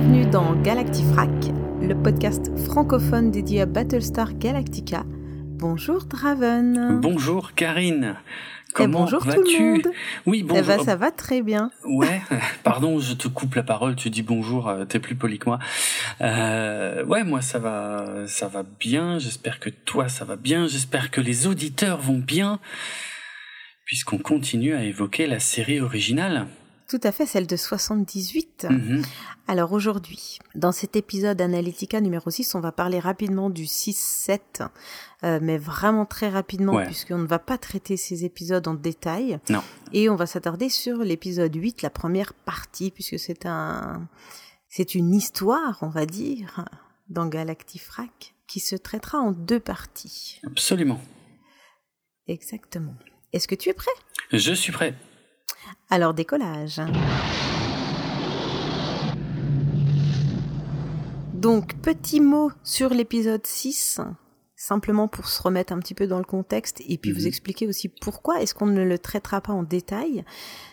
bienvenue dans Galactifrac, le podcast francophone dédié à Battlestar Galactica. Bonjour Draven. Bonjour Karine. Et Comment bonjour tout le monde. Oui, Eh bonjour. ben, ça va très bien. Ouais, pardon, je te coupe la parole, tu dis bonjour, euh, t'es plus poli que moi. Euh, ouais, moi ça va, ça va bien, j'espère que toi ça va bien, j'espère que les auditeurs vont bien, puisqu'on continue à évoquer la série originale. Tout à fait, celle de 78. Mhm. Alors aujourd'hui, dans cet épisode Analytica numéro 6, on va parler rapidement du 6-7, euh, mais vraiment très rapidement, Ouais. puisqu'on ne va pas traiter ces épisodes en détail. Non. Et on va s'attarder sur l'épisode 8, la première partie, puisque c'est un, c'est une histoire, on va dire, dans Galactifrac, qui se traitera en deux parties. Absolument. Exactement. Est-ce que tu es prêt? Je suis prêt. Alors décollage. Donc petit mot sur l'épisode 6, simplement pour se remettre un petit peu dans le contexte et puis Mhm. vous expliquer aussi pourquoi est-ce qu'on ne le traitera pas en détail.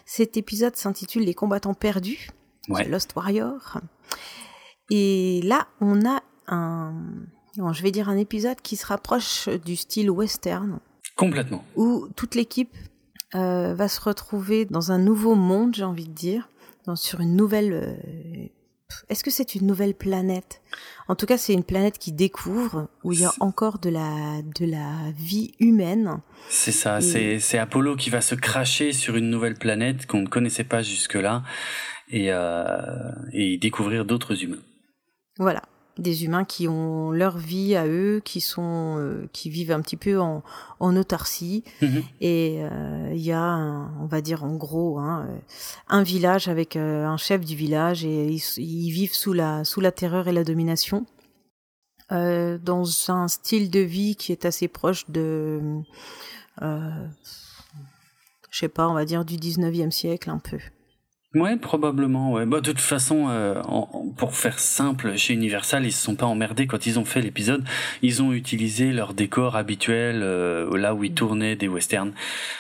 Cet épisode s'intitule Les combattants perdus, Ouais. Lost Warrior. Et là, on a un, je vais dire un épisode qui se rapproche du style western Complètement. où toute l'équipe euh, va se retrouver dans un nouveau monde, j'ai envie de dire, dans, sur une nouvelle. euh, Est-ce que c'est une nouvelle planète? En tout cas, c'est une planète qui découvre où il y a encore de la de la vie humaine. C'est ça, Et- c'est c'est Apollo qui va se cracher sur une nouvelle planète qu'on ne connaissait pas jusque-là et, euh, et découvrir d'autres humains. Voilà, des humains qui ont leur vie à eux, qui sont euh, qui vivent un petit peu en, en autarcie. Mhm. Et euh, il y a, un- on va dire en gros, hein, euh, un village avec euh, un chef du village et ils, ils vivent sous la, sous la terreur et la domination. Euh, dans un style de vie qui est assez proche de, euh, je sais pas, on va dire du 19e siècle un peu. Ouais, probablement. Ouais. Bah, de toute façon, euh, en- pour faire simple, chez Universal, ils se sont pas emmerdés quand ils ont fait l'épisode. Ils ont utilisé leur décor habituel euh, là où ils tournaient des westerns,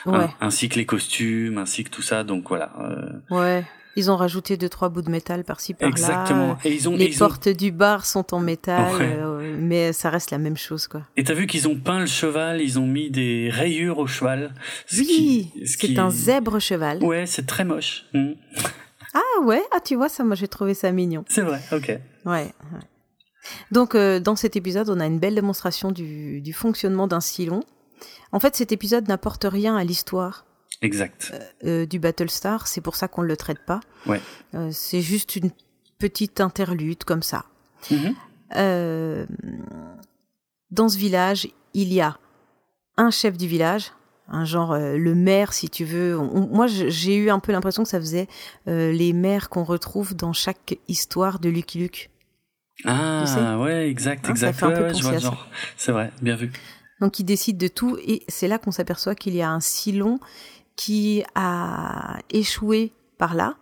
Ouais, hein, ainsi que les costumes, ainsi que tout ça. Donc voilà. euh, ouais. Ils ont rajouté deux trois bouts de métal par-ci par-là. exactement. Et ils ont. Les ils ont- portes du bar sont en métal, Ouais. euh, mais ça reste la même chose, quoi. Et t'as vu qu'ils ont peint le cheval, ils ont mis des rayures au cheval. ce Oui, qui- ce c'est qui- un zèbre cheval. Ouais, c'est très moche. Hmm. Ah ouais, ah tu vois ça, moi j'ai trouvé ça mignon. C'est vrai. Ok. Ouais. ouais. Donc euh, dans cet épisode, on a une belle démonstration du, du fonctionnement d'un silon. En fait, cet épisode n'apporte rien à l'histoire Exact. euh, du Battlestar, c'est pour ça qu'on ne le traite pas. Ouais. Euh, c'est juste une petite interlude comme ça. Mhm. Euh, dans ce village, il y a un chef du village, un genre euh, le maire, si tu veux. On- moi, j'ai eu un peu l'impression que ça faisait euh, les maires qu'on retrouve dans chaque histoire de Lucky Luke. Ah Tu sais ouais, exact, Hein, ça exact. Ouais, ouais, je vois le genre. C'est vrai, bien vu. Donc, il décide de tout, et c'est là qu'on s'aperçoit qu'il y a un Silon qui a échoué par là,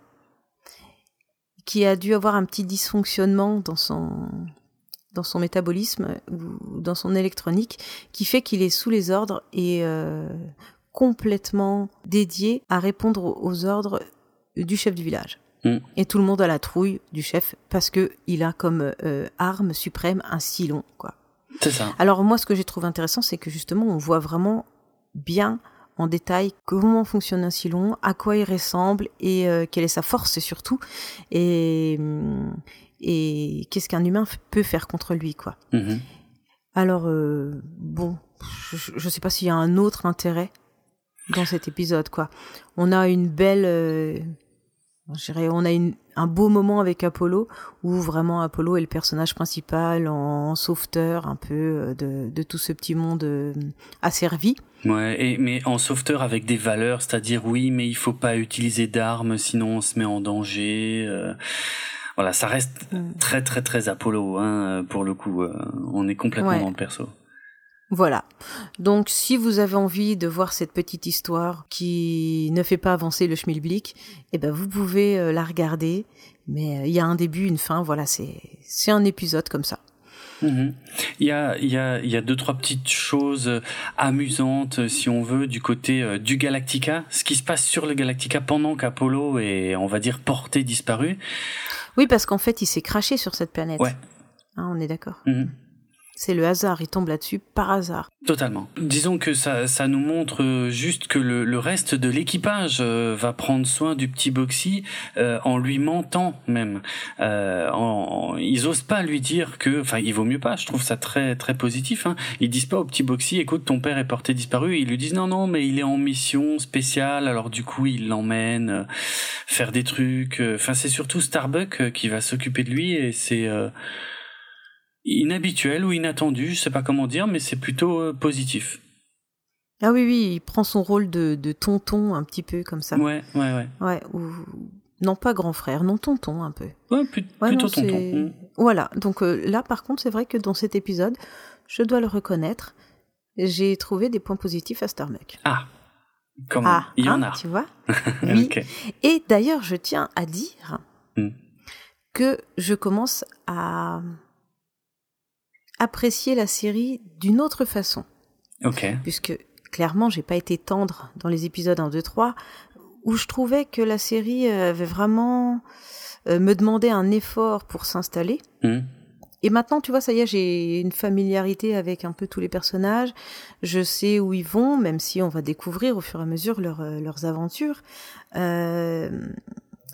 qui a dû avoir un petit dysfonctionnement dans son dans son métabolisme ou dans son électronique, qui fait qu'il est sous les ordres et euh, complètement dédié à répondre aux- ordres du chef du village. Mm. Et tout le monde a la trouille du chef parce que il a comme euh, arme suprême un silon, quoi. C'est ça. Alors moi, ce que j'ai trouvé intéressant, c'est que justement, on voit vraiment bien en détail comment fonctionne un silon, à quoi il ressemble et euh, quelle est sa force surtout, et, hum, et qu'est-ce qu'un humain peut faire contre lui, quoi. Mhm. Alors euh, bon, je, je sais pas s'il y a un autre intérêt dans cet épisode, quoi. On a une belle, euh, on a une, un beau moment avec Apollo où vraiment Apollo est le personnage principal en, sauveteur un peu euh, de, de tout ce petit monde euh, asservi. Ouais, et, mais en sauveteur avec des valeurs, c'est-à-dire oui, mais il faut pas utiliser d'armes, sinon on se met en danger. euh, voilà, ça reste Mm. très très très Apollo, hein, pour le coup. euh, on est complètement Ouais. dans le perso. Voilà. Donc, si vous avez envie de voir cette petite histoire qui ne fait pas avancer le schmilblick, eh ben, vous pouvez euh, la regarder. Mais euh, il y a un début, une fin. Voilà, c'est, c'est un épisode comme ça. Mhm. Il, y a, il, y a, il y a deux, trois petites choses amusantes, si on veut, du côté euh, du Galactica. Ce qui se passe sur le Galactica pendant qu'Apollo est, on va dire, porté disparu. Oui, parce qu'en fait, il s'est craché sur cette planète. Ouais. Hein, on est d'accord. Mhm. C'est le hasard, il tombe là-dessus par hasard. Totalement. Disons que ça, ça nous montre euh, juste que le, reste de l'équipage euh, va prendre soin du petit Boxy euh, en lui mentant même. Ils osent pas lui dire que, enfin, il vaut mieux pas. Je trouve ça très très positif. Hein. Ils disent pas au petit Boxy, écoute, ton père est porté disparu. Ils lui disent non non, mais il est en mission spéciale. Alors du coup, il l'emmène euh, faire des trucs. Enfin, c'est surtout Starbuck qui va s'occuper de lui et c'est inhabituel ou inattendu, je sais pas comment dire, mais c'est plutôt euh, positif. Ah oui, oui, il prend son rôle de, de tonton un petit peu comme ça. Ouais, ouais, ouais. Ouais, ou... Non, pas grand frère, non tonton un peu. Ouais, plut- Ouais, plutôt non, tonton. Mm. Voilà, donc euh, là par contre, c'est vrai que dans cet épisode, je dois le reconnaître, j'ai trouvé des points positifs à Starbuck. Ah, comment Ah, Il y en hein, a. tu vois Oui. Et d'ailleurs, je tiens à dire Hmm. que je commence à apprécier la série d'une autre façon, Ok. puisque clairement, j'ai pas été tendre dans les épisodes 1, 2, 3, où je trouvais que la série euh, avait vraiment euh, me demandé un effort pour s'installer. Mm. Et maintenant, tu vois, ça y est, j'ai une familiarité avec un peu tous les personnages. Je sais où ils vont, même si on va découvrir au fur et à mesure leur, euh, leurs aventures. Euh,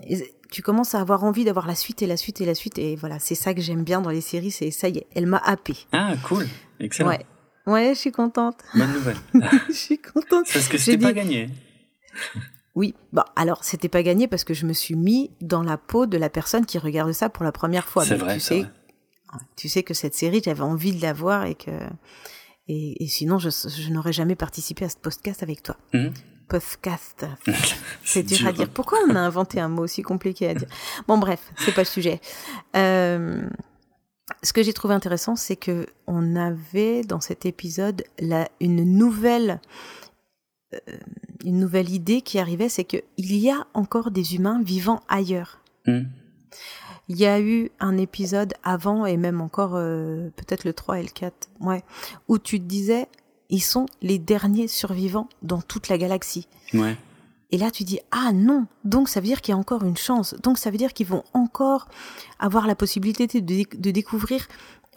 et tu commences à avoir envie d'avoir la suite et la suite et la suite. Et voilà, c'est ça que j'aime bien dans les séries. C'est ça y est, elle m'a happé. Ah, cool. Excellent. Ouais, ouais, je suis contente. Bonne nouvelle. je suis contente. Parce que c'était pas gagné. Oui, bah alors c'était pas gagné parce que je me suis mis dans la peau de la personne qui regarde ça pour la première fois. C'est vrai, tu sais, vrai. tu sais que cette série, j'avais envie de la voir et que et, et sinon je, je n'aurais jamais participé à ce podcast avec toi. Mhm. Podcast, c'est dur, à dire. Pourquoi on a inventé un mot aussi compliqué à dire? Bon bref, c'est pas le sujet. Euh, ce que j'ai trouvé intéressant, c'est que on avait dans cet épisode la, une nouvelle euh, une nouvelle idée qui arrivait, c'est que il y a encore des humains vivant ailleurs. Mm. Il y a eu un épisode avant et même encore euh, peut-être le 3 et le 4, ouais, où tu te disais ils sont les derniers survivants dans toute la galaxie. Ouais. Et là tu dis ah non, donc ça veut dire qu'il y a encore une chance. Donc ça veut dire qu'ils vont encore avoir la possibilité de, déc- de découvrir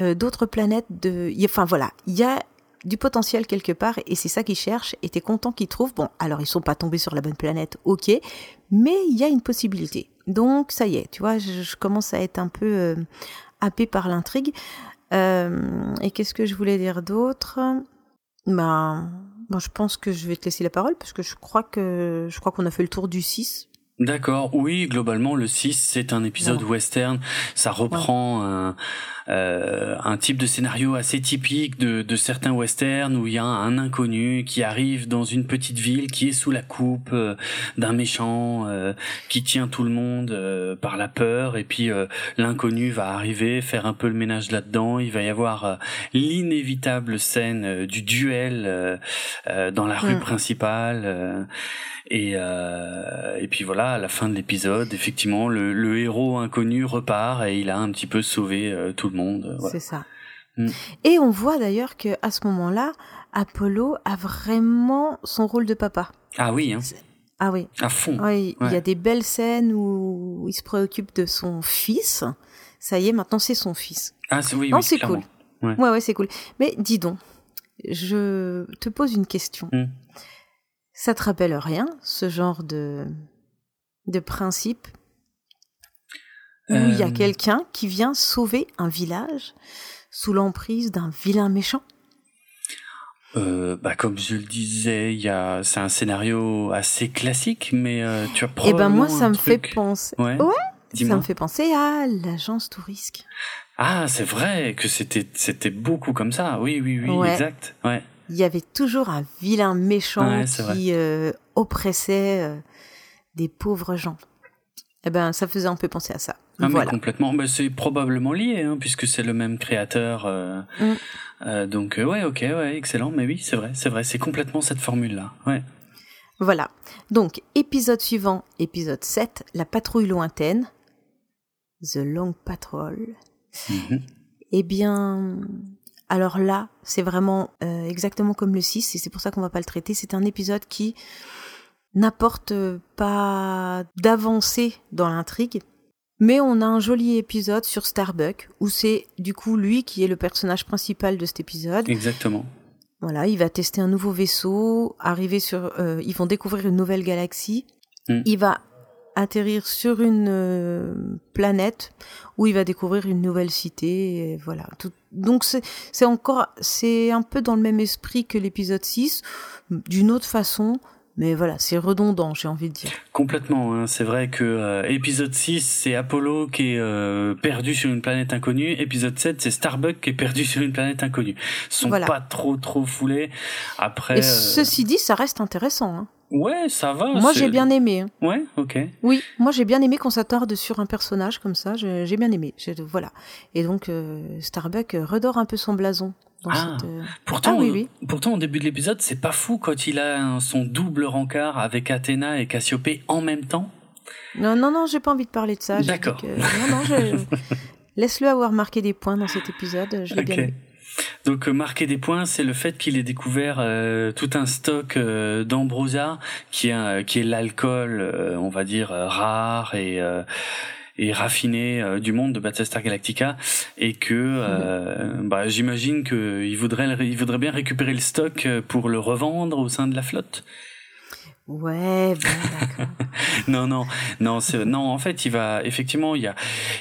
euh, d'autres planètes de enfin voilà, il y a du potentiel quelque part et c'est ça qu'ils cherchent et t'es content qu'ils trouvent. Bon, alors ils sont pas tombés sur la bonne planète, ok, mais il y a une possibilité. Donc ça y est, tu vois, je, je commence à être un peu euh, happée par l'intrigue. Euh, et qu'est-ce que je voulais dire d'autre? Ben, moi je pense que je vais te laisser la parole parce que je crois que je crois qu'on a fait le tour du 6. D'accord, oui, globalement, le 6, c'est un épisode Voilà. western. Ça reprend euh, un type de scénario assez typique de, de certains westerns où il y a un inconnu qui arrive dans une petite ville qui est sous la coupe euh, d'un méchant euh, qui tient tout le monde euh, par la peur. Et puis euh, l'inconnu va arriver, faire un peu le ménage là-dedans. Il va y avoir euh, l'inévitable scène euh, du duel euh, euh, dans la rue Mm. principale. euh, et, euh, et puis voilà, à la fin de l'épisode, effectivement, le, le héros inconnu repart et il a un petit peu sauvé euh, tout le monde. euh, voilà. C'est ça. Mm. Et on voit d'ailleurs que à ce moment-là, Apollo a vraiment son rôle de papa. Ah oui, hein, Ah oui. à fond. Ouais, il y a des belles scènes où il se préoccupe de son fils. Ça y est, maintenant c'est son fils. Ah c'est- oui, non, oui, c'est cool. Ouais. Ouais, ouais, c'est cool. Mais dis donc, je te pose une question. Mm. Ça te rappelle rien, ce genre de, de principe? Où il y a Euh. quelqu'un qui vient sauver un village sous l'emprise d'un vilain méchant Euh, bah, comme je le disais, il y a, c'est un scénario assez classique, mais euh, tu as Eh probablement ben moi, ça me fait penser. Ouais. Ouais, Ça me fait penser à l'agence Tourisque. Ah, c'est vrai que c'était, c'était beaucoup comme ça. Oui, oui, oui, Ouais. exact. Ouais. Il y avait toujours un vilain méchant Ouais, qui euh, oppressait des pauvres gens. Eh ben, ça faisait un peu penser à ça. Ah, mais complètement. Bah, c'est probablement lié, hein, puisque c'est le même créateur. euh, Mm. euh, donc euh, ouais, ok, ouais, excellent. Mais oui, c'est vrai, c'est vrai, c'est complètement cette formule-là. Ouais. Voilà. Donc, épisode suivant, épisode 7, la patrouille lointaine. The Long Patrol. Mhm. Eh bien, alors là, c'est vraiment euh, exactement comme le 6, et c'est pour ça qu'on va pas le traiter. C'est un épisode qui n'apporte pas d'avancée dans l'intrigue, mais on a un joli épisode sur Starbuck, où c'est du coup lui qui est le personnage principal de cet épisode. Exactement. Voilà, il va tester un nouveau vaisseau, arriver sur, euh, ils vont découvrir une nouvelle galaxie. Mm. Il va atterrir sur une euh, planète où il va découvrir une nouvelle cité. Et voilà. Tout- donc c'est c'est encore c'est un peu dans le même esprit que l'épisode 6, d'une autre façon. Mais voilà, c'est redondant, j'ai envie de dire. Complètement. hein. C'est vrai que euh, épisode 6, c'est Apollo qui est euh, perdu sur une planète inconnue. Épisode 7, c'est Starbuck qui est perdu sur une planète inconnue. Ils sont Voilà. pas trop trop foulés. Après, Et euh, ceci dit, ça reste intéressant. hein. ouais, ça va. Moi, j'ai bien aimé. hein. Ouais, ok. Oui, moi j'ai bien aimé qu'on s'attarde sur un personnage comme ça. J'ai bien aimé. Voilà. Et donc Starbuck redore un peu son blason. Dans Ah. cette, euh, Pourtant, Ah oui, oui. pourtant, au début de l'épisode, c'est pas fou quand il a son double rencard avec Athéna et Cassiopée en même temps. Non, non, non, j'ai pas envie de parler de ça. D'accord. que- Non, non, je... laisse-le avoir marqué des points dans cet épisode. Je l'ai bien Ok. aimé. Donc euh, marquer des points, c'est le fait qu'il ait découvert euh, tout un stock euh, d'ambrosia, qui est un- qui est l'alcool, euh, on va dire euh, rare et euh, et raffiné euh, du monde de Battlestar Galactica, et que euh, bah, j'imagine que il voudrait il voudrait bien récupérer le stock euh, pour le revendre au sein de la flotte. Ouais, bon, d'accord. Non, non, non, non. En fait, il va effectivement, il y a,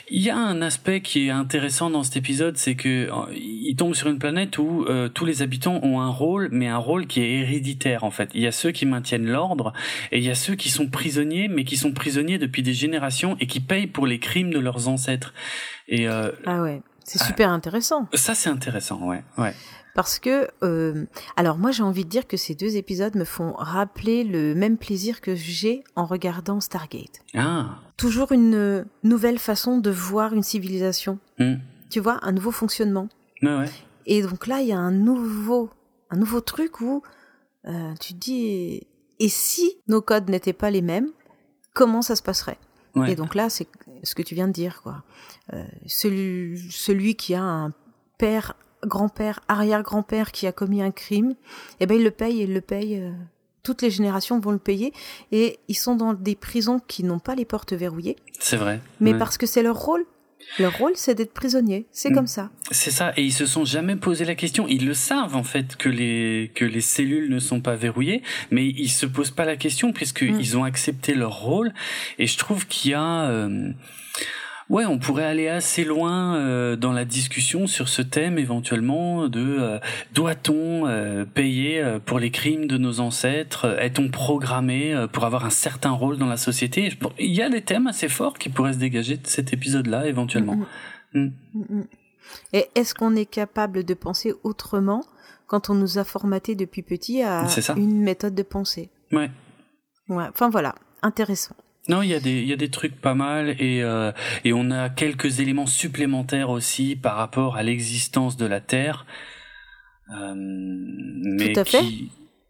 il y a un aspect qui est intéressant dans cet épisode, c'est que euh, il tombe sur une planète où euh, tous les habitants ont un rôle, mais un rôle qui est héréditaire en fait. Il y a ceux qui maintiennent l'ordre et il y a ceux qui sont prisonniers, mais qui sont prisonniers depuis des générations et qui payent pour les crimes de leurs ancêtres. Et euh, Ah ouais, c'est Ah. super intéressant. ça, c'est intéressant, ouais, ouais. Parce que, euh, alors moi j'ai envie de dire que ces deux épisodes me font rappeler le même plaisir que j'ai en regardant Stargate. Ah, Toujours une euh, nouvelle façon de voir une civilisation. hmm. Tu vois, un nouveau fonctionnement. ouais, ouais. Et donc là, il y a un nouveau, un nouveau truc où euh, tu te dis, et si nos codes n'étaient pas les mêmes, comment ça se passerait? Ouais. Et donc là, c'est ce que tu viens de dire, quoi. Euh, celui, celui qui a un père, grand-père, arrière-grand-père qui a commis un crime, eh ben il le paye et il le paye. euh, toutes les générations vont le payer et ils sont dans des prisons qui n'ont pas les portes verrouillées, C'est vrai. mais ouais. parce que c'est leur rôle. Leur rôle, c'est d'être prisonnier. C'est Mm. comme ça. C'est ça, et ils se sont jamais posé la question. Ils le savent en fait que les que les cellules ne sont pas verrouillées, mais ils se posent pas la question puisque Mm. ont accepté leur rôle. Et je trouve qu'il y a euh, Ouais, on pourrait aller assez loin euh, dans la discussion sur ce thème éventuellement de euh, doit-on euh, payer pour les crimes de nos ancêtres? Est-on programmé pour avoir un certain rôle dans la société? Bon, Il y a des thèmes assez forts qui pourraient se dégager de cet épisode-là éventuellement. Mm. Et est-ce qu'on est capable de penser autrement quand on nous a formaté depuis petit à une méthode de pensée? Ouais. Ouais. Enfin voilà, intéressant. Non, il y a des il y a des trucs pas mal et euh, et on a quelques éléments supplémentaires aussi par rapport à l'existence de la Terre. Euh, mais Tout à fait.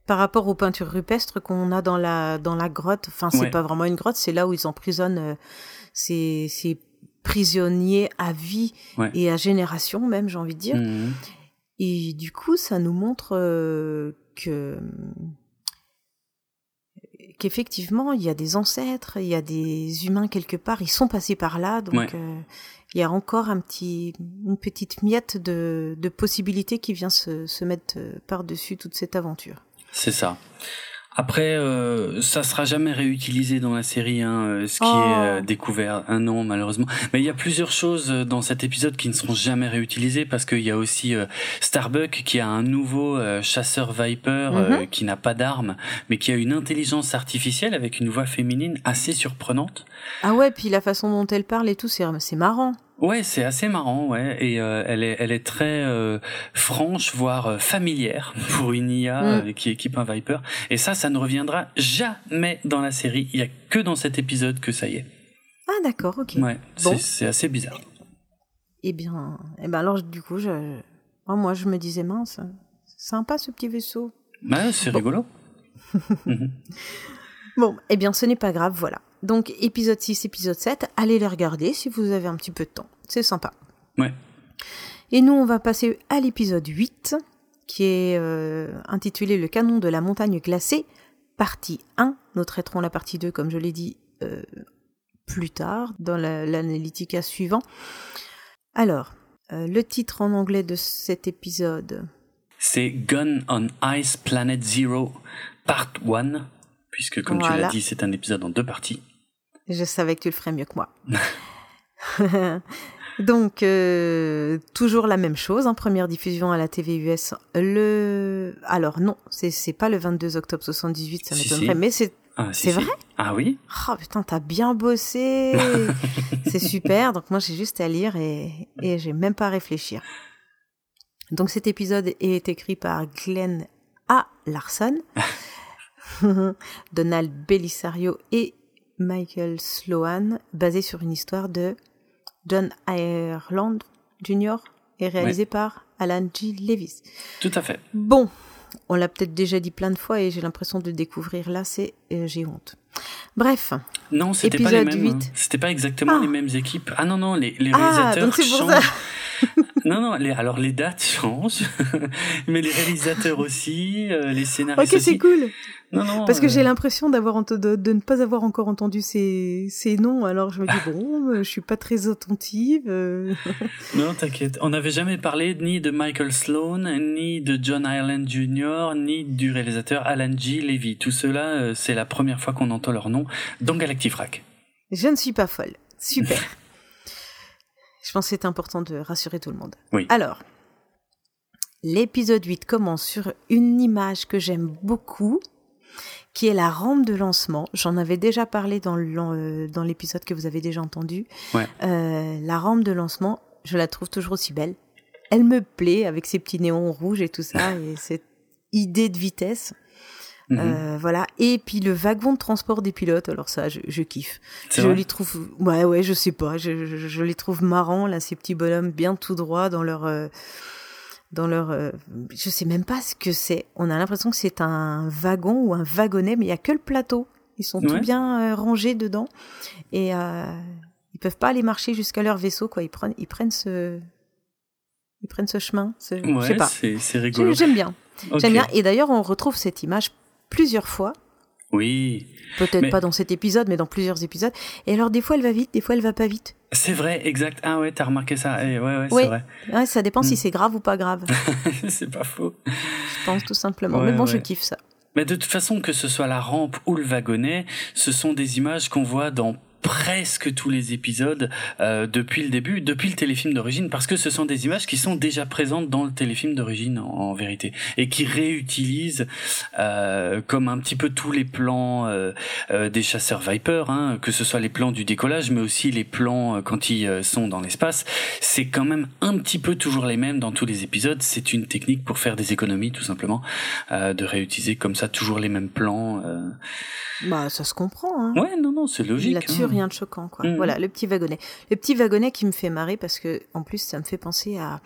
Par rapport aux peintures rupestres qu'on a dans la dans la grotte, enfin c'est Ouais. pas vraiment une grotte, c'est là où ils emprisonnent euh, ces, ces prisonniers à vie Ouais. et à génération même, j'ai envie de dire. Mhm. Et du coup, ça nous montre euh, que qu'effectivement, il y a des ancêtres, il y a des humains quelque part, ils sont passés par là, donc Ouais. euh, il y a encore un petit, une petite miette de, de possibilités qui vient se, se mettre euh, par-dessus toute cette aventure. C'est ça. Après, euh, ça sera jamais réutilisé dans la série, hein, euh, ce qui Oh. est euh, découvert. Un non, malheureusement. Mais il y a plusieurs choses euh, dans cet épisode qui ne seront jamais réutilisées parce qu'il y a aussi euh, Starbuck qui a un nouveau chasseur Viper Mhm. qui n'a pas d'armes, mais qui a une intelligence artificielle avec une voix féminine assez surprenante. Ah ouais, puis la façon dont elle parle et tout, c'est marrant. Ouais, c'est assez marrant, ouais, et euh, elle est, elle est très euh, franche, voire euh, familière pour une IA Mm. qui équipe un Viper. Et ça, ça ne reviendra jamais dans la série. Il y a que dans cet épisode que ça y est. Ah d'accord, ok. Ouais, Bon. c'est- assez bizarre. Eh bien, eh ben alors du coup, je, moi je me disais mince, sympa ce petit vaisseau. Ouais, c'est Bon. rigolo. Mhm. Bon, eh bien, ce n'est pas grave, voilà. Donc, épisode 6, épisode 7, allez les regarder si vous avez un petit peu de temps. C'est sympa. Ouais. Et nous, on va passer à l'épisode 8, qui est euh, intitulé Le canon de la montagne glacée, partie 1. Nous traiterons la partie 2, comme je l'ai dit, euh, plus tard, dans l'analytica suivant. Alors, euh, le titre en anglais de cet épisode C'est Gun on Ice Planet Zero, part 1, puisque comme tu l'as dit, c'est un épisode en deux parties. Je savais que tu le ferais mieux que moi. Donc, euh, toujours la même chose, hein, première diffusion à la TV US. Le... Alors non, c'est pas le 22 octobre 78, ça m'étonnerait, mais c'est ah, c'est vrai? Ah oui Oh putain, t'as bien bossé C'est super, donc moi j'ai juste à lire et, et j'ai même pas à réfléchir. Donc cet épisode est écrit par Glenn A. Larson, Donald Belisario et Michael Sloan, basé sur une histoire de John Ireland Jr. et réalisé par Alan G. Levis. Tout à fait. Bon, on l'a peut-être déjà dit plein de fois et j'ai l'impression de découvrir là, c'est euh, j'ai honte. Bref. Non, c'était pas les mêmes. Hein. C'était pas exactement les ah. mêmes équipes. Ah non non, les, les ah, réalisateurs ah, changent. non non, les, alors les dates changent, mais les réalisateurs aussi, euh, les scénaristes Ok, c'est cool. Non, non, Parce que j'ai euh, l'impression d'avoir de, de, ne pas avoir encore entendu ces, ces noms, alors je me dis bon, euh, je suis pas très attentive. Non, t'inquiète. On n'avait jamais parlé ni de Michael Sloan, ni de John Ireland Jr., ni du réalisateur Alan G. Levy. Tout cela, c'est la première fois qu'on entend leur nom dans Galactifrac. Je ne suis pas folle. Super. je pense que c'est important de rassurer tout le monde. Oui. Alors, l'épisode 8 commence sur une image que j'aime beaucoup qui est la rampe de lancement. J'en avais déjà parlé dans euh, l'épisode que vous avez déjà entendu. Euh, la rampe de lancement, je la trouve toujours aussi belle. Elle me plaît avec ses petits néons rouges et tout ça et cette idée de vitesse. Mhm. Euh, voilà. Et puis le wagon de transport des pilotes, alors ça, je, je kiffe. Je les trouve, ouais, ouais, je sais pas, je, je, je, les trouve marrants là, ces petits bonhommes bien tout droit dans leur euh, dans leur, euh, je sais même pas ce que c'est. On a l'impression que c'est un wagon ou un wagonnet, mais il y a que le plateau. Ils sont tout bien euh, rangés dedans et euh, ils peuvent pas aller marcher jusqu'à leur vaisseau quoi. Ils prennent, ils prennent ce, ils prennent ce chemin. Ouais, je sais pas. C'est rigolo. J'aime bien. J'aime bien. Et d'ailleurs, on retrouve cette image plusieurs fois oui. Peut-être pas dans cet épisode, mais dans plusieurs épisodes. Et alors, des fois, elle va vite, des fois, elle va pas vite. C'est vrai, exact. Ah ouais, t'as remarqué ça. Eh, ouais, ouais, c'est vrai. Ouais, ça dépend si hmm. c'est grave ou pas grave. c'est pas faux. Je pense tout simplement. mais bon, je kiffe ça. Mais de toute façon, que ce soit la rampe ou le wagonnet, ce sont des images qu'on voit dans presque tous les épisodes euh, depuis le début, depuis le téléfilm d'origine, parce que ce sont des images qui sont déjà présentes dans le téléfilm d'origine en, vérité, et qui réutilisent euh, comme un petit peu tous les plans euh, euh des chasseurs Viper, hein, que ce soit les plans du décollage, mais aussi les plans euh, quand ils euh, sont dans l'espace. C'est quand même un petit peu toujours les mêmes dans tous les épisodes. C'est une technique pour faire des économies, tout simplement, de réutiliser comme ça toujours les mêmes plans. Bah, ça se comprend. Hein. Ouais, non, non, c'est logique. Là-dessus, hein. Rien de choquant, quoi. Mm. Voilà, le petit wagonnet. Le petit wagonnet qui me fait marrer parce que, en plus, ça me fait penser à.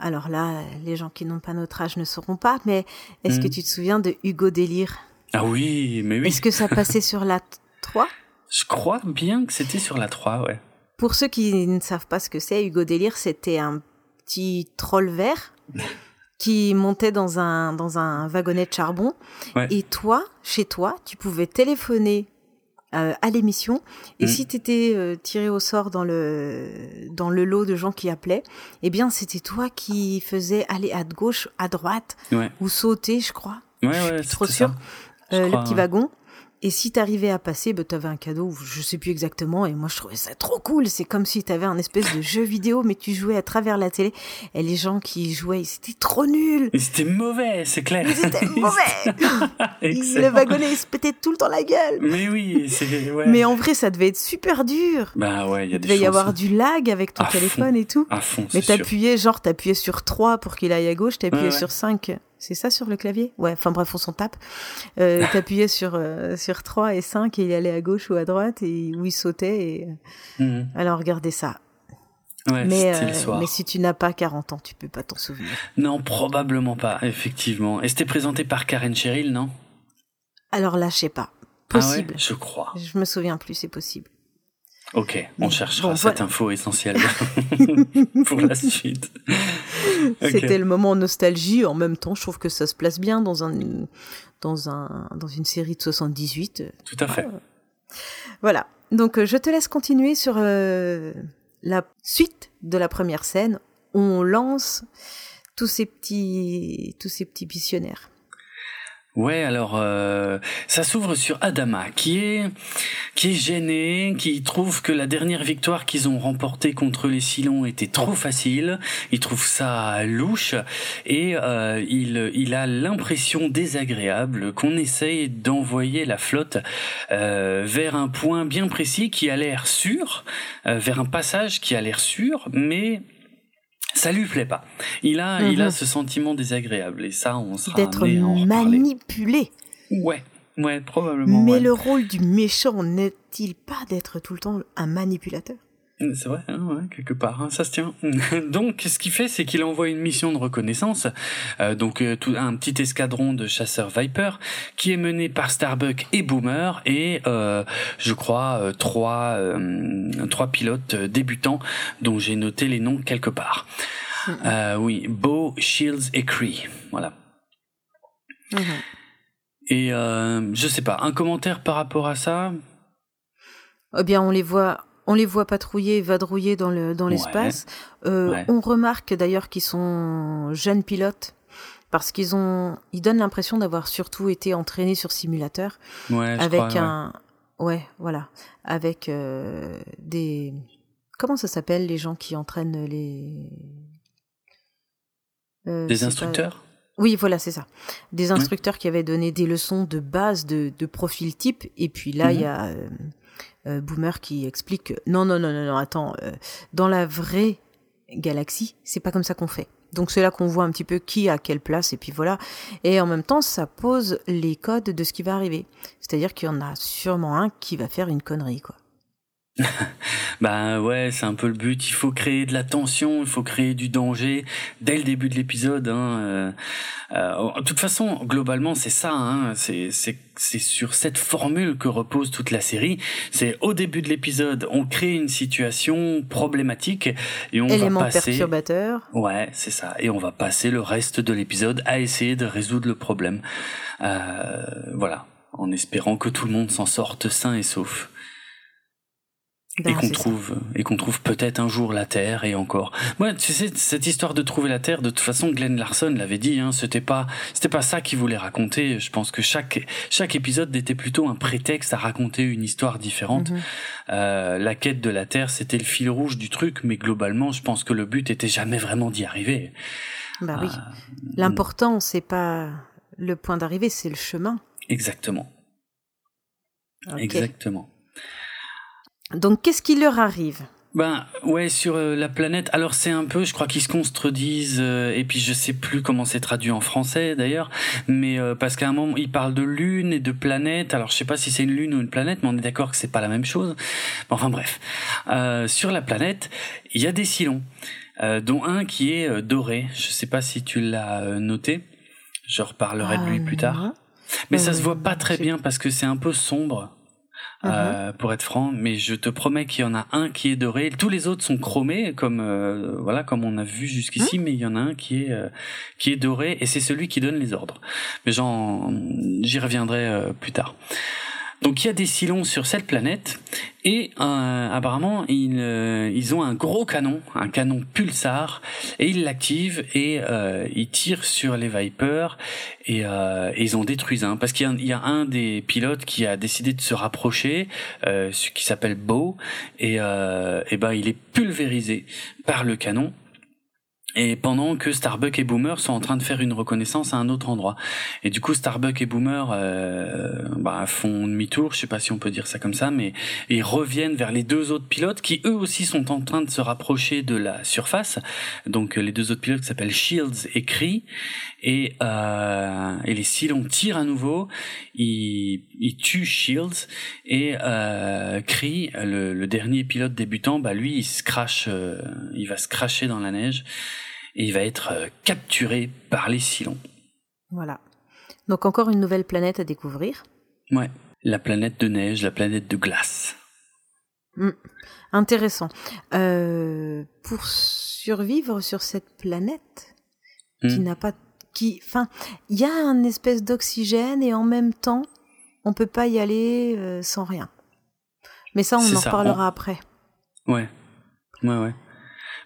Alors là, les gens qui n'ont pas notre âge ne sauront pas, mais est-ce que mm. tu te souviens de Hugo Délire? Ah oui, mais oui. Est-ce que ça passait sur la 3 Je crois bien que c'était sur la 3, ouais. Pour ceux qui ne savent pas ce que c'est, Hugo Délire, c'était un petit troll vert qui montait dans un, dans un wagonnet de charbon. Et toi, chez toi, tu pouvais téléphoner euh, à l'émission. Et mm. si tu étais euh, tiré au sort dans le, dans le lot de gens qui appelaient, eh bien, c'était toi qui faisais aller à gauche, à droite, ou sauter, je crois. Ouais, ouais, trop sûr. Euh, le petit wagon. Et si t'arrivais à passer, bah, t'avais un cadeau, je sais plus exactement, et moi je trouvais ça trop cool. C'est comme si t'avais un espèce de jeu vidéo, mais tu jouais à travers la télé, et les gens qui jouaient, c'était trop nul. C'était mauvais, c'est clair. C'était mauvais. le wagonnet, il se pétait tout le temps la gueule. Mais oui, c'est, ouais. Mais en vrai, ça devait être super dur. Bah ouais, il y a des Il devait y avoir du lag avec ton téléphone et tout. À fond, Mais t'appuyais, genre, t'appuyais sur 3 pour qu'il aille à gauche, t'appuyais sur 5 c'est ça sur le clavier? Ouais, enfin bref, on s'en tape. Euh, T'appuyais sur, euh, sur 3 et 5 et il allait à gauche ou à droite et où il sautait. Et... Mhm. Alors regardez ça. Ouais, mais, euh, mais si tu n'as pas 40 ans, tu peux pas t'en souvenir. Non, probablement pas, effectivement. Et c'était présenté par Karen Cheryl, non? Alors là, je sais pas. Possible. Ah ouais, je crois. Je me souviens plus, c'est possible. Ok, on cherchera cette info essentielle pour la suite. C'était le moment nostalgie. En même temps, je trouve que ça se place bien dans un dans un dans une série de 78. Tout à fait. Voilà. Donc, euh, je te laisse continuer sur euh, la suite de la première scène. On lance tous ces petits tous ces petits missionnaires. Ouais, alors euh, ça s'ouvre sur Adama, qui est qui est gêné, qui trouve que la dernière victoire qu'ils ont remportée contre les Silons était trop facile. Il trouve ça louche et euh, il il a l'impression désagréable qu'on essaye d'envoyer la flotte euh, vers un point bien précis qui a l'air sûr, vers un passage qui a l'air sûr, mais ça lui plaît pas. Il a, il a mhm. ce sentiment désagréable et ça, on sera d'être manipulé. Ouais, ouais, probablement. Mais le rôle du méchant n'est-il pas d'être tout le temps un manipulateur? C'est vrai, hein, quelque part, hein, ça se tient. donc, ce qu'il fait, c'est qu'il envoie une mission de reconnaissance, euh, donc euh, tout, un petit escadron de chasseurs Viper, qui est mené par Starbuck et Boomer, et euh, je crois trois, trois pilotes débutants dont j'ai noté les noms quelque part. Mm-hmm. oui, Bo, Shields et Cree, voilà. Mm-hmm. Et je sais pas, un commentaire par rapport à ça? Eh bien, on les voit on les voit patrouiller, vadrouiller dans le dans l'espace. Euh, on remarque d'ailleurs qu'ils sont jeunes pilotes parce qu'ils ont, ils donnent l'impression d'avoir surtout été entraînés sur simulateur avec un, ouais. voilà, avec euh, des, comment ça s'appelle les gens qui entraînent les, euh, des instructeurs. Oui, voilà, c'est ça. Des instructeurs qui avaient donné des leçons de base de, profil type, et puis là, il y mhm. a euh, Boomer qui explique que non, non, non, non, non, attends, euh, dans la vraie galaxie, c'est pas comme ça qu'on fait. Donc c'est là qu'on voit un petit peu qui a quelle place et puis voilà. Et en même temps, ça pose les codes de ce qui va arriver. C'est-à-dire qu'il y en a sûrement un qui va faire une connerie, quoi. bah ouais, c'est un peu le but. Il faut créer de la tension, il faut créer du danger dès le début de l'épisode. Hein. Euh, euh, de toute façon, globalement, c'est ça. Hein. C'est c'est sur cette formule que repose toute la série. C'est au début de l'épisode, on crée une situation problématique et on Élément va passer. perturbateur. Ouais, c'est ça. Et on va passer le reste de l'épisode à essayer de résoudre le problème. Euh, voilà, en espérant que tout le monde s'en sorte sain et sauf. Ben, et qu'on trouve et qu'on trouve peut-être un jour la Terre et encore. Moi, tu sais cette histoire de trouver la Terre, de toute façon, Glenn Larson l'avait dit. Hein, c'était pas c'était pas ça qu'il voulait raconter. Je pense que chaque chaque épisode était plutôt un prétexte à raconter une histoire différente. Mhm. euh, la quête de la Terre, c'était le fil rouge du truc, mais globalement, je pense que le but était jamais vraiment d'y arriver. Bah oui. Euh, L'important, c'est pas le point d'arrivée, c'est le chemin. Exactement. Exactement. Donc, qu'est-ce qui leur arrive? Ben ouais sur euh, la planète. Alors c'est un peu, je crois qu'ils se contredisent euh, et puis je sais plus comment c'est traduit en français d'ailleurs, mais euh, parce qu'à un moment ils parlent de lune et de planète. Alors je sais pas si c'est une lune ou une planète, mais on est d'accord que c'est pas la même chose. Enfin bref, sur la planète il y a des silons, dont un qui est doré. Je sais pas si tu l'as noté. Je reparlerai de lui plus tard. Mais ça se voit pas très bien parce que c'est un peu sombre. Euh, uh-huh. pour être franc, mais je te promets qu'il y en a un qui est doré. Tous les autres sont chromés, comme euh, voilà, comme on a vu jusqu'ici, hein mais il y en a un qui est euh, qui est doré et c'est celui qui donne les ordres. Mais j'en j'y reviendrai plus tard. Donc il y a des Silons sur cette planète et euh, apparemment ils, euh, ils ont un gros canon, un canon pulsar et ils l'activent et euh, ils tirent sur les Vipers et, euh, ils ont détruit un. Parce qu'il y, a un des pilotes qui a décidé de se rapprocher, euh, qui s'appelle Beau et, et ben il est pulvérisé par le canon et pendant que Starbuck et Boomer sont en train de faire une reconnaissance à un autre endroit. Et du coup, Starbuck et Boomer euh, bah, font demi-tour, je sais pas si on peut dire ça comme ça, mais ils reviennent vers les deux autres pilotes qui eux aussi sont en train de se rapprocher de la surface. Donc les deux autres pilotes qui s'appellent Shields et Cree. Et, euh, et les Silons tirent à nouveau, ils, ils tuent Shields et euh, Cree, le, le, dernier pilote débutant, bah lui il se crache, euh, il va se cracher dans la neige et il va être euh, capturé par les Silons. Voilà. Donc encore une nouvelle planète à découvrir. Ouais, la planète de neige, la planète de glace. Hmm. Intéressant. Euh, pour survivre sur cette planète qui Hmm. n'a pas, qui, enfin, il y a un espèce d'oxygène et en même temps, on peut pas y aller euh, sans rien. Mais ça, on en ça, reparlera on- après. Ouais, ouais, ouais.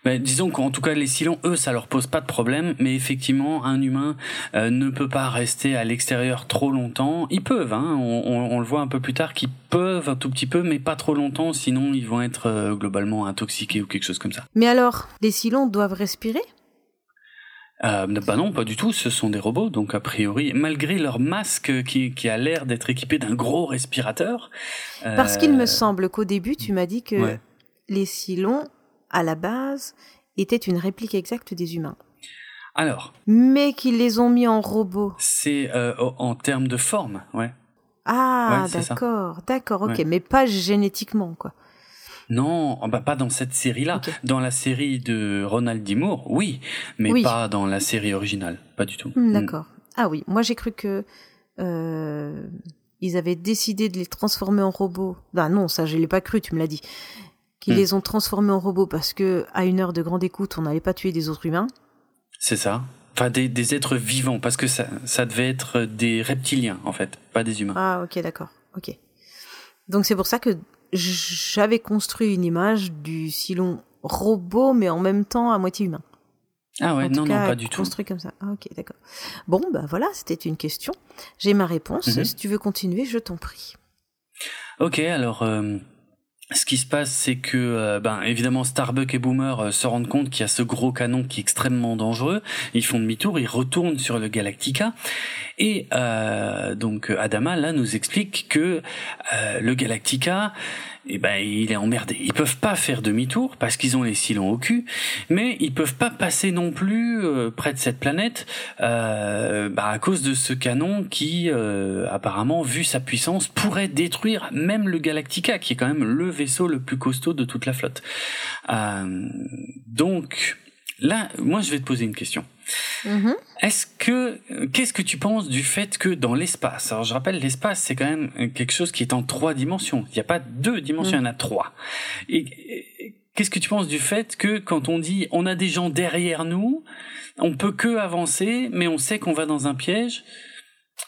Ben, disons qu'en tout cas les Silons, eux, ça leur pose pas de problème, mais effectivement, un humain euh, ne peut pas rester à l'extérieur trop longtemps. Ils peuvent, hein, on, on- on le voit un peu plus tard, qu'ils peuvent un tout petit peu, mais pas trop longtemps, sinon ils vont être euh, globalement intoxiqués ou quelque chose comme ça. Mais alors, les silons doivent respirer? Euh, bah non, pas du tout, ce sont des robots, donc a priori, malgré leur masque qui, qui a l'air d'être équipé d'un gros respirateur. Parce qu'il me euh, semble qu'au début, tu m'as dit que ouais. les silons, à la base, étaient une réplique exacte des humains. Alors, Mais qu'ils les ont mis en robots. c'est euh, en termes de forme, ouais. Ah, Ouais, d'accord, d'accord, ok, Ouais. mais pas génétiquement, quoi. Non, oh, bah pas dans cette série-là. Dans la série de Ronald D. Moore, oui, mais Oui. pas dans la série originale, pas du tout. Hmm, Mm. D'accord. Ah oui, moi j'ai cru que euh, ils avaient décidé de les transformer en robots. Bah non, ça je l'ai pas cru, tu me l'as dit. Qu'ils Hmm. les ont transformés en robots parce que à une heure de grande écoute, on n'allait pas tuer des autres humains. C'est ça. Enfin, des, des êtres vivants, parce que ça, ça devait être des reptiliens, en fait, pas des humains. Ah ok, d'accord, ok. Donc c'est pour ça que j'avais construit une image du Silon robot, mais en même temps à moitié humain. Ah ouais, en tout non, cas, non, pas du tout. construit comme ça. Ah, ok, d'accord. Bon, bah voilà, c'était une question. J'ai ma réponse. Mhm. Si tu veux continuer, je t'en prie. Ok, alors euh, ce qui se passe, c'est que, euh, ben, évidemment, Starbuck et Boomer euh, se rendent compte qu'il y a ce gros canon qui est extrêmement dangereux. Ils font demi-tour, ils retournent sur le Galactica, et euh, donc Adama là nous explique que euh, le Galactica, eh ben, il est emmerdé. Ils peuvent pas faire demi-tour parce qu'ils ont les silons au cul, mais ils peuvent pas passer non plus euh, près de cette planète euh, bah, à cause de ce canon qui, euh, apparemment, vu sa puissance, pourrait détruire même le Galactica, qui est quand même le vaisseau le plus costaud de toute la flotte. Euh, donc, là, moi, je vais te poser une question. Mhm. Est-ce que qu'est-ce que tu penses du fait que dans l'espace, alors je rappelle l'espace c'est quand même quelque chose qui est en trois dimensions. Il n'y a pas deux dimensions, il y en a trois. Et, et- qu'est-ce que tu penses du fait que quand on dit on a des gens derrière nous, on peut que avancer, mais on sait qu'on va dans un piège.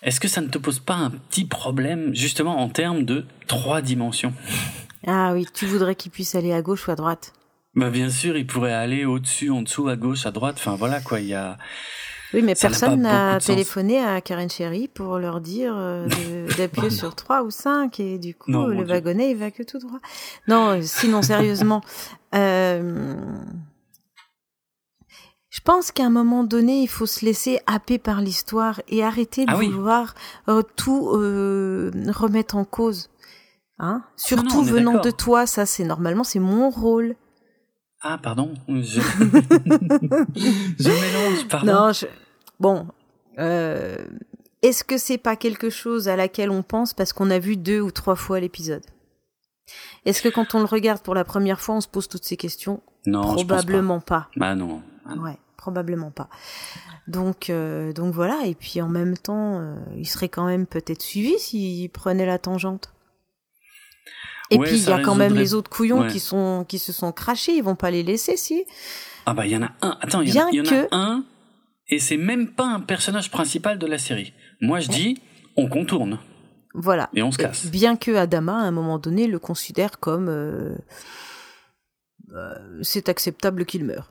Est-ce que ça ne te pose pas un petit problème justement en termes de trois dimensions? Ah oui, tu voudrais qu'il puisse aller à gauche ou à droite? Bah bien sûr, il pourrait aller au-dessus, en dessous, à gauche, à droite. Enfin voilà quoi, il y a. Oui, mais Ça personne n'a de téléphoné à Karen Cherry pour leur dire euh, de- d'appuyer sur 3 ou 5 et du coup, Non, mon le wagonnet, il va que tout droit. Non, euh, sinon, sérieusement, euh, je pense qu'à un moment donné, il faut se laisser happer par l'histoire et arrêter de Ah oui. vouloir euh, tout euh, remettre en cause. Hein Surtout non, on est venant de toi, ça c'est normalement c'est mon rôle. Ah pardon, je, je mélange. Pardon. Non, je... bon. euh, Est-ce que c'est pas quelque chose à laquelle on pense parce qu'on a vu deux ou trois fois l'épisode? Est-ce que quand on le regarde pour la première fois, on se pose toutes ces questions? Non, je pense pas. Probablement pas. Bah non. Ah non. Ouais, probablement pas. Donc, euh, donc voilà. Et puis en même temps, euh, il serait quand même peut-être suivi s'il prenait la tangente. Et Ouais, puis il y a quand même les autres couillons ouais. qui sont qui se sont crachés. Ils vont pas les laisser si. Ah bah il y en a un. Attends, il y, en a- y en que- a un. Et c'est même pas un personnage principal de la série. Moi je dis, on contourne Voilà. et on se casse. Bien que Adama, à un moment donné, le considère comme euh, euh, c'est acceptable qu'il meure.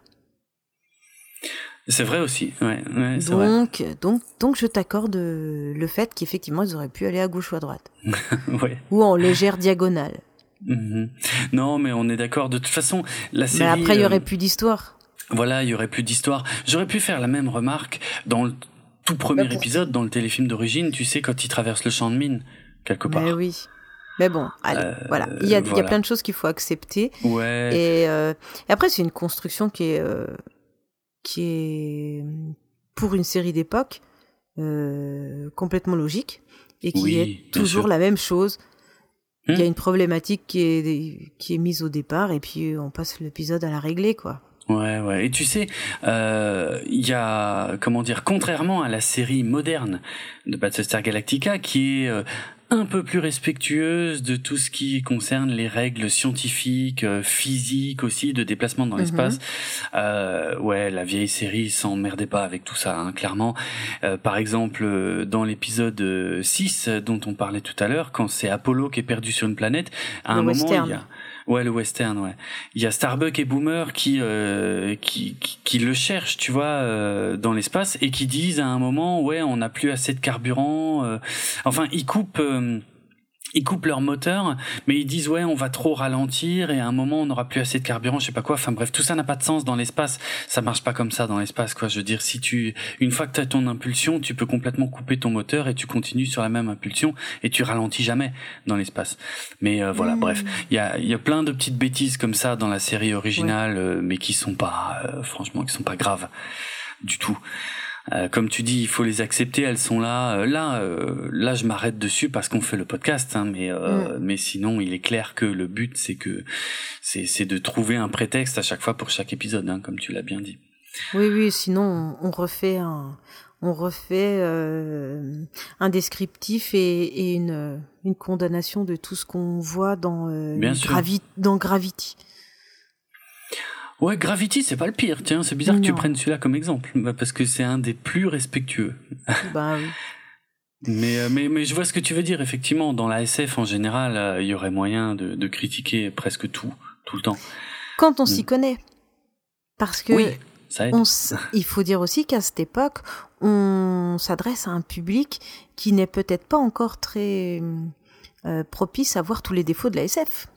C'est vrai aussi. Ouais, ouais c'est vrai. Donc, donc, donc, je t'accorde euh, le fait qu'effectivement, ils auraient pu aller à gauche ou à droite, ouais. ou en légère diagonale. Mhm. Non, mais on est d'accord. De toute façon, la série. Mais après, il y euh, aurait plus d'histoire. Voilà, il y aurait plus d'histoire. J'aurais pu faire la même remarque dans le tout premier Bah, épisode, dans le téléfilm d'origine. Tu sais, quand il traverse le champ de mine quelque part. Mais oui. Mais bon, allez, Euh, voilà. Il y a, il y a voilà. plein de choses qu'il faut accepter. Ouais. Et, euh, et après, c'est une construction qui est, euh, qui est pour une série d'époque euh, complètement logique et qui Oui, est toujours la même chose. Il y a Hmm. une problématique qui est qui est mise au départ et puis on passe l'épisode à la régler quoi. Ouais, ouais. Et tu sais, euh, il y a, comment dire, contrairement à la série moderne de Battlestar Galactica, qui est euh, un peu plus respectueuse de tout ce qui concerne les règles scientifiques, euh, physiques aussi, de déplacement dans l'espace. Mhm. Euh, ouais, la vieille série s'emmerdait pas avec tout ça, hein, clairement. Euh, par exemple, dans l'épisode 6 dont on parlait tout à l'heure, quand c'est Apollo qui est perdu sur une planète, à un moment, il y a Ouais, le western, ouais. Il y a Starbuck et Boomer qui, euh, qui, qui, le cherchent, tu vois, euh, dans l'espace et qui disent à un moment, ouais, on n'a plus assez de carburant. Euh. Enfin, ils coupent ils coupent leur moteur, mais ils disent ouais on va trop ralentir et à un moment on n'aura plus assez de carburant, je sais pas quoi. Enfin bref, tout ça n'a pas de sens dans l'espace. Ça marche pas comme ça dans l'espace quoi. Je veux dire si tu une fois que tu as ton impulsion, tu peux complètement couper ton moteur et tu continues sur la même impulsion et tu ralentis jamais dans l'espace. Mais euh, voilà, bref, il y a il y a plein de petites bêtises comme ça dans la série originale, euh, mais qui sont pas euh, franchement qui sont pas graves du tout. Euh, comme tu dis, il faut les accepter. Elles sont là. Euh, là, euh, là, je m'arrête dessus parce qu'on fait le podcast. Hein, mais mm. mais sinon, il est clair que le but, c'est que c'est de trouver un prétexte à chaque fois pour chaque épisode, hein, comme tu l'as bien dit. Oui, oui. Sinon, on, refait un on refait un descriptif et, et une, une, condamnation de tout ce qu'on voit dans, dans Gravity. Ouais, Gravity, c'est pas le pire. Tiens, c'est bizarre que tu prennes celui-là comme exemple, bah, parce que c'est un des plus respectueux. Bah oui. Mais, euh, mais, mais je vois ce que tu veux dire. Effectivement, dans la SF en général, euh, il y aurait moyen de, de, critiquer presque tout, tout le temps. Quand on s'y mm. connaît. Parce que oui, ça aide. il faut dire aussi qu'à cette époque, on s'adresse à un public qui n'est peut-être pas encore très euh, propice à voir tous les défauts de la SF.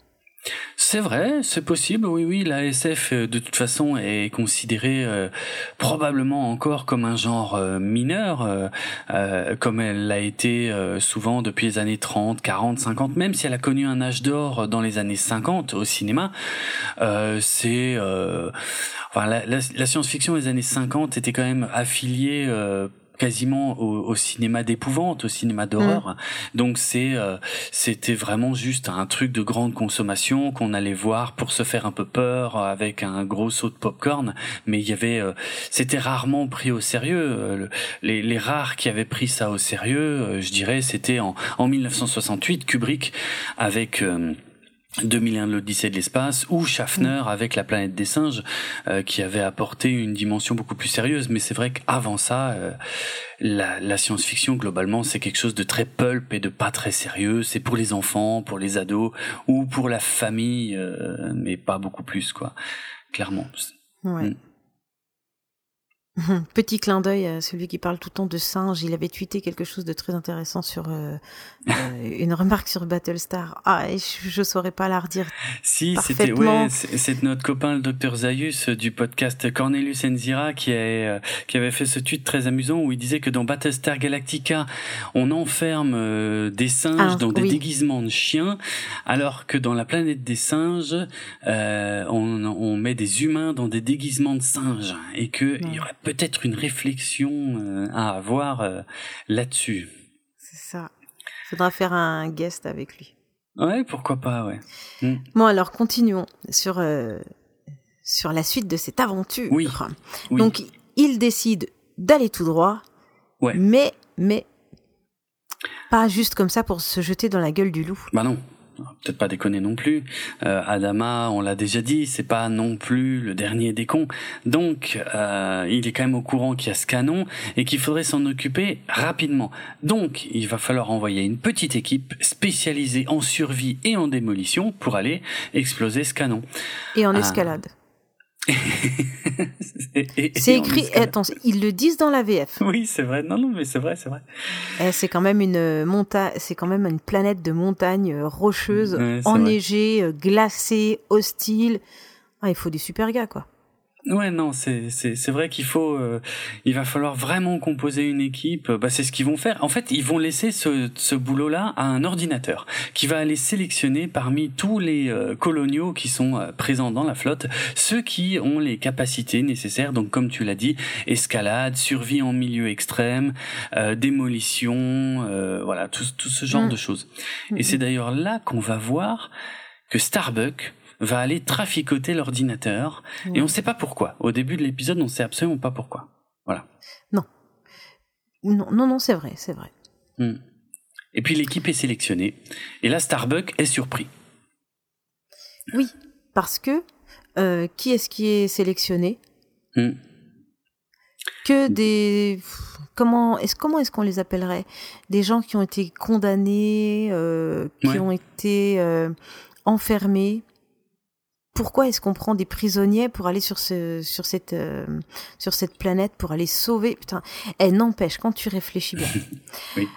C'est vrai, c'est possible, oui, oui. La SF, euh, de toute façon, est considérée euh, probablement encore comme un genre euh, mineur, comme elle l'a été souvent depuis les années 30, 40, 50, même si elle a connu un âge d'or dans les années 50 au cinéma. c'est... Enfin, la, la science-fiction des années 50 était quand même affiliée quasiment au, cinéma d'épouvante, au cinéma d'horreur. Mm. Donc c'est euh, c'était vraiment juste un truc de grande consommation qu'on allait voir pour se faire un peu peur avec un gros saut de popcorn. Mais il y avait euh, c'était rarement pris au sérieux. Euh, les, les rares qui avaient pris ça au sérieux, je dirais, c'était en, en 1968 Kubrick avec 2001 l'Odyssée de l'espace ou Schaffner mm. avec la planète des singes euh, qui avait apporté une dimension beaucoup plus sérieuse mais c'est vrai qu'avant ça euh, la, la science-fiction globalement c'est quelque chose de très pulp et de pas très sérieux c'est pour les enfants pour les ados ou pour la famille euh, mais pas beaucoup plus quoi clairement ouais. Mm. Petit clin d'œil à celui qui parle tout le temps de singe. Il avait tweeté quelque chose de très intéressant sur euh, euh, une remarque sur Battlestar. Ah, je, ne saurais pas la redire. Si, c'était ouais, c'est notre copain le docteur Zayus du podcast Cornelius Enzira qui, a, qui avait fait ce tweet très amusant où il disait que dans Battlestar Galactica, on enferme euh, des singes ah, dans des déguisements de chiens, alors que dans la planète des singes, on, on, met des humains dans des déguisements de singes et que il y aurait peut-être une réflexion euh, à avoir euh, là-dessus. C'est ça. Faudra faire un guest avec lui. Ouais, pourquoi pas, ouais. Hmm. Bon, alors continuons sur euh, sur la suite de cette aventure. Oui. Donc, il décide d'aller tout droit. Ouais. Mais mais pas juste comme ça pour se jeter dans la gueule du loup. Bah non peut-être pas déconner non plus. Euh, Adama, on l'a déjà dit, c'est pas non plus le dernier des cons. Donc, euh, il est quand même au courant qu'il y a ce canon et qu'il faudrait s'en occuper rapidement. Donc, il va falloir envoyer une petite équipe spécialisée en survie et en démolition pour aller exploser ce canon. Et en euh, escalade. c'est écrit, attends, ils le disent dans la VF. Oui, c'est vrai. Non, non, mais c'est vrai, c'est vrai. Eh, c'est quand même une montagne, c'est quand même une planète de montagnes euh, rocheuses, enneigées, euh, glacées, hostiles. Ah, il faut des super gars, quoi. Ouais, non, c'est c'est vrai qu'il faut, euh, il va falloir vraiment composer une équipe. Bah, c'est ce qu'ils vont faire. En fait, ils vont laisser ce ce boulot-là à un ordinateur qui va aller sélectionner parmi tous les euh, coloniaux qui sont euh, présents dans la flotte ceux qui ont les capacités nécessaires. Donc, comme tu l'as dit, escalade, survie en milieu extrême, démolition, voilà, tout tout ce genre mm. de choses. Et c'est d'ailleurs là qu'on va voir que Starbuck va aller traficoter l'ordinateur et on ne sait pas pourquoi. Au début de l'épisode, on ne sait absolument pas pourquoi. Voilà. Non. Non, non, non c'est vrai, c'est vrai. Hmm. Et puis l'équipe est sélectionnée. Et là, Starbuck est surpris. Oui, parce que euh, qui est-ce qui est sélectionné? Hmm. Que des comment est-ce comment est-ce qu'on les appellerait? Des gens qui ont été condamnés, euh, qui Ouais. ont été euh, enfermés? Pourquoi est-ce qu'on prend des prisonniers pour aller sur ce sur cette euh, sur cette planète pour aller sauver Putain, elle n'empêche quand tu réfléchis bien. Oui.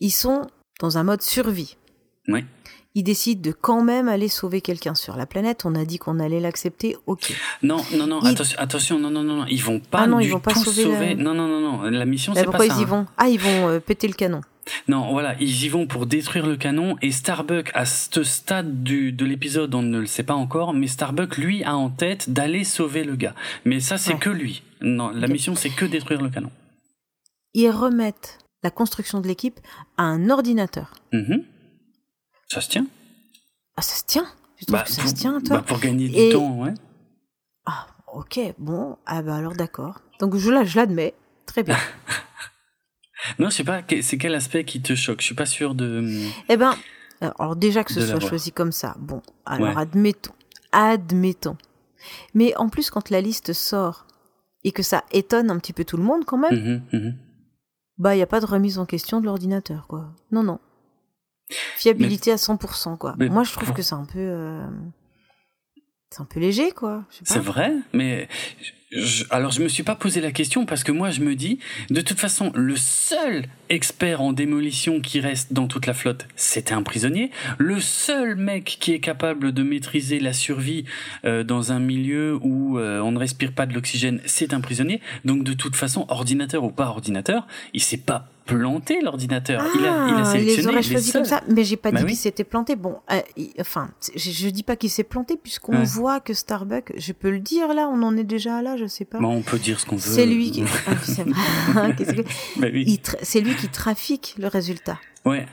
Ils sont dans un mode survie. Oui. Ils décident de quand même aller sauver quelqu'un sur la planète. On a dit qu'on allait l'accepter. Ok. Non, non, non, Ils- attention, attention, non, non, non, ils vont pas Ah non, ils du vont pas sauver la- Non, non, non, non, la mission Mais c'est pas pourquoi ça. ils y hein. vont? Ah, ils vont euh, péter le canon. Non, voilà, ils y vont pour détruire le canon et Starbuck, à ce stade du, de l'épisode, on ne le sait pas encore, mais Starbuck, lui, a en tête d'aller sauver le gars. Mais ça, c'est Ouais. que lui. Non, la mission, c'est que détruire le canon. Ils remettent la construction de l'équipe à un ordinateur. Mhm. Ça se tient Ah, ça se tient Tu trouves Bah, que ça pour, se tient, toi bah, pour gagner du Et- temps, ouais. Ah, ok, bon, ah bah alors d'accord. Donc je, la- je l'admets, très bien. Non, je sais pas, c'est quel aspect qui te choque? Je suis pas sûr de... eh ben, alors déjà que ce soit choisi comme ça, bon, alors Ouais. admettons, admettons. Mais en plus, quand la liste sort et que ça étonne un petit peu tout le monde quand même, Mhm, mhm. bah il y a pas de remise en question de l'ordinateur, quoi. Non, non. Fiabilité à 100%, quoi. mais Moi, je trouve que c'est un peu... euh, C'est un peu léger, quoi. C'est vrai, mais je- alors je me suis pas posé la question parce que moi je me dis, de toute façon, le seul expert en démolition qui reste dans toute la flotte, c'était un prisonnier. Le seul mec qui est capable de maîtriser la survie euh, dans un milieu où euh, on ne respire pas de l'oxygène, c'est un prisonnier. Donc de toute façon, ordinateur ou pas ordinateur, il s'est pas planté l'ordinateur. Ah, il a, il a sélectionné les aurait choisis comme ça, mais j'ai pas Bah dit oui. qu'il s'était planté. Bon, euh, il- enfin, je, je dis pas qu'il s'est planté puisqu'on Ouais. voit que Starbuck, je peux le dire là, on en est déjà là, je sais pas. Bon, on peut dire ce qu'on veut. c'est lui qui, Ah, c'est que- Bah oui. tra- lui qui trafique le résultat. Ouais.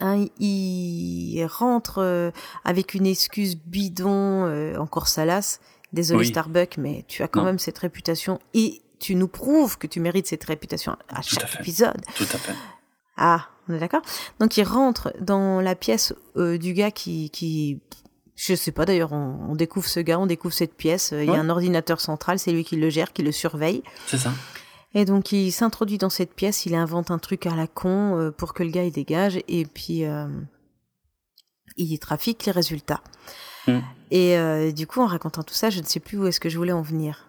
Hein, il rentre euh, avec une excuse bidon, euh, encore salace. Désolé Oui. Starbuck, mais tu as quand Non. même cette réputation et tu nous prouves que tu mérites cette réputation à à chaque fait. épisode. Tout à fait. Ah, on est d'accord? Donc il rentre dans la pièce euh, du gars qui, qui... Je sais pas d'ailleurs, on, on découvre ce gars, on découvre cette pièce, euh, il y a un ordinateur central, c'est lui qui le gère, qui le surveille. C'est ça. Et donc il s'introduit dans cette pièce, il invente un truc à la con euh, pour que le gars il dégage, et puis euh, il trafique les résultats. Mm. Et du coup, en racontant tout ça, je ne sais plus où est-ce que je voulais en venir.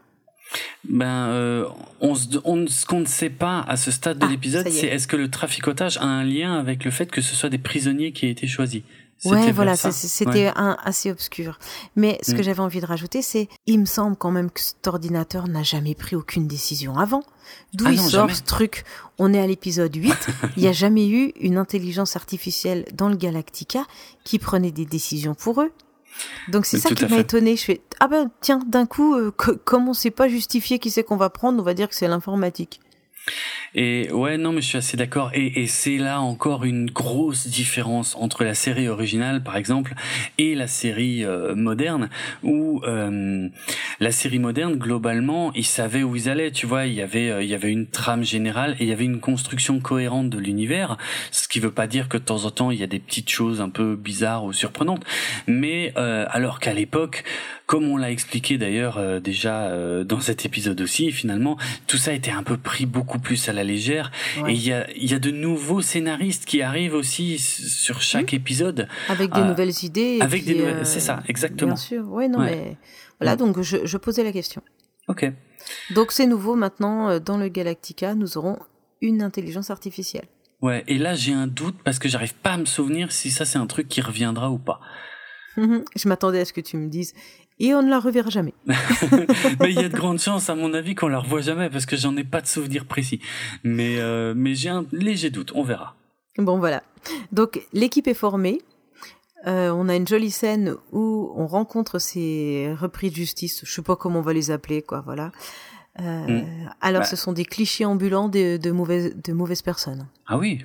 Ben, euh, on se, on, ce qu'on ne sait pas à ce stade de Ah, l'épisode, est. c'est est-ce que le traficotage a un lien avec le fait que ce soit des prisonniers qui aient été choisis? Ouais, voilà, c'était Ouais. un assez obscur. Mais ce que Mm. j'avais envie de rajouter, c'est, il me semble quand même que cet ordinateur n'a jamais pris aucune décision avant. D'où Ah il non, sort jamais. ce truc On est à l'épisode 8. il n'y a jamais eu une intelligence artificielle dans le Galactica qui prenait des décisions pour eux. Donc c'est Oui, ça tout qui m'a étonné. Je fais ah ben tiens d'un coup euh, co- comme on sait pas justifier qui c'est qu'on va prendre, on va dire que c'est l'informatique. Et ouais, non, mais je suis assez d'accord. Et, et c'est là encore une grosse différence entre la série originale, par exemple, et la série euh, moderne, où euh, la série moderne, globalement, ils savaient où ils allaient. Tu vois, il y avait, euh, il y avait une trame générale et il y avait une construction cohérente de l'univers. Ce qui veut pas dire que de temps en temps il y a des petites choses un peu bizarres ou surprenantes. Mais euh, alors qu'à l'époque, comme on l'a expliqué d'ailleurs déjà dans cet épisode aussi, finalement, tout ça était un peu pris beaucoup plus à la légère. Ouais. Et il y a, il y a de nouveaux scénaristes qui arrivent aussi sur chaque épisode. Avec des Ah, nouvelles idées. avec des nouvelles- euh, c'est ça, exactement. Bien sûr. Ouais non Ouais. mais voilà Mm. donc je, je posais la question. Ok. Donc c'est nouveau maintenant euh, dans le Galactica, nous aurons une intelligence artificielle. Ouais. Et là, j'ai un doute parce que j'arrive pas à me souvenir si ça c'est un truc qui reviendra ou pas. Je m'attendais à ce que tu me dises et on ne la reverra jamais. mais il y a de grandes chances, à mon avis, qu'on la revoit jamais parce que j'en ai pas de souvenir précis. Mais euh, mais j'ai un léger doute. On verra. Bon voilà. Donc l'équipe est formée. Euh, on a une jolie scène où on rencontre ces repris de justice. Je sais pas comment on va les appeler, quoi. Voilà. Euh, Mm. Alors, Bah. ce sont des clichés ambulants de, de mauvaises de mauvaises personnes. Ah oui,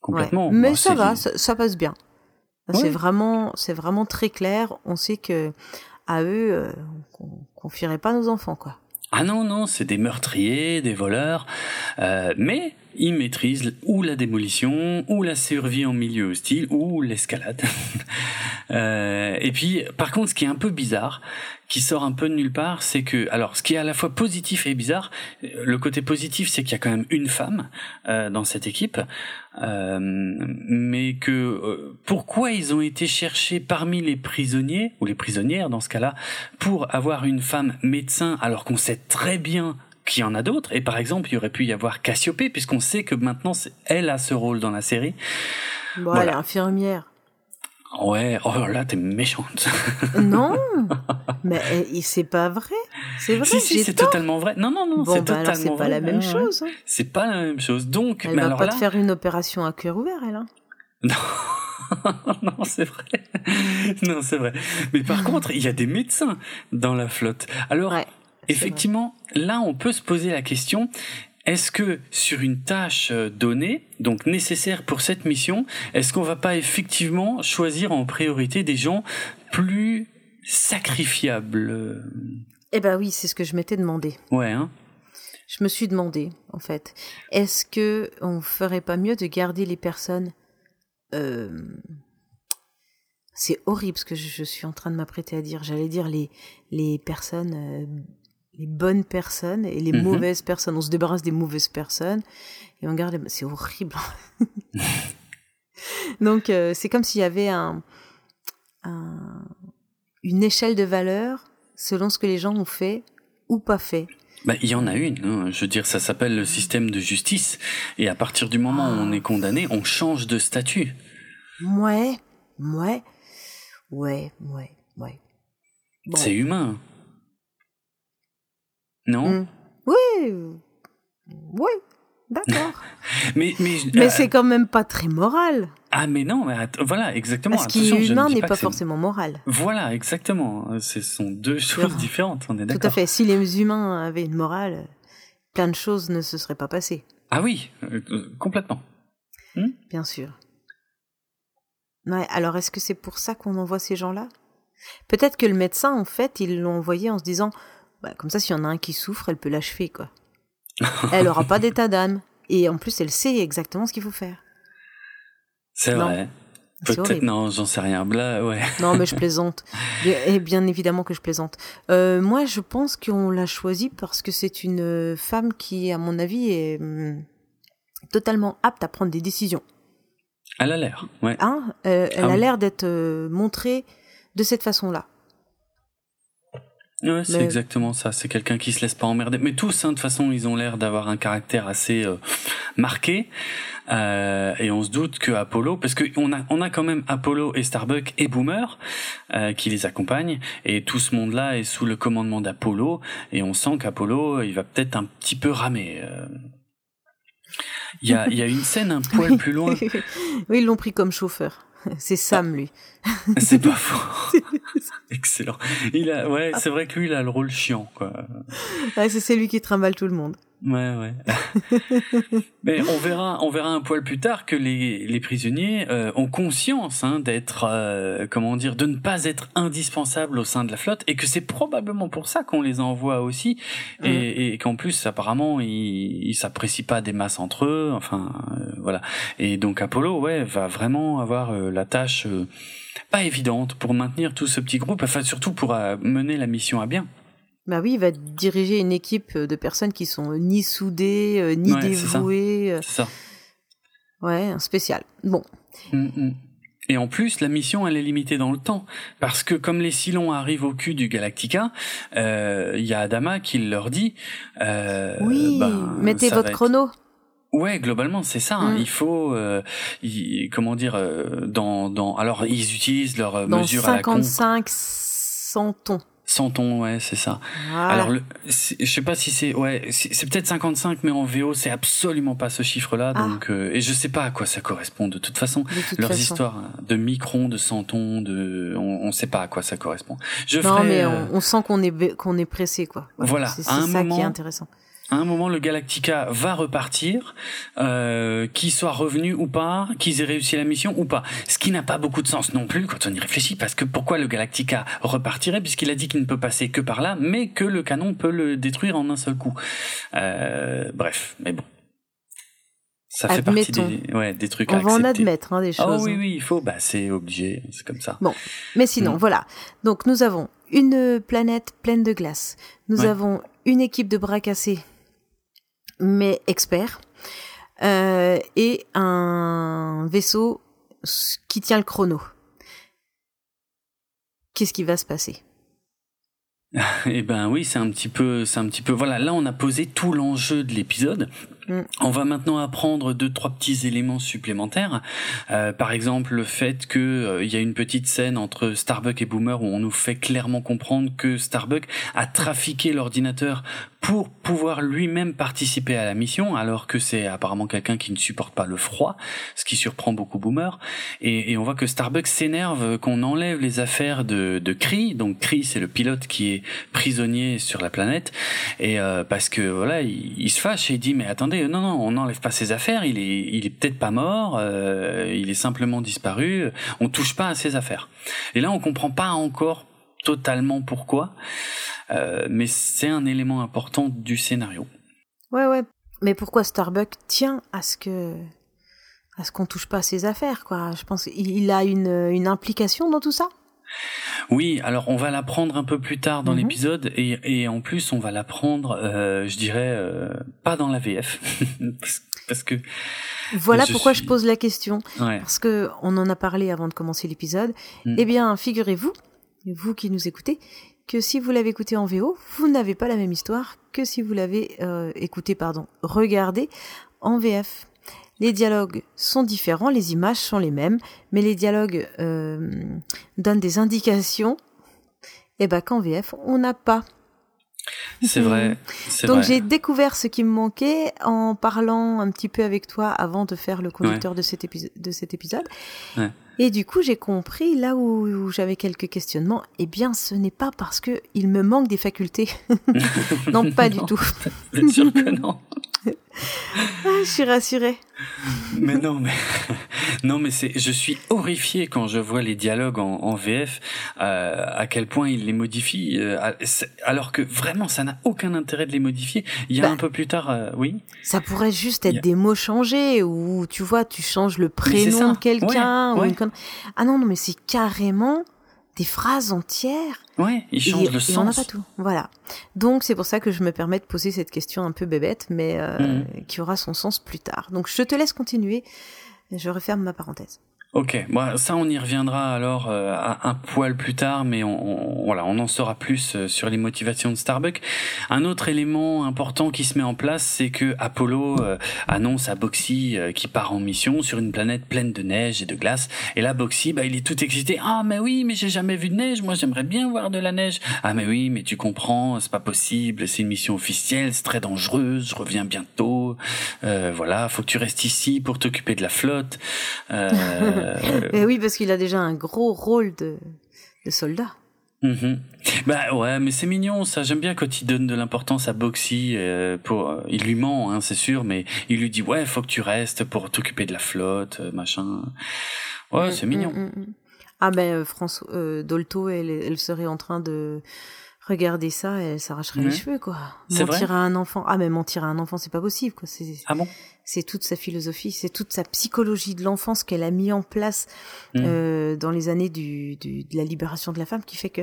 complètement. Ouais. Mais Bon, ça va, ça, ça passe bien. Ouais. C'est vraiment, c'est vraiment très clair. On sait que à eux, euh, on on confierait pas nos enfants, quoi. Ah non, non, c'est des meurtriers, des voleurs. Euh, mais il maîtrise ou la démolition, ou la survie en milieu hostile, ou l'escalade. euh, et puis, par contre, ce qui est un peu bizarre, qui sort un peu de nulle part, c'est que, alors, ce qui est à la fois positif et bizarre, le côté positif, c'est qu'il y a quand même une femme euh, dans cette équipe, euh, mais que euh, pourquoi ils ont été cherchés parmi les prisonniers ou les prisonnières dans ce cas-là pour avoir une femme médecin, alors qu'on sait très bien qu'il y en a d'autres? Et par exemple, il y aurait pu y avoir Cassiopée, puisqu'on sait que maintenant, elle a ce rôle dans la série. Bon, voilà. elle est infirmière. Ouais, oh là, t'es méchante. non, mais c'est pas vrai. C'est vrai. Si, si, c'est totalement vrai. Non, non, non, c'est bah totalement c'est pas la même chose. Hein. C'est pas la même chose. Donc, elle mais va alors pas là... te faire une opération à cœur ouvert, elle. Hein. Non. non, c'est vrai. Non, c'est vrai. Mais par contre, il y a des médecins dans la flotte. Alors, ouais, effectivement, là, on peut se poser la question est-ce que sur une tâche donnée, donc nécessaire pour cette mission, est-ce qu'on va pas effectivement choisir en priorité des gens plus sacrifiables? Eh ben oui, c'est ce que je m'étais demandé. Ouais, hein Je me suis demandé, en fait, est-ce que on ferait pas mieux de garder les personnes euh... C'est horrible ce que je suis en train de m'apprêter à dire. J'allais dire les les personnes euh, les bonnes personnes et les Mhm. mauvaises personnes. On se débarrasse des mauvaises personnes et on garde. les- C'est horrible. Donc euh, c'est comme s'il y avait un, un- une échelle de valeur selon ce que les gens ont fait ou pas fait. Bah, il y en a une. hein. Je veux dire, ça s'appelle le système de justice. Et à partir du moment où on est condamné, on change de statut. Ouais, ouais, ouais, ouais, ouais. Bon. C'est humain. Non? Hmm. Oui, euh, oui, d'accord. Mais mais Mais ah, c'est quand même pas très moral. ah mais non, mais voilà exactement. Ce qui est humain n'est pas forcément moral. Voilà, exactement. Ce sont deux choses différentes. On est Tout à d'accord. fait. Si les humains avaient une morale, plein de choses ne se seraient pas passées, Ah oui, euh, euh, complètement. bien sûr. Ouais, alors est-ce que c'est pour ça qu'on envoie ces gens-là? Peut-être que le médecin, en fait, ils l'ont envoyé en se disant, bah, comme ça, s'il y en a un qui souffre, elle peut l'achever, quoi. elle aura pas d'état d'âme. Et en plus, elle sait exactement ce qu'il faut faire. C'est vrai. Peut-être non, j'en sais rien. Là, ouais. Non, mais je plaisante. Et bien évidemment que je plaisante. Euh, moi, je pense qu'on l'a choisie parce que c'est une femme qui, à mon avis, est hum, totalement apte à prendre des décisions. Elle a l'air. Ouais. Hein Euh, elle Ah a oui. l'air d'être euh, montrée de cette façon-là. Ouais, c'est Mais- exactement ça. C'est quelqu'un qui se laisse pas emmerder. Mais tous, hein, de toute façon, ils ont l'air d'avoir un caractère assez euh, marqué. Euh, et on se doute que Apollo, parce que on a, on a quand même Apollo et Starbuck et Boomer euh, qui les accompagnent. Et tout ce monde-là est sous le commandement d'Apollo. Et on sent qu'Apollo, il va peut-être un petit peu ramer. euh. Il y a, il y a une scène un poil plus loin. oui, ils l'ont pris comme chauffeur. C'est Sam, lui. C'est pas faux. Excellent. Il a, ouais, c'est vrai que lui, il a le rôle chiant, quoi. Ouais, c'est c'est lui qui trimballe tout le monde. Ouais, ouais. Mais on verra, on verra un poil plus tard que les, les prisonniers euh, ont conscience hein, d'être, euh, comment dire, de ne pas être indispensables au sein de la flotte, et que c'est probablement pour ça qu'on les envoie aussi, et, et qu'en plus apparemment ils, ils s'apprécient pas des masses entre eux. Enfin, euh, voilà. Et donc Apollo, ouais, va vraiment avoir euh, la tâche euh, pas évidente pour maintenir tout ce petit groupe, enfin surtout pour euh, mener la mission à bien. Bah oui, il va diriger une équipe de personnes qui sont ni soudées, euh, ni Ouais, dévouées. euh, C'est ça. Ouais, un spécial. Bon. Mm, mm. Et en plus, la mission, elle est limitée dans le temps. Parce que comme les Cylons arrivent au cul du Galactica, euh, il y a Adama qui leur dit... Euh, Oui, ben, mettez votre être- chrono. Ouais, globalement, c'est ça. hein. Mm. Il faut... euh, comment dire... euh, dans, dans, alors, ils utilisent leur euh, Dans mesure à la con. 55 centons. Centons, ouais, c'est ça. Voilà. Alors, le, je sais pas si c'est, ouais, c'est peut-être 55, mais en VO, c'est absolument pas ce chiffre-là. Ah. Donc, euh, et je sais pas à quoi ça correspond. De toute façon, de toute leurs façon. histoires de microns, de centons, de, on, on sait pas à quoi ça correspond. Je Non, ferai, mais euh, on, on sent qu'on est qu'on est pressé, quoi. Voilà, C'est ça qui moment- est intéressant. À un moment, le Galactica va repartir, euh, qu'ils soient revenus ou pas, qu'ils aient réussi la mission ou pas. Ce qui n'a pas beaucoup de sens non plus quand on y réfléchit, parce que pourquoi le Galactica repartirait, puisqu'il a dit qu'il ne peut passer que par là, mais que le canon peut le détruire en un seul coup. Euh, bref, mais bon. Ça fait partie des, ouais, des trucs On va en admettre hein, des ah choses. Oh oui, oui, il faut. Bah, c'est obligé. C'est comme ça. Bon, mais sinon, mm. voilà. Donc, nous avons une planète pleine de glace. Nous avons une équipe de bras cassés, mais experts, euh, et un vaisseau qui tient le chrono. Qu'est-ce qui va se passer? Eh ben oui, c'est un petit peu, c'est un petit peu. Voilà, là on a posé tout l'enjeu de l'épisode. Mm. On va maintenant apprendre deux trois petits éléments supplémentaires. Euh, par exemple, le fait que euh, y a une petite scène entre Starbuck et Boomer où on nous fait clairement comprendre que Starbuck a trafiqué l'ordinateur pour pouvoir lui-même participer à la mission, alors que c'est apparemment quelqu'un qui ne supporte pas le froid, ce qui surprend beaucoup Boomer. Et, on voit que Starbuck s'énerve qu'on enlève les affaires de, de Cree. Donc Cree, c'est le pilote qui est prisonnier sur la planète, et euh, parce que voilà, il, il se fâche et il dit mais attendez non, non, on n'enlève pas ses affaires, il est, il est peut-être pas mort, euh, il est simplement disparu, on touche pas à ses affaires. Et là, on comprend pas encore totalement pourquoi, euh, mais c'est un élément important du scénario. Ouais, ouais. Mais pourquoi Starbuck tient à ce que à ce qu'on touche pas à ses affaires, quoi? Je pense qu'il a une, une implication dans tout ça. Oui, alors on va l'apprendre un peu plus tard dans mhm. l'épisode et, et, en plus on va l'apprendre, euh, je dirais, euh, pas dans la VF, parce, que. Voilà pourquoi je pose la question, parce que on en a parlé avant de commencer l'épisode. Mm. Eh bien, figurez-vous, vous qui nous écoutez, que si vous l'avez écouté en VO, vous n'avez pas la même histoire que si vous l'avez euh, écouté, pardon, regardé en VF. Les dialogues sont différents, les images sont les mêmes, mais les dialogues euh, donnent des indications et eh ben qu'en VF, on n'a pas. C'est vrai. Donc j'ai découvert ce qui me manquait en parlant un petit peu avec toi avant de faire le conducteur de, cet de cet épisode. Et du coup, j'ai compris là où, j'avais quelques questionnements. Eh bien, ce n'est pas parce que il me manque des facultés. non, pas du tout. Bien sûr que non. Ah, je suis rassurée. Mais non, mais non, mais c'est. Je suis horrifié quand je vois les dialogues en, VF, euh, à quel point ils les modifient, euh, alors que vraiment ça n'a aucun intérêt de les modifier. Il y a bah, un peu plus tard, euh, oui. Ça pourrait juste être des mots changés ou tu vois, tu changes le prénom de quelqu'un. Ah non, non, mais c'est carrément des phrases entières. Ouais, il change le sens. on n'a pas tout. Voilà. Donc c'est pour ça que je me permets de poser cette question un peu bébête, mais euh, mm. qui aura son sens plus tard. Donc je te laisse continuer. Je referme ma parenthèse. Ok, bon, ça on y reviendra alors euh, un poil plus tard, mais on, voilà, on en saura plus euh, sur les motivations de Starbuck. Un autre élément important qui se met en place, c'est que Apollo euh, annonce à Boxy qui part en mission sur une planète pleine de neige et de glace. Et là, Boxy, bah, il est tout excité. Ah, mais oui, mais j'ai jamais vu de neige. Moi, j'aimerais bien voir de la neige. Ah, mais oui, mais tu comprends, c'est pas possible. C'est une mission officielle, c'est très dangereuse. Je reviens bientôt. voilà, faut que tu restes ici pour t'occuper de la flotte. Euh, oui, parce qu'il a déjà un gros rôle de, de soldat. Mm-hmm. Bah ouais, mais c'est mignon ça. J'aime bien quand il donne de l'importance à Boxy. Euh, pour, euh, il lui ment, hein, c'est sûr, mais il lui dit ouais, faut que tu restes pour t'occuper de la flotte, machin. Ouais, mm, c'est mignon. Mm, mm, ah ben François Dolto, elle, elle serait en train de regarder ça, elle s'arracherait les cheveux quoi. Mentir à un enfant. Ah mais mentir à un enfant, c'est pas possible quoi. Ah bon? c'est toute sa philosophie, c'est toute sa psychologie de l'enfance qu'elle a mis en place mm. euh, dans les années du, de la libération de la femme qui fait que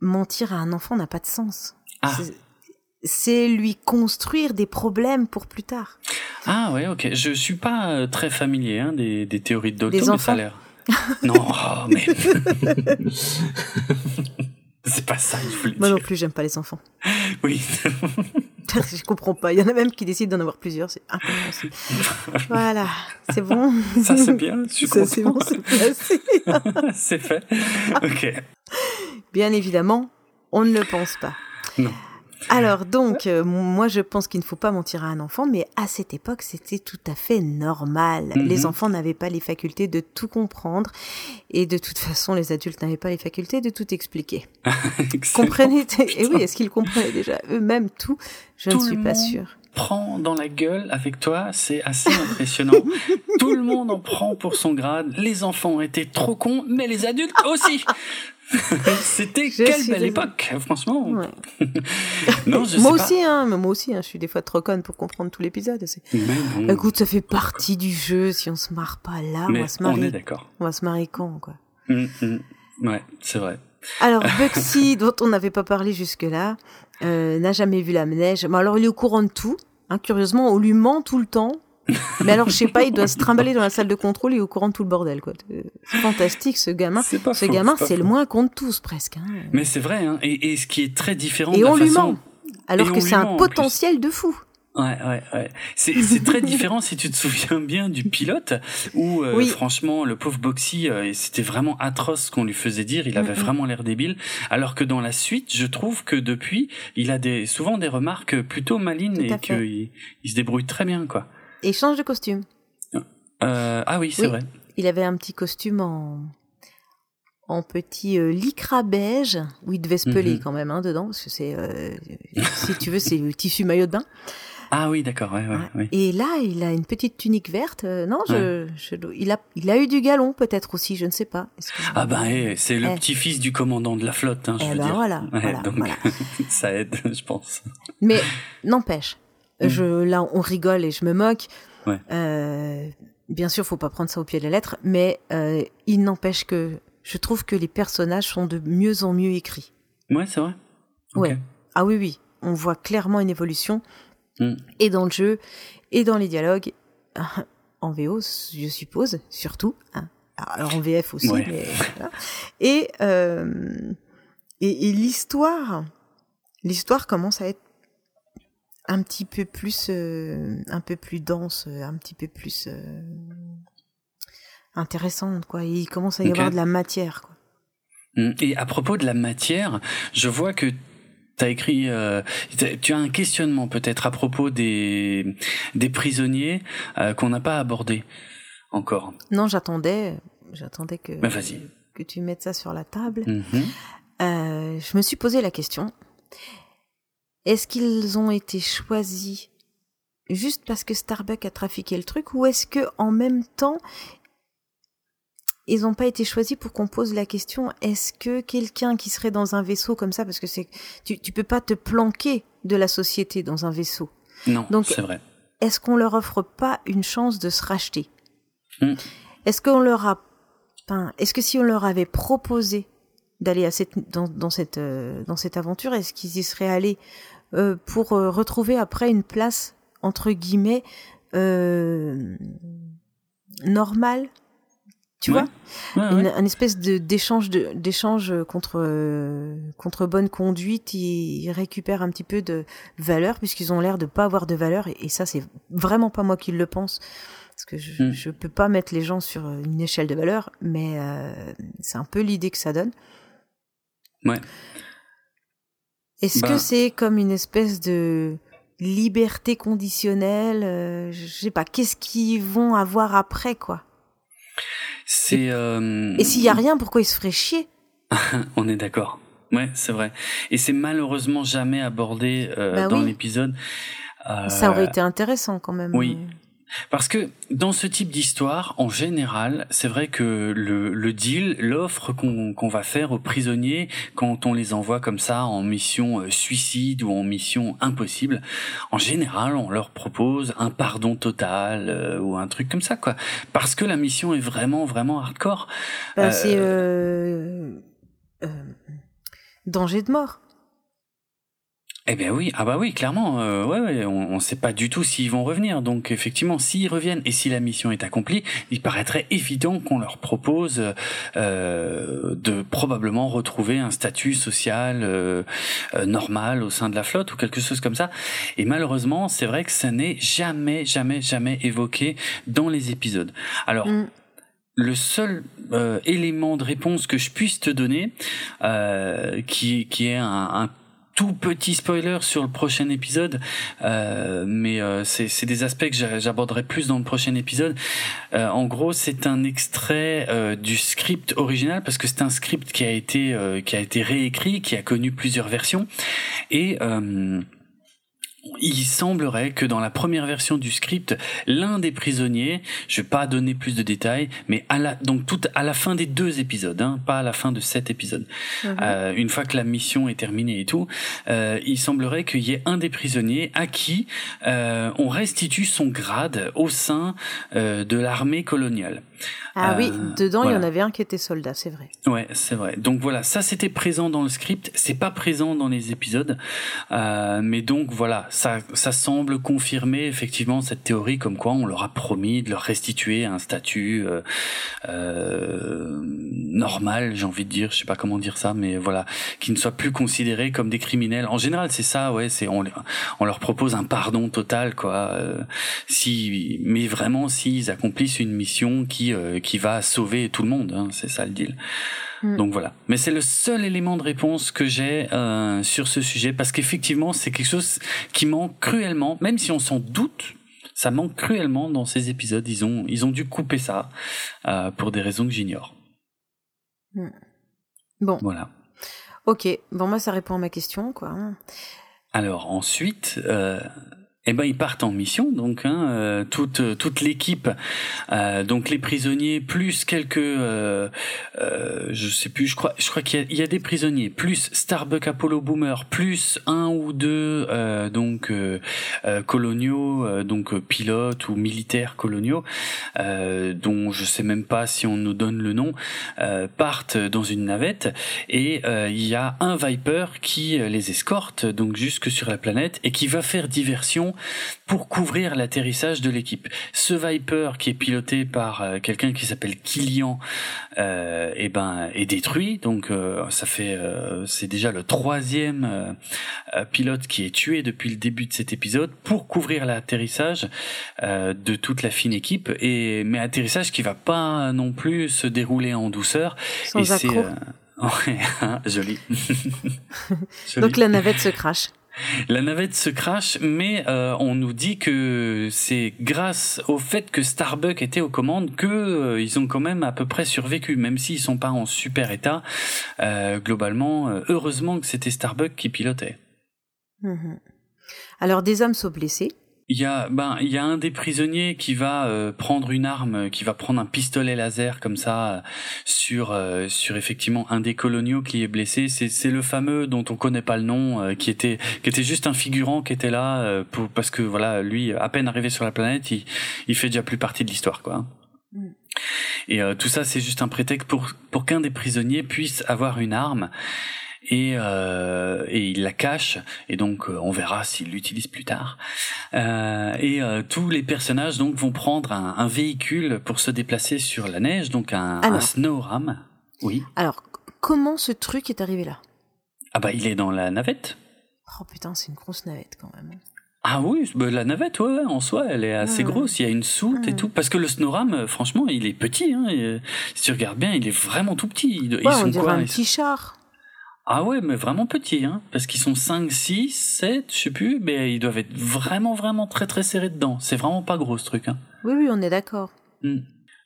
mentir à un enfant n'a pas de sens. Ah. C'est lui construire des problèmes pour plus tard. Ah ouais, ok. Je suis pas euh, très familier hein, des, des, théories de Dolto, mais ça a l'air. non, oh, mais. C'est pas ça, il Moi non plus, j'aime pas les enfants. Oui. je comprends pas. Il y en a même qui décident d'en avoir plusieurs. C'est incompréhensible. voilà. C'est bon. Ça, c'est bien. Je ça, c'est bon, c'est c'est fait. Ok. Bien évidemment, on ne le pense pas. Non. Alors donc, euh, moi je pense qu'il ne faut pas mentir à un enfant, mais à cette époque c'était tout à fait normal. Mhm. Les enfants n'avaient pas les facultés de tout comprendre et de toute façon les adultes n'avaient pas les facultés de tout expliquer. Comprenez Et oui, est-ce qu'ils comprenaient déjà eux-mêmes tout? Je ne suis pas sûre. Prend dans la gueule avec toi, c'est assez impressionnant. Tout le monde en prend pour son grade. Les enfants été trop cons, mais les adultes aussi. C'était quelle belle époque, franchement. non, je moi, aussi, Hein, moi aussi, hein, je suis des fois trop conne pour comprendre tout l'épisode. Écoute, ça fait partie du jeu. Si on se marre pas là, on va se marrer. On est d'accord. On va se marrer con, quoi. Hum, hum. Ouais, c'est vrai. Alors Bugsy, dont on n'avait pas parlé jusque-là, euh, n'a jamais vu la neige. Mais alors il est au courant de tout. Hein, curieusement, on lui ment tout le temps. Mais alors, je sais pas, il doit se trimballer dans la salle de contrôle, il est au courant de tout le bordel, quoi. C'est fantastique, ce gamin. ce gamin, c'est le moins con de tous, presque. Hein. Mais c'est vrai, hein. Et, ce qui est très différent et de on lui ment. Alors que c'est un potentiel de fou. Ouais, ouais, ouais. C'est, c'est très différent si tu te souviens bien du pilote où euh, franchement le pauvre Boxy euh, c'était vraiment atroce ce qu'on lui faisait dire. Il avait vraiment l'air débile. Alors que dans la suite, je trouve que depuis, il a des souvent des remarques plutôt malines et qu'il il se débrouille très bien quoi. Et il change de costume. Euh, ah oui, c'est vrai. Il avait un petit costume en en petit euh, lycra beige où il devait se peler mhm. quand même hein, dedans parce que c'est si tu veux c'est le tissu maillot de bain. Ah oui, d'accord. Ouais, ouais, Et là, il a une petite tunique verte. Euh, non, je, il a, il a eu du galon peut-être aussi, je ne sais pas. ah ben, eh, c'est le eh. petit-fils du commandant de la flotte, hein, je eh veux ben dire. Voilà, voilà, donc, ça aide, je pense. Mais n'empêche, mm. je, là, on rigole et je me moque. Euh, bien sûr, faut pas prendre ça au pied de la lettre, mais euh, il n'empêche que je trouve que les personnages sont de mieux en mieux écrits. Ouais, c'est vrai. Ouais. Ah oui, oui. On voit clairement une évolution. Mm. et dans le jeu, et dans les dialogues, en VO, je suppose, surtout. Hein. Alors en VF aussi, mais Et, euh, et, et l'histoire, l'histoire commence à être un petit peu plus, euh, un peu plus dense, un petit peu plus euh, intéressante, quoi. il commence à y avoir de la matière, quoi. Mm. Et à propos de la matière, je vois que T'as écrit, euh, tu as un questionnement peut-être à propos des des prisonniers euh, qu'on n'a pas abordé encore. Non, j'attendais, j'attendais que vas-y. que tu mettes ça sur la table. Mm-hmm. Euh, je me suis posé la question est-ce qu'ils ont été choisis juste parce que Starbucks a trafiqué le truc, ou est-ce que en même temps ils n'ont pas été choisis pour qu'on pose la question est-ce que quelqu'un qui serait dans un vaisseau comme ça, parce que c'est tu tu peux pas te planquer de la société dans un vaisseau. Non, donc c'est vrai. Est-ce qu'on leur offre pas une chance de se racheter? Hmm. Est-ce qu'on leur a, enfin, est-ce que si on leur avait proposé d'aller à cette dans, dans cette euh, dans cette aventure, est-ce qu'ils y seraient allés euh, pour euh, retrouver après une place entre guillemets normale? Tu vois un espèce de d'échange d'échange contre contre bonne conduite ils, récupèrent un petit peu de valeur puisqu'ils ont l'air de pas avoir de valeur et, ça c'est vraiment pas moi qui le pense parce que je, mm. je peux pas mettre les gens sur une échelle de valeur mais euh, c'est un peu l'idée que ça donne. Ouais. Est-ce que bah. c'est comme une espèce de liberté conditionnelle euh, je sais pas qu'est-ce qu'ils vont avoir après quoi? C'est. Euh... Et s'il y a rien, pourquoi il se ferait chier? On est d'accord. Ouais, c'est vrai. Et c'est malheureusement jamais abordé euh, bah dans l'épisode. Euh... Ça aurait été intéressant quand même. Oui. Parce que dans ce type d'histoire, en général, c'est vrai que le, le deal, l'offre qu'on va faire aux prisonniers quand on les envoie comme ça en mission euh, suicide ou en mission impossible, en général, on leur propose un pardon total euh, ou un truc comme ça, quoi. Parce que la mission est vraiment, vraiment hardcore. Bah, c'est euh, danger de mort. Eh bien oui, ah bah oui, clairement, euh, ouais, on ne sait pas du tout s'ils vont revenir. Donc effectivement, s'ils reviennent et si la mission est accomplie, il paraîtrait évident qu'on leur propose euh, de probablement retrouver un statut social euh, euh, normal au sein de la flotte ou quelque chose comme ça. Et malheureusement, c'est vrai que ça n'est jamais, jamais, jamais évoqué dans les épisodes. Alors. Mm. le seul euh, élément de réponse que je puisse te donner, euh, qui, qui est un, un tout petit spoiler sur le prochain épisode, euh, mais euh, c'est des aspects que j'aborderai plus dans le prochain épisode. Euh, en gros, c'est un extrait euh, du script original parce que c'est un script qui a été qui a été réécrit, qui a connu plusieurs versions et il semblerait que dans la première version du script, l'un des prisonniers, je vais pas donner plus de détails, mais à la donc tout à la fin des deux épisodes, hein, pas à la fin de cet épisode. Mhm. Euh, une fois que la mission est terminée et tout, euh, il semblerait qu'il y ait un des prisonniers à qui euh, on restitue son grade au sein de l'armée coloniale. Ah oui, dedans il y en avait un qui était soldat, c'est vrai. Ouais, c'est vrai. Donc voilà, ça c'était présent dans le script, c'est pas présent dans les épisodes, mais donc voilà, ça, ça semble confirmer effectivement cette théorie comme quoi on leur a promis de leur restituer un statut euh, euh, normal, j'ai envie de dire, je sais pas comment dire ça, mais voilà, qui ne soient plus considérés comme des criminels. En général, c'est ça, ouais, c'est on, leur propose un pardon total, quoi. Euh, si, mais vraiment s'ils accomplissent une mission qui euh, qui va sauver tout le monde, hein, c'est ça le deal. Mm. Donc voilà. Mais c'est le seul élément de réponse que j'ai euh, sur ce sujet parce qu'effectivement c'est quelque chose qui manque cruellement, même si on s'en doute. Ça manque cruellement dans ces épisodes. Ils ont, ils ont dû couper ça euh, pour des raisons que j'ignore. Mm. Bon. Voilà. Ok. Bon, moi, ça répond à ma question, quoi. Alors ensuite, euh, eh ben ils partent en mission donc hein, euh, toute toute l'équipe euh, donc les prisonniers plus quelques euh, euh, je sais plus je crois je crois qu'il y, y, a des prisonniers plus Starbuck Apollo Boomer plus un ou deux euh, donc coloniaux donc pilotes ou militaires coloniaux dont je sais même pas si on nous donne le nom partent dans une navette et il y a un Viper qui les escorte donc jusque sur la planète et qui va faire diversion pour couvrir l'atterrissage de l'équipe. Ce Viper qui est piloté par euh, quelqu'un qui s'appelle Kilian, euh, eh ben est détruit. Donc euh, ça fait c'est déjà le troisième pilote qui est tué depuis le début de cet épisode pour couvrir l'atterrissage de toute la fine équipe. Et mais atterrissage qui va pas non plus se dérouler en douceur. Sans et c'est Ouais, joli. Donc la navette se crache. La navette se crache, mais euh, on nous dit que c'est grâce au fait que Starbuck était aux commandes que euh, ils ont quand même à peu près survécu, même s'ils sont pas en super état. Euh, globalement, heureusement que c'était Starbuck qui pilotait. Mhm. Alors des hommes sont blessés. Il y a ben il y a un des prisonniers qui va euh, prendre une arme, qui va prendre un pistolet laser comme ça euh, sur euh, sur effectivement un des coloniaux qui est blessé. C'est c'est le fameux dont on connaît pas le nom, qui était qui était juste un figurant qui était là pour parce que voilà lui à peine arrivé sur la planète, il il fait déjà plus partie de l'histoire quoi. Mm. Et tout ça c'est juste un prétexte pour pour qu'un des prisonniers puisse avoir une arme et, euh, et il la cache et donc euh, on verra s'il l'utilise plus tard euh, et tous les personnages donc vont prendre un, un, véhicule pour se déplacer sur la neige donc un, un snowram oui alors comment ce truc est arrivé là? Ah bah il est dans la navette oh putain c'est une grosse navette quand même ah oui, bah, la navette, ouais, en soi, elle est assez grosse. Il y a une soute et tout. Parce que le Snoram, franchement, il est petit. Hein, et, si tu regardes bien, il est vraiment tout petit. Ils ouais, sont on dirait quoi, un petit char. Ah ouais, mais vraiment petits, hein, parce qu'ils sont 5, 6, 7, je sais plus, mais ils doivent être vraiment, vraiment très, très serrés dedans. C'est vraiment pas gros ce truc. Hein. Oui, oui, on est d'accord. Hmm.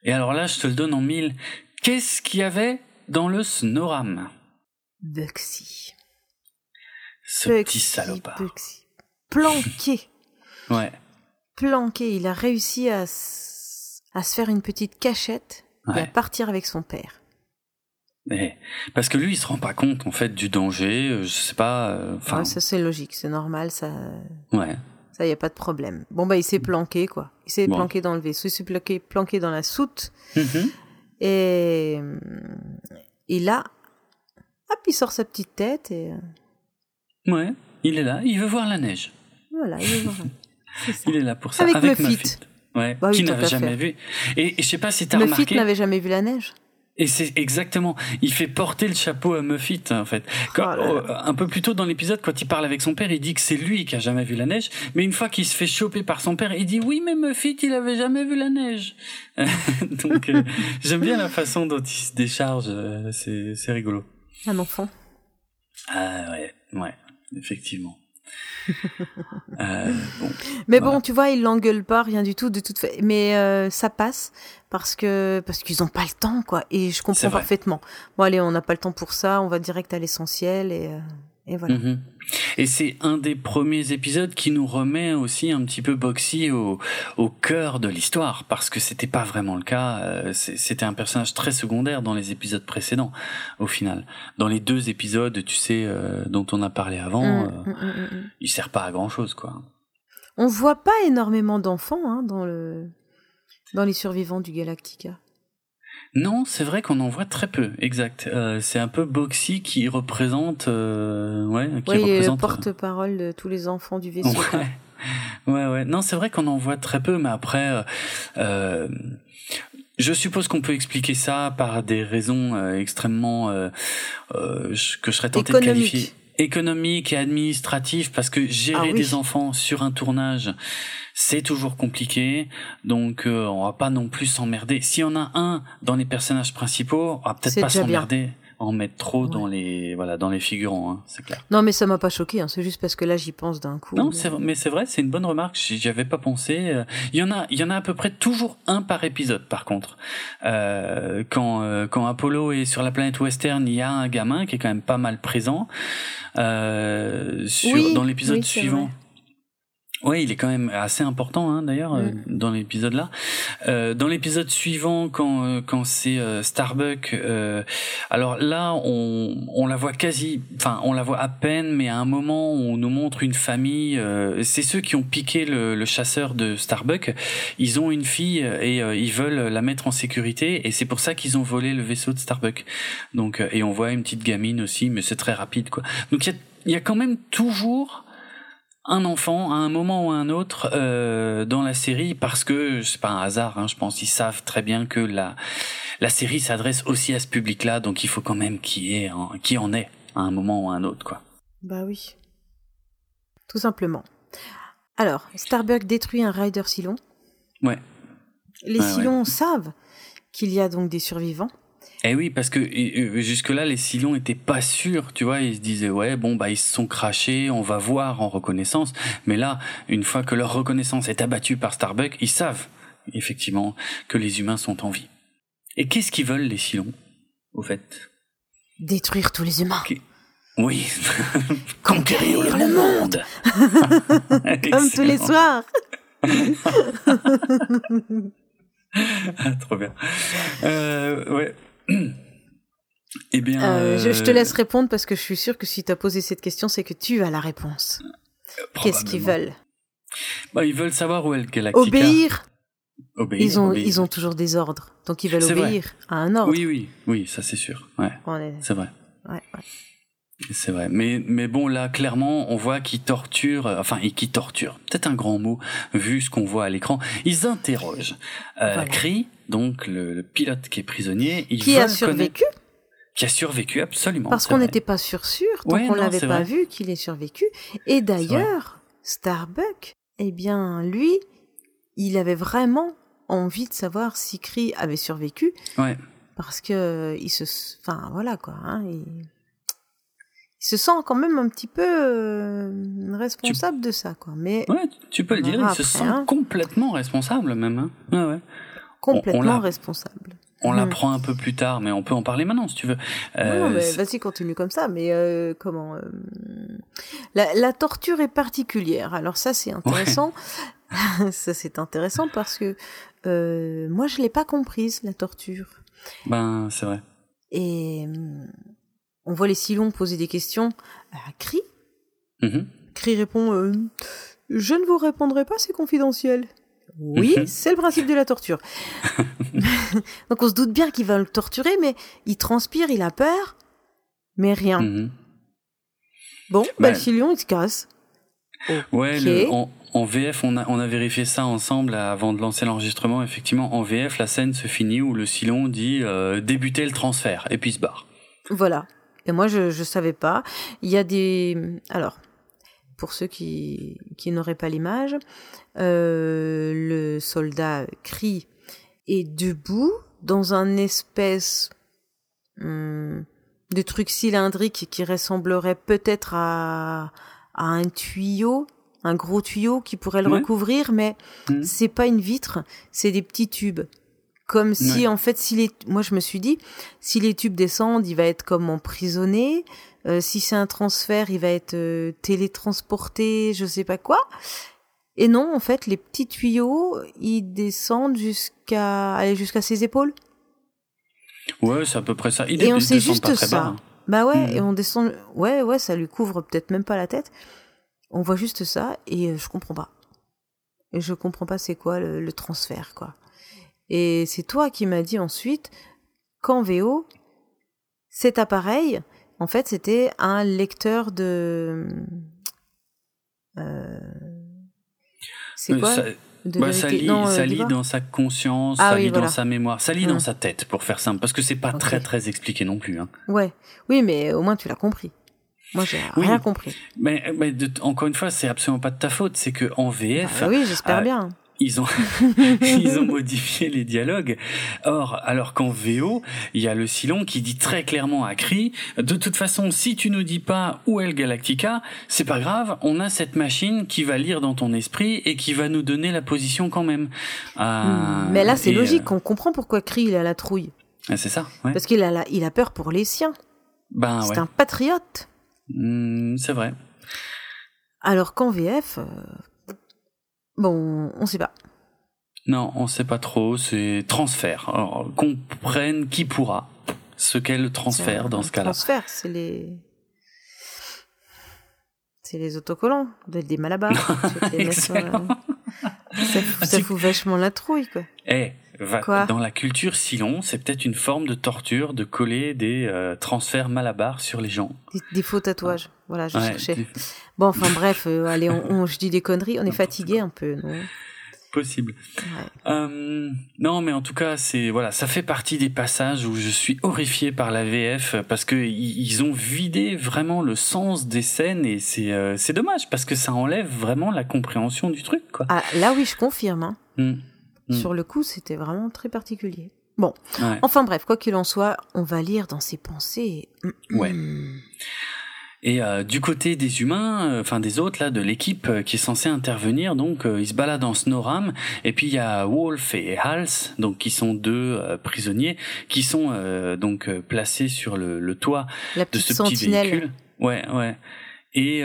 Et alors là, je te le donne en mille. Qu'est-ce qu'il y avait dans le Snoram? Buxy. Ce petit salopard. Buxy. Planqué. ouais. Planqué. Il a réussi à, à se faire une petite cachette et à partir avec son père. Mais parce que lui, il se rend pas compte en fait du danger. Euh, je sais pas. Euh, enfin. ça c'est logique, c'est normal, ça. Ouais. Ça y a pas de problème. Bon bah il s'est planqué quoi. Il s'est planqué dans le vaisseau, il s'est planqué, planqué dans la soute. Mm-hmm. Et et là, hop, il sort sa petite tête et. Euh, ouais, il est là. Il veut voir la neige. Voilà, il veut voir. il est là pour ça. Avec, Avec. Ouais, bah qui n'avait jamais vu. Et, et je sais pas si t'as remarqué. Muffit n'avait jamais vu la neige. Et c'est exactement, il fait porter le chapeau à Muffit en fait. Quand, oh un peu plus tôt dans l'épisode, quand il parle avec son père, il dit que c'est lui qui a jamais vu la neige, mais une fois qu'il se fait choper par son père, il dit oui mais Muffit il avait jamais vu la neige. Donc euh, j'aime bien la façon dont il se décharge, euh, c'est c'est rigolo. Un enfant. Ah ouais, ouais, effectivement. Euh, bon, mais bon, tu vois, il l'engueule pas, rien du tout, de toute façon. Mais euh, ça passe parce que parce qu'ils ont pas le temps, quoi. Et je comprends parfaitement. Bon, allez, on n'a pas le temps pour ça. On va direct à l'essentiel et, euh, Et voilà. Mhm. Et c'est un des premiers épisodes qui nous remet aussi un petit peu Boxy au, au cœur de l'histoire, parce que c'était pas vraiment le cas. euh, C'était un personnage très secondaire dans les épisodes précédents, au final. Dans les deux épisodes, tu sais, euh, dont on a parlé avant, Mm, euh, mm, mm. il sert pas à grand chose, quoi. On voit pas énormément d'enfants hein, dans le dans les survivants du Galactica. Non, c'est vrai qu'on en voit très peu, exact. Euh, c'est un peu Boxy qui représente, euh, ouais, qui le représente. porte-parole de tous les enfants du vaisseau. Ouais, ouais, ouais. Non, c'est vrai qu'on en voit très peu, mais après, euh, euh, je suppose qu'on peut expliquer ça par des raisons euh, extrêmement euh, que je serais tenté de qualifier économiques et administratives, parce que gérer Ah oui. des enfants sur un tournage, c'est toujours compliqué. Donc, euh, on va pas non plus s'emmerder. S'il y en a un dans les personnages principaux, on va peut-être pas s'emmerder. En mettre trop Ouais. dans les voilà dans les figurants, hein, c'est clair. Non, mais ça m'a pas choqué. Hein. C'est juste parce que là, j'y pense d'un coup. Non, mais c'est vrai, c'est une bonne remarque. J'y avais pas pensé. Euh, Il y en a, il y en a à peu près toujours un par épisode. Par contre, euh, quand euh, quand Apollo est sur la planète Western, il y a un gamin qui est quand même pas mal présent. Euh, sur Oui, dans l'épisode oui, suivant. Ouais, il est quand même assez important hein, d'ailleurs euh, Mm. dans l'épisode là. Euh, dans l'épisode suivant, quand euh, quand c'est euh, Starbuck, euh, alors là on on la voit quasi, enfin on la voit à peine, mais à un moment on nous montre une famille. euh, c'est ceux qui ont piqué le, le chasseur de Starbuck. Ils ont une fille et euh, ils veulent la mettre en sécurité et c'est pour ça qu'ils ont volé le vaisseau de Starbuck. Donc euh, et on voit une petite gamine aussi, mais c'est très rapide quoi. Donc il y a il y a quand même toujours un enfant à un moment ou à un autre euh, dans la série parce que c'est pas un hasard hein, je pense ils savent très bien que la la série s'adresse aussi à ce public là donc il faut quand même qu'il y en ait à un moment ou à un autre quoi Bah oui. Tout simplement. Alors, Starbuck détruit un rider Cylon. ouais Les Ouais, ouais. Cylons savent qu'il y a donc des survivants. Eh oui, parce que jusque là, les Cylons étaient pas sûrs, tu vois, ils se disaient ouais, bon bah ils se sont crachés, on va voir en reconnaissance. Mais là, une fois que leur reconnaissance est abattue par Starbuck, ils savent effectivement que les humains sont en vie. Et qu'est-ce qu'ils veulent les Cylons, au fait? Détruire tous les humains. Oui, Conquérir le monde. Comme tous les soirs. Ah, trop bien. Euh, ouais. Eh bien, Euh, je, je te euh, laisse répondre parce que je suis sûre que si tu as posé cette question, c'est que tu as la réponse. Qu'est-ce qu'ils veulent? Bah, ils veulent savoir où est le Galactica. Obéir? Obéir, ils ont, obéir. ils ont toujours des ordres. Donc ils veulent vrai. obéir à un ordre. Oui, oui, oui, ça c'est sûr. Ouais, c'est vrai. ouais, ouais. C'est vrai, mais mais bon là clairement on voit qu'ils torturent, euh, enfin et qu'ils torturent, peut-être un grand mot vu ce qu'on voit à l'écran. Ils interrogent euh, Voilà. Cree, donc le, le pilote qui est prisonnier, ils Qui a survécu connaître- qui a survécu absolument. Parce qu'on n'était pas sûr sûr tant Ouais, l'avait c'est pas vrai. vu qu'il ait survécu. Et d'ailleurs, Starbuck, eh bien lui, il avait vraiment envie de savoir si Cree avait survécu Ouais, parce que il se, enfin voilà quoi, hein, il... il se sent quand même un petit peu euh, responsable de ça quoi, mais ouais, tu peux le On dire, il se sent hein. complètement responsable même. Hein. Ouais, ouais. complètement l'a- responsable. On Mhm. l'apprend un peu plus tard, mais on peut en parler maintenant si tu veux. Euh, non, mais c'est- vas-y, continue comme ça. Mais euh, comment euh, la, la torture est particulière. Alors ça, c'est intéressant. ça, c'est intéressant parce que euh, moi, je l'ai pas comprise la torture. ben c'est vrai. Et euh, on voit les Silons poser des questions à Cri. Mhm. Cri répond euh, Je ne vous répondrai pas, c'est confidentiel. Oui, Mhm. c'est le principe de la torture. Donc on se doute bien qu'il va le torturer, mais il transpire, il a peur, mais rien. Mhm. Bon, bah, Bah, le Silion, il se casse. Ouais, Ok. le- en, en VF, on a, on a vérifié ça ensemble avant de lancer l'enregistrement. Effectivement, en VF, la scène se finit où le Silon dit euh, débuter le transfert et puis il se barre. Voilà. Et moi, je je savais pas. Il y a des... Alors, pour ceux qui, qui n'auraient pas l'image, euh, le soldat crie est debout dans un espèce hum, de truc cylindrique qui ressemblerait peut-être à, à un tuyau, un gros tuyau qui pourrait le Ouais. recouvrir, mais Mhm. c'est pas une vitre, c'est des petits tubes. Comme si, en fait, si les, moi je me suis dit, si les tubes descendent, il va être comme emprisonné. Euh, si c'est un transfert, il va être euh, télétransporté, je sais pas quoi. Et non, en fait, les petits tuyaux, ils descendent jusqu'à, aller jusqu'à ses épaules. Ouais, c'est à peu près ça. Il et on sait juste ça. Hein. Bah ouais, hmm. et on descend. Ouais, ouais, ça lui couvre peut-être même pas la tête. On voit juste ça et euh, je comprends pas. Et je comprends pas c'est quoi le transfert, quoi. Et c'est toi qui m'as dit ensuite qu'en VO, cet appareil, en fait, c'était un lecteur de. Euh, c'est quoi bah, ça lit, euh, ça lit dans sa conscience, ah ça lit dans sa mémoire, ça lit dans sa tête, pour faire simple, parce que c'est pas très très expliqué non plus. Hein. Ouais, oui, mais au moins tu l'as compris. Moi, j'ai rien compris. Mais, mais encore une fois, c'est absolument pas de ta faute. C'est que en VF. Bah oui, j'espère euh, bien ils ont ils ont modifié les dialogues. Or, alors qu'en VO, il y a le Silon qui dit très clairement à Cri de toute façon, si tu nous dis pas où est le Galactica, c'est pas grave, on a cette machine qui va lire dans ton esprit et qui va nous donner la position quand même. Euh, hmm, mais là, c'est logique, euh, on comprend pourquoi Cri il a la trouille. Ah, c'est ça. Parce qu'il a il a peur pour les siens. Ben c'est un patriote. Hmm, c'est vrai. Alors qu'en VF, Bon, on sait pas. Non, on sait pas trop. C'est transfert. Alors, comprenne qui pourra ce qu'est le transfert dans ce cas-là. Transfert, c'est les. C'est les autocollants, des malabars. Excellent. ça, ça fout vachement la trouille, quoi. Eh, dans la culture Silon, c'est peut-être une forme de torture de coller des euh, transferts malabars sur les gens. Des, faux tatouages. Voilà, je cherchais. Bon, enfin bref, euh, allez, on, je dis des conneries. On est fatigué un peu, non? Possible. Euh, non, mais en tout cas, c'est voilà, ça fait partie des passages où je suis horrifié par la VF parce que ils ont vidé vraiment le sens des scènes et c'est c'est dommage parce que ça enlève vraiment la compréhension du truc, quoi. Ah, là oui, je confirme. Hein. Hmm. Mm. Sur le coup, c'était vraiment très particulier. Bon, enfin bref, quoi qu'il en soit, on va lire dans ses pensées. Ouais. Et euh, du côté des humains, euh, enfin des autres là, de l'équipe euh, qui est censée intervenir, donc ils se baladent en Snoram. Et puis il y a Wolf et Hals, donc qui sont deux prisonniers, qui sont donc placés sur le, toit de ce petit véhicule. Ouais, ouais. Et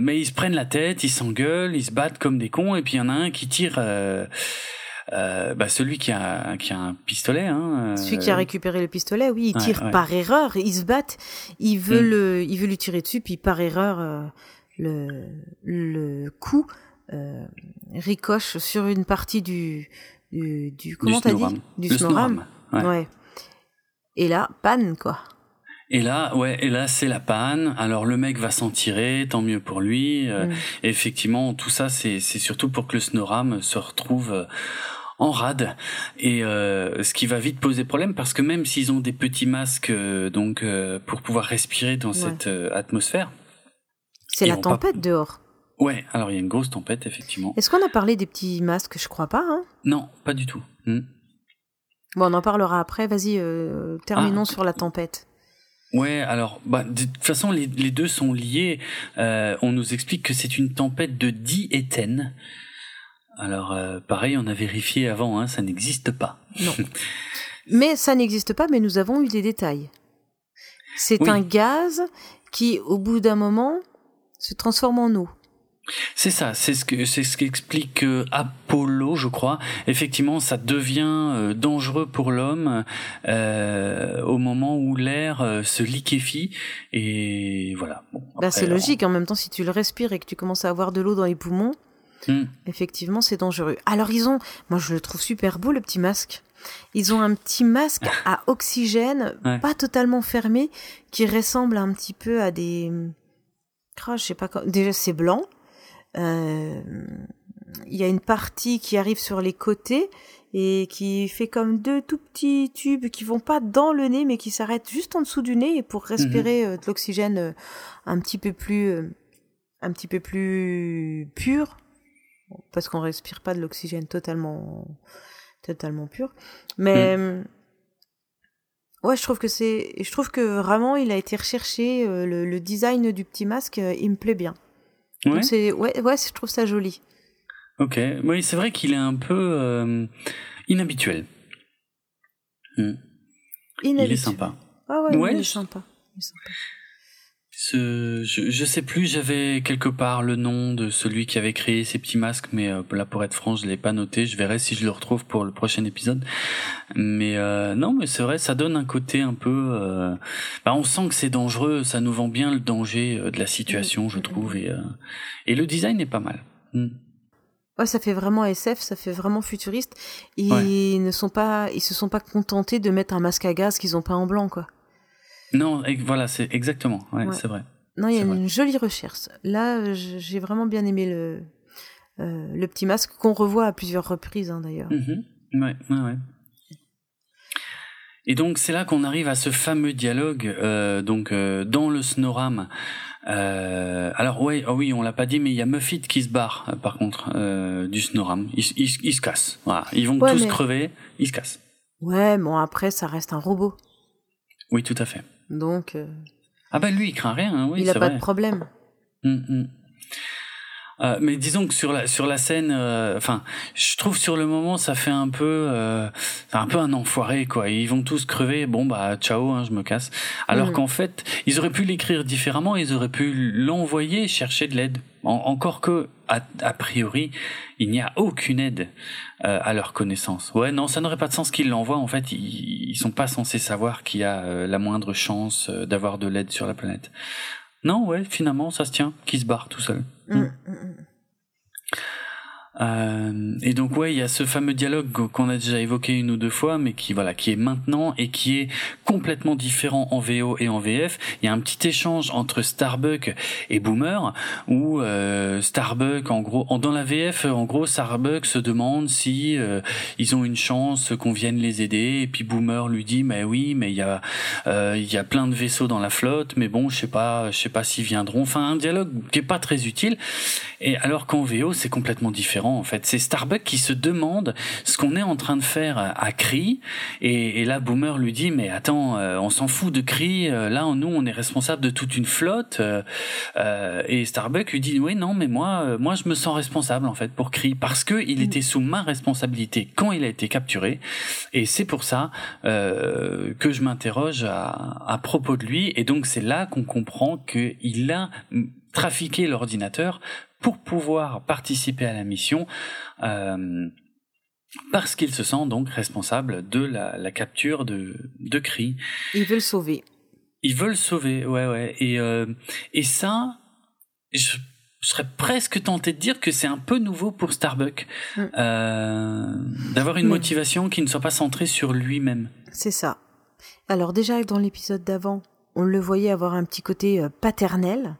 mais ils se prennent la tête, ils s'engueulent, ils se battent comme des cons. Et puis il y en a un qui tire euh, bah celui qui a qui a un pistolet. Hein, euh, celui qui a récupéré le pistolet, oui, il tire par erreur. Ils se battent. Il veut mm. le, il veut lui tirer dessus, puis par erreur euh, le le coup euh, ricoche sur une partie du du, du comment t'as dit? Du snoram. Ouais. Et là, panne quoi. Et là, ouais, et là c'est la panne. Alors le mec va s'en tirer, tant mieux pour lui. Mm. effectivement, tout ça, c'est surtout pour que le Snoram se retrouve en rade. Et euh, ce qui va vite poser problème parce que même s'ils ont des petits masques euh, donc euh, pour pouvoir respirer dans cette atmosphère c'est la tempête dehors. Ouais alors il y a une grosse tempête effectivement. Est-ce qu'on a parlé des petits masques? Je crois pas hein. Non pas du tout. Hmm. bon on en parlera après. Vas-y terminons ah, sur la tempête Ouais, alors bah, de toute façon les, les deux sont liés. on nous explique que c'est une tempête de diéthène. Alors, euh, pareil, on a vérifié avant, hein, ça n'existe pas. Non. mais ça n'existe pas, mais nous avons eu des détails. C'est un gaz qui, au bout d'un moment, se transforme en eau. C'est ça, c'est ce que c'est ce qu'explique euh, Apollo, je crois. Effectivement, ça devient euh, dangereux pour l'homme au moment où l'air se liquéfie et voilà. bah, c'est logique. En même temps, si tu le respires et que tu commences à avoir de l'eau dans les poumons, Hmm. Effectivement, c'est dangereux. Alors ils ont, moi je le trouve super beau le petit masque. Ils ont un petit masque à oxygène, pas totalement fermé, qui ressemble un petit peu à des, oh, je sais pas, déjà c'est blanc. Euh, il y a une partie qui arrive sur les côtés et qui fait comme deux tout petits tubes qui vont pas dans le nez mais qui s'arrêtent juste en dessous du nez pour respirer mhm. euh, de l'oxygène euh, un petit peu plus un petit peu plus pur parce qu'on respire pas de l'oxygène totalement totalement pur mais mm. ouais je trouve que c'est je trouve que vraiment il a été recherché le, design du petit masque il me plaît bien ouais c'est ouais ouais je trouve ça joli ok oui c'est vrai qu'il est un peu euh, inhabituel Mm. Il est sympa. Ah ouais, il est sympa. Il est sympa. Ce, je, je sais plus, j'avais quelque part le nom de celui qui avait créé ces petits masques, mais euh, là pour être franc, je l'ai pas noté. Je verrai si je le retrouve pour le prochain épisode. Mais euh, non, mais c'est vrai, ça donne un côté un peu. Euh, bah, on sent que c'est dangereux, ça nous vend bien le danger de la situation, je trouve, et et le design est pas mal. Mm. Ouais, ça fait vraiment SF, ça fait vraiment futuriste. Ils ne sont pas, ils se sont pas contentés de mettre un masque à gaz qu'ils ont pas en blanc, quoi. Non, voilà, c'est exactement, ouais, c'est vrai. Non, il y a une jolie recherche. Là, j'ai vraiment bien aimé le, euh, le petit masque qu'on revoit à plusieurs reprises, hein, d'ailleurs. Mm Ouais, ouais, ouais. Et donc c'est là qu'on arrive à ce fameux dialogue euh, donc euh, dans le Snoram. Alors ouais, oh oui, on l'a pas dit, mais il y a Muffit qui se barre par contre du Snoram. Ils, ils, ils, se cassent. Voilà, ils vont tous crever, ils se cassent. Ouais, bon après ça reste un robot. Oui, tout à fait. Donc. Euh, ah ben lui, il craint rien. Hein, oui, il n'a pas de problème. Hum. Euh, mais disons que sur la sur la scène, euh, enfin, je trouve sur le moment ça fait un peu un peu un enfoiré quoi. Ils vont tous crever. Bon bah ciao, hein, je me casse. Alors mm. qu'en fait, ils auraient pu l'écrire différemment. Ils auraient pu l'envoyer chercher de l'aide. encore que a, priori, il n'y a aucune aide euh, à leur connaissance. Ouais, non, ça n'aurait pas de sens qu'ils l'envoient. En fait, ils, ils sont pas censés savoir qu'il y a euh, la moindre chance euh, d'avoir de l'aide sur la planète. Non, ouais, finalement, ça se tient, qui se barre tout seul. Mm, mm, mm. Euh, et donc ouais, il y a ce fameux dialogue qu'on a déjà évoqué une ou deux fois, mais qui voilà, qui est maintenant et qui est complètement différent en VO et en VF. Il y a un petit échange entre Starbuck et Boomer où euh, Starbuck, en gros, dans la VF, en gros, Starbuck se demande si euh, ils ont une chance qu'on vienne les aider, et puis Boomer lui dit, mais oui, mais il y a euh, il y a plein de vaisseaux dans la flotte, mais bon, je sais pas, je sais pas s'ils viendront. Enfin, un dialogue qui est pas très utile. Et alors qu'en VO, c'est complètement différent en fait. C'est Starbuck qui se demande ce qu'on est en train de faire à Cree et, là Boomer lui dit mais attends euh, on s'en fout de Cree euh, là nous on est responsable de toute une flotte euh, et Starbuck lui dit oui non mais moi moi je me sens responsable en fait pour Cree parce que il mm. était sous ma responsabilité quand il a été capturé et c'est pour ça que je m'interroge à, à propos de lui et donc c'est là qu'on comprend qu'il a trafiqué l'ordinateur pour pouvoir participer à la mission. Euh, parce qu'il se sent donc responsable de la, capture de, de Cree. Ils veulent sauver. Ils veulent sauver, ouais, ouais. Et, euh, et ça, je, serais presque tenté de dire que c'est un peu nouveau pour Starbuck. Mm. Euh, d'avoir une motivation qui ne soit pas centrée sur lui-même. C'est ça. Alors déjà, dans l'épisode d'avant, on le voyait avoir un petit côté paternel.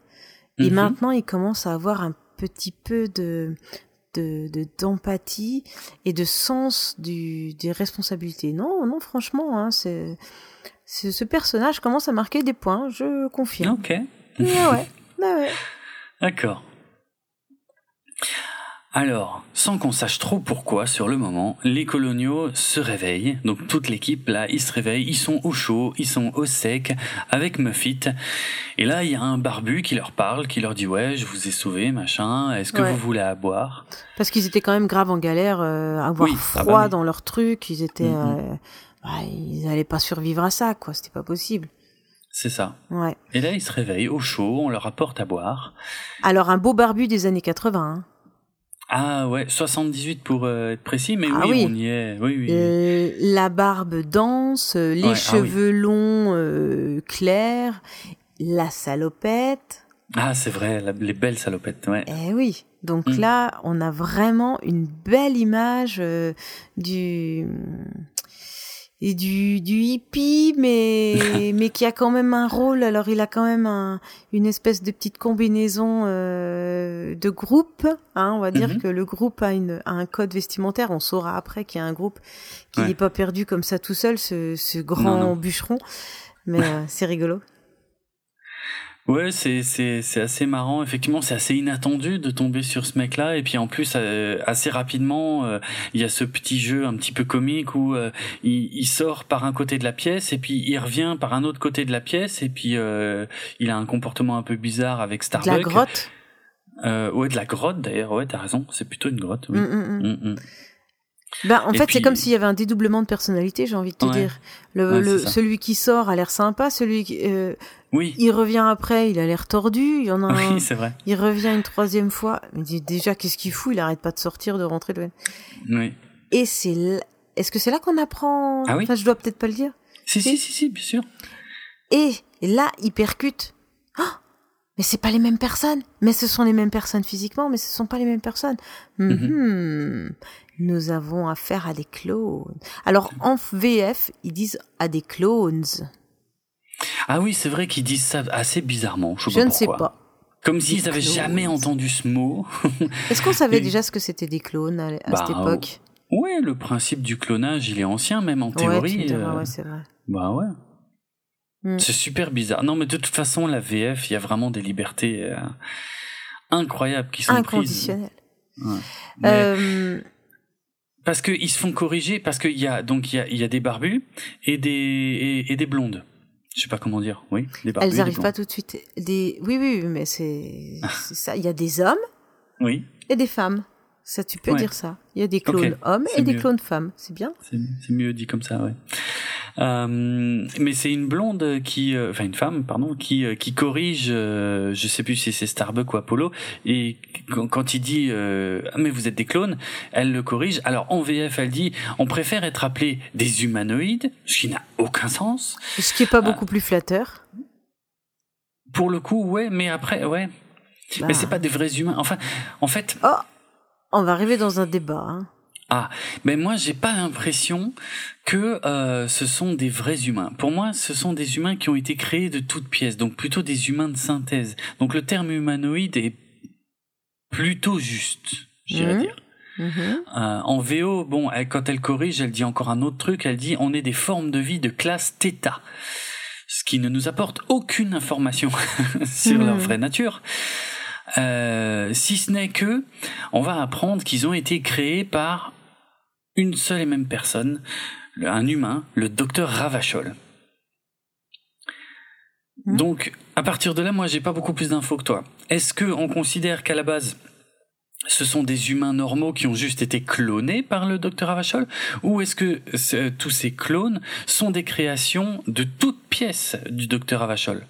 Et mhm. maintenant, il commence à avoir un petit peu de d'empathie et de sens du, des responsabilités. Non, non, franchement, hein, c'est, ce personnage commence à marquer des points, je confirme. Ok. Ouais, ouais. D'accord. Alors, sans qu'on sache trop pourquoi sur le moment, les coloniaux se réveillent. Donc toute l'équipe là, ils se réveillent, ils sont au chaud, ils sont au sec avec Muffit. Et là, il y a un barbu qui leur parle, qui leur dit ouais, je vous ai sauvé, machin. Est-ce que vous voulez à boire? Parce qu'ils étaient quand même grave en galère, euh, avoir ah bah froid dans leur truc. Ils étaient, mm, mm. Euh, bah, ils allaient pas survivre à ça, quoi. C'était pas possible. C'est ça. Ouais. Et là, ils se réveillent au chaud, on leur apporte à boire. Alors un beau barbu des années 80. Hein. Ah ouais, 78 pour euh, être précis, mais ah oui, on y est. Oui, oui. Euh, la barbe dense, euh, les ah cheveux longs clairs, la salopette. Ah, c'est vrai, les belles salopettes, ouais. Eh oui. Donc mm. là, on a vraiment une belle image du et du, du hippie, mais, mais qui a quand même un rôle. Alors, il a quand même un, une espèce de petite combinaison euh, de groupe. Hein, on va dire mhm. que le groupe a, une, a un code vestimentaire. On saura après qu'il y a un groupe qui n'est pas perdu comme ça tout seul, ce, ce grand bûcheron. Mais euh, c'est rigolo. Ouais, c'est c'est c'est assez marrant. Effectivement, c'est assez inattendu de tomber sur ce mec-là. Et puis en plus, euh, assez rapidement, euh, il y a ce petit jeu un petit peu comique où euh, il, il, sort par un côté de la pièce et puis il revient par un autre côté de la pièce et puis il a un comportement un peu bizarre avec Starbuck. De la grotte? ouais, de la grotte d'ailleurs. Ouais, t'as raison. C'est plutôt une grotte. Oui. Mm, mm, mm. Ben, en Et fait, puis- c'est comme s'il y avait un dédoublement de personnalité, j'ai envie de te Ouais. dire. Le, Ouais, celui qui sort a l'air sympa, celui qui euh, Oui, il revient après, il a l'air tordu. Il y en a un, oui, c'est vrai. il revient une troisième fois. Mais dis- déjà, qu'est-ce qu'il fout? Il arrête pas de sortir, de rentrer. De... Oui. Et c'est, l- est-ce que c'est là qu'on apprend? Ah oui. Enfin, je dois peut-être pas le dire. Si, si, si, si, bien sûr. Et là, il percute. Ah mais c'est pas les mêmes personnes. Mais ce sont les mêmes personnes physiquement, mais ce sont pas les mêmes personnes. Mhm. Nous avons affaire à des clones. Alors en VF, ils disent à des clones. Ah oui, c'est vrai qu'ils disent ça assez bizarrement. Je, sais Je pas ne sais pas. Comme s'ils Des avaient clones. jamais entendu ce mot. Est-ce qu'on savait Et- déjà ce que c'était des clones à, à Bah, cette époque? Ouais, le principe du clonage, il est ancien, même en Ouais, théorie. diras, euh, ouais, c'est vrai. Bah ouais. Hmm. C'est super bizarre. Non, mais de toute façon, la VF, il y a vraiment des libertés euh, incroyables qui sont prises. Inconditionnel. Ouais. Mais- Euh, Parce qu'ils se font corriger, parce qu'il y a donc il y a, il y a des barbus et des et, et des blondes. Je sais pas comment dire. Oui, des barbus. elles des arrivent pas tout de suite. Des... Oui, oui, oui, mais c'est c'est ça. Il y a des hommes Oui, et des femmes. Ça, tu peux Ouais. dire ça. Il y a des clones hommes et des clones femmes. C'est bien. c'est c'est mieux dit comme ça, ouais. Euh, mais c'est une blonde qui, euh, enfin une femme, pardon, qui euh, qui corrige. euh, je sais plus si c'est Starbuck ou Apollo. Et quand, quand il dit euh, ah mais vous êtes des clones, elle le corrige. Alors en VF, elle dit on préfère être appelé des humanoïdes, ce qui n'a aucun sens. Ce qui est pas beaucoup plus flatteur. Pour le coup, ouais, mais après, ouais. Bah. Mais c'est pas des vrais humains. Enfin, en fait, Oh, on va arriver dans un débat. hein. Ah, mais moi j'ai pas l'impression que euh, ce sont des vrais humains. Pour moi, ce sont des humains qui ont été créés de toutes pièces, donc plutôt des humains de synthèse. Donc le terme humanoïde est plutôt juste, j'irais Mhm. dire. Mhm. Euh, en VO, bon, elle- quand elle corrige, elle dit encore un autre truc. Elle dit on est des formes de vie de classe θ, ce qui ne nous apporte aucune information sur leur Mhm. vraie nature. Euh, si ce n'est que on va apprendre qu'ils ont été créés par une seule et même personne, un humain, le docteur Ravachol. Mhm. Donc, à partir de là, moi, j'ai pas beaucoup plus d'infos que toi. Est-ce que on considère qu'à la base, ce sont des humains normaux qui ont juste été clonés par le docteur Ravachol Ou est-ce que ce- tous ces clones sont des créations de toutes pièces du docteur Ravachol?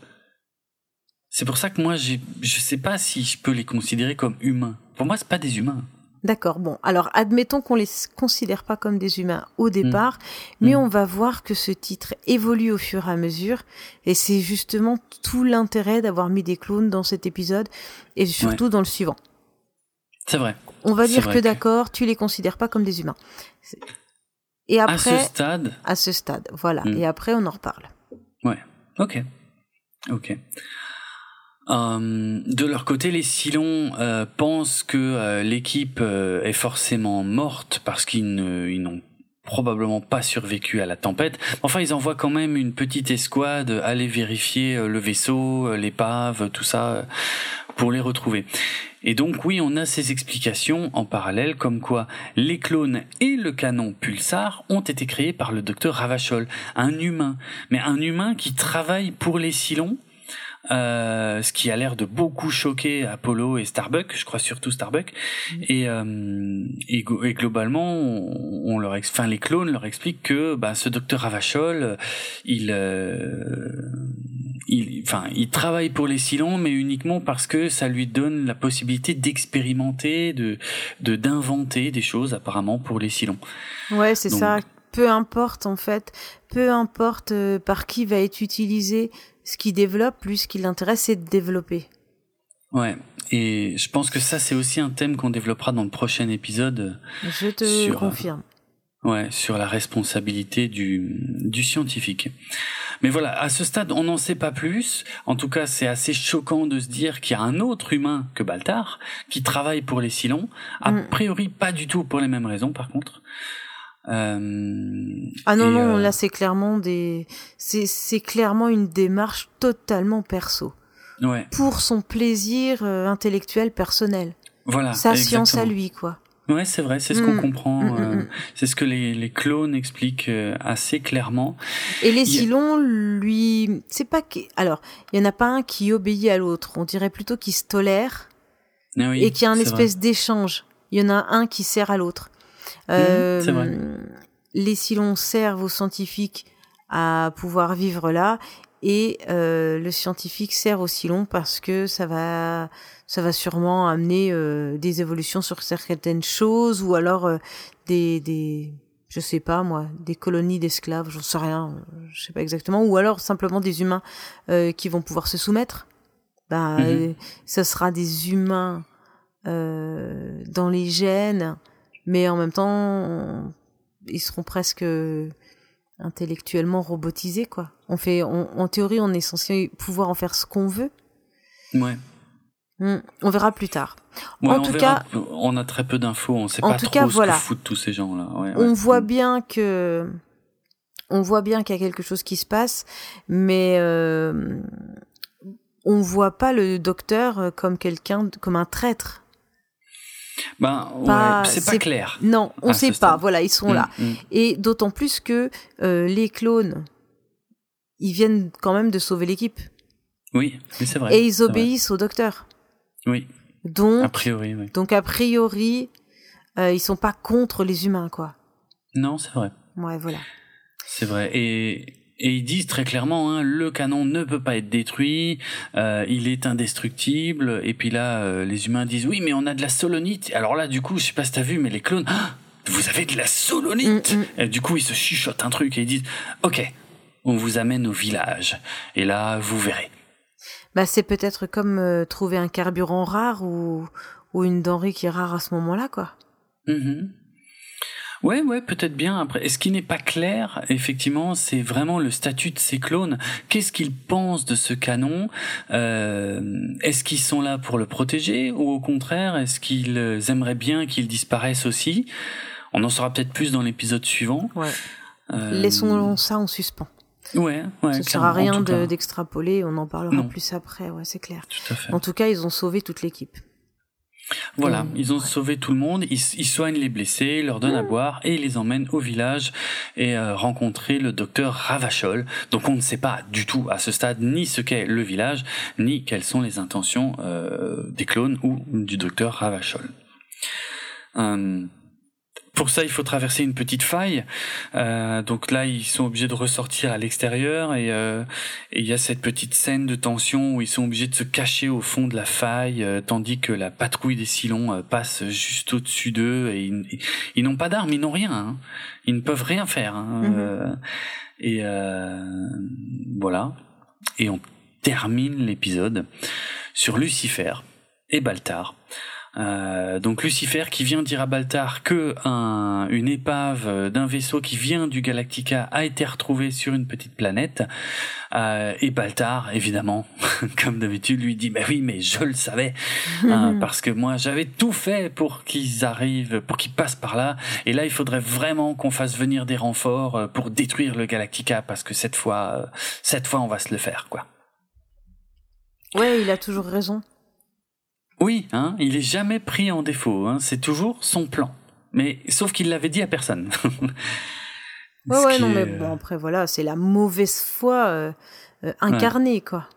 C'est pour ça que moi, je sais pas si je peux les considérer comme humains. Pour moi, c'est pas des humains. D'accord. Bon, alors admettons qu'on les considère pas comme des humains au départ, Mm. mais on va voir que ce titre évolue au fur et à mesure, et c'est justement tout l'intérêt d'avoir mis des clones dans cet épisode et surtout dans le suivant. C'est vrai. On va dire que, que- d'accord, tu les considères pas comme des humains. Et À après, ce stade, à ce stade, voilà. Mm. Et après, on en reparle. Ouais, ok. Ok. Euh, de leur côté, les Silons euh, pensent que euh, l'équipe est forcément morte parce qu'ils n'ont probablement pas survécu à la tempête. Enfin, ils envoient quand même une petite escouade aller vérifier le vaisseau, l'épave, tout ça, pour les retrouver. Et donc oui, on a ces explications en parallèle, comme quoi les clones et le canon pulsar ont été créés par le docteur Ravachol, un humain, mais un humain qui travaille pour les Silons, euh, ce qui a l'air de beaucoup choquer Apollo et Starbuck, je crois surtout Starbuck, et, euh, et, et globalement, on, on leur, enfin les clones leur expliquent que bah, ce docteur Ravachol, il, euh, il, enfin, il travaille pour les Silons, mais uniquement parce que ça lui donne la possibilité d'expérimenter, de, de d'inventer des choses apparemment pour les Silons. Ouais, c'est Donc- ça. Peu importe en fait, peu importe euh, par qui va être utilisé ce qu'il développe, lui ce qui l'intéresse c'est de développer. Ouais, et je pense que ça c'est aussi un thème qu'on développera dans le prochain épisode. Je te Sur, euh, confirme. Ouais, sur la responsabilité du, du scientifique. Mais voilà, à ce stade, on n'en sait pas plus. En tout cas, c'est assez choquant de se dire qu'il y a un autre humain que Baltar qui travaille pour les Silons. A Mm. priori, pas du tout pour les mêmes raisons, par contre. Euh, Ah non non, euh, là c'est clairement des c'est c'est clairement une démarche totalement perso Ouais, pour son plaisir euh, intellectuel personnel. voilà. Sa science à lui quoi. Ouais, c'est vrai, c'est ce qu'on Mm. comprend. Mm, mm, c'est ce que les, les clones expliquent assez clairement. Et les Il Silons, lui, c'est pas que. Alors, il y en a pas un qui obéit à l'autre. On dirait plutôt qu'il se tolère Ah oui, et qu'il y a un espèce d'échange. Il y en a un qui sert à l'autre. Euh, c'est vrai. Les silons servent aux scientifiques à pouvoir vivre là et euh, le scientifique sert au silon parce que ça va ça va sûrement amener euh, des évolutions sur certaines choses ou alors euh, des des je sais pas moi des colonies d'esclaves j'en sais rien je sais pas exactement ou alors simplement des humains euh, qui vont pouvoir se soumettre ben Mhm. euh, ça sera des humains euh, dans les gènes mais en même temps ils seront presque intellectuellement robotisés quoi. On fait, on- en théorie, on est censé pouvoir en faire ce qu'on veut. Ouais. Hmm, On verra plus tard. Ouais, En on tout verra. on a très peu d'infos, on sait En pas tout trop cas, ce voilà. que foutent tous ces gens-là. Ouais, On ouais. voit bien que, on voit bien qu'il y a quelque chose qui se passe, mais euh, on voit pas le docteur comme quelqu'un, comme un traître. Ben, ouais, c'est pas clair. Non, on À sait pas. Voilà, ils sont là. Mm, mm. Et d'autant plus que euh, les clones, ils viennent quand même de sauver l'équipe. Oui, c'est vrai. Et ils obéissent au docteur. Oui, Donc, a priori, oui. Donc a priori, euh, ils sont pas contre les humains, quoi. Non, c'est vrai. Ouais, voilà. C'est vrai. Et, et ils disent très clairement, hein, le canon ne peut pas être détruit, euh, il est indestructible. Et puis là, euh, les humains disent, oui, mais on a de la solonite. Alors là, du coup, je sais pas si t'as vu, mais les clones, Ah, vous avez de la solonite. Mm, mm. Et du coup, ils se chuchotent un truc et ils disent, ok, on vous amène au village. Et là, vous verrez. Bah, c'est peut-être comme euh, trouver un carburant rare ou, ou une denrée qui est rare à ce moment-là, quoi. Mhm. Ouais, ouais, peut-être bien. Après, et ce qui n'est pas clair, effectivement, c'est vraiment le statut de ces clones. Qu'est-ce qu'ils pensent de ce canon? Euh, Est-ce qu'ils sont là pour le protéger? Ou au contraire, est-ce qu'ils aimeraient bien qu'il disparaisse aussi? On en saura peut-être plus dans l'épisode suivant. Ouais. Euh, Laissons ça en suspens. Ouais, ouais. À en rien de- d'extrapoler, on en parlera Non. plus après, ouais, c'est clair. Tout à fait. En tout cas, ils ont sauvé toute l'équipe. Voilà, ils ont sauvé tout le monde, ils, ils soignent les blessés, leur donnent à boire et ils les emmènent au village et euh, rencontrer le docteur Ravachol. Donc on ne sait pas du tout à ce stade ni ce qu'est le village, ni quelles sont les intentions euh, des clones ou du docteur Ravachol. Euh, pour ça, il faut traverser une petite faille. Euh, donc là, ils sont obligés de ressortir à l'extérieur et euh, et il y a cette petite scène de tension où ils sont obligés de se cacher au fond de la faille, euh, tandis que la patrouille des Silons euh, passe juste au-dessus d'eux et ils, ils n'ont pas d'armes, ils n'ont rien. hein. Ils ne peuvent rien faire. hein. Mhm. Euh, et euh, voilà. Et on termine l'épisode sur Lucifer et Baltar. Euh, donc Lucifer qui vient dire à Baltar que un, une épave d'un vaisseau qui vient du Galactica a été retrouvée sur une petite planète. Euh, et Baltar, évidemment, comme d'habitude, lui dit "Mais oui, mais je le savais, hein, parce que moi j'avais tout fait pour qu'ils arrivent, pour qu'ils passent par là. Et là, il faudrait vraiment qu'on fasse venir des renforts euh, pour détruire le Galactica, parce que cette fois, euh, cette fois, on va se le faire, quoi." Ouais, il a toujours raison. Oui, hein, il est jamais pris en défaut. Hein, c'est toujours son plan. Mais sauf qu'il l'avait dit à personne. Ouais, ouais, non, mais est, euh, bon, après, voilà, c'est la mauvaise foi euh, euh, incarnée, quoi.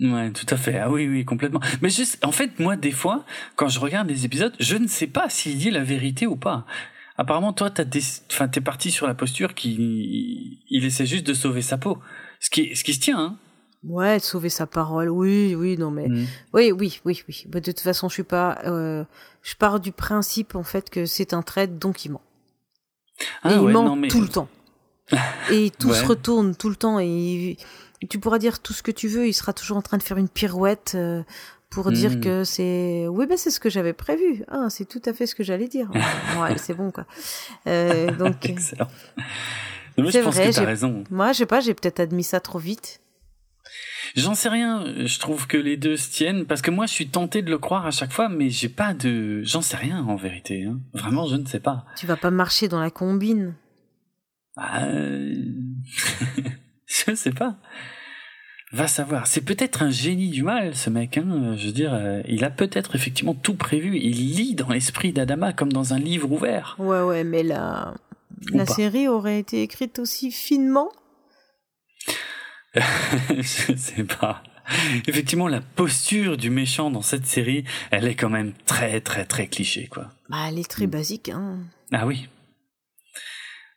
Ouais, tout à fait. Ah oui, oui, complètement. Mais juste, en fait, moi, des fois, quand je regarde les épisodes, je ne sais pas s'il dit la vérité ou pas. Apparemment, toi, t'as des... enfin, t'es parti sur la posture qui, il essaie juste de sauver sa peau. Ce qui, ce qui se tient, hein. Ouais, de sauver sa parole, oui, oui, non, mais. Mm. Oui, oui, oui, oui. Bah, de toute façon, je suis pas. euh, je pars du principe, en fait, que c'est un traître, donc il ment. Ah et il ouais, ment non, mais... tout le temps. Et tout se retourne tout le temps. Et tu pourras dire tout ce que tu veux, il sera toujours en train de faire une pirouette euh, pour dire Mm. que c'est. Oui, ben c'est ce que j'avais prévu. Ah, c'est tout à fait ce que j'allais dire. ouais, c'est bon, quoi. Euh, donc, Excellent. Mais C'est je pense vrai, que t'as j'ai- raison. moi, je sais pas, j'ai peut-être admis ça trop vite. J'en sais rien. Je trouve que les deux se tiennent parce que moi, je suis tenté de le croire à chaque fois, mais j'ai pas de. J'en sais rien en vérité. hein. Vraiment, je ne sais pas. Tu vas pas marcher dans la combine. Ah, euh, je sais pas. Va savoir. C'est peut-être un génie du mal, ce mec. Hein. Je veux dire, euh, il a peut-être effectivement tout prévu. Il lit dans l'esprit d'Adama comme dans un livre ouvert. Ouais, ouais, mais la, Ou la pas. série aurait été écrite aussi finement? je sais pas. effectivement, la posture du méchant dans cette série, elle est quand même très, très, très cliché, quoi. Bah, elle est très Mm. basique, hein. Ah oui.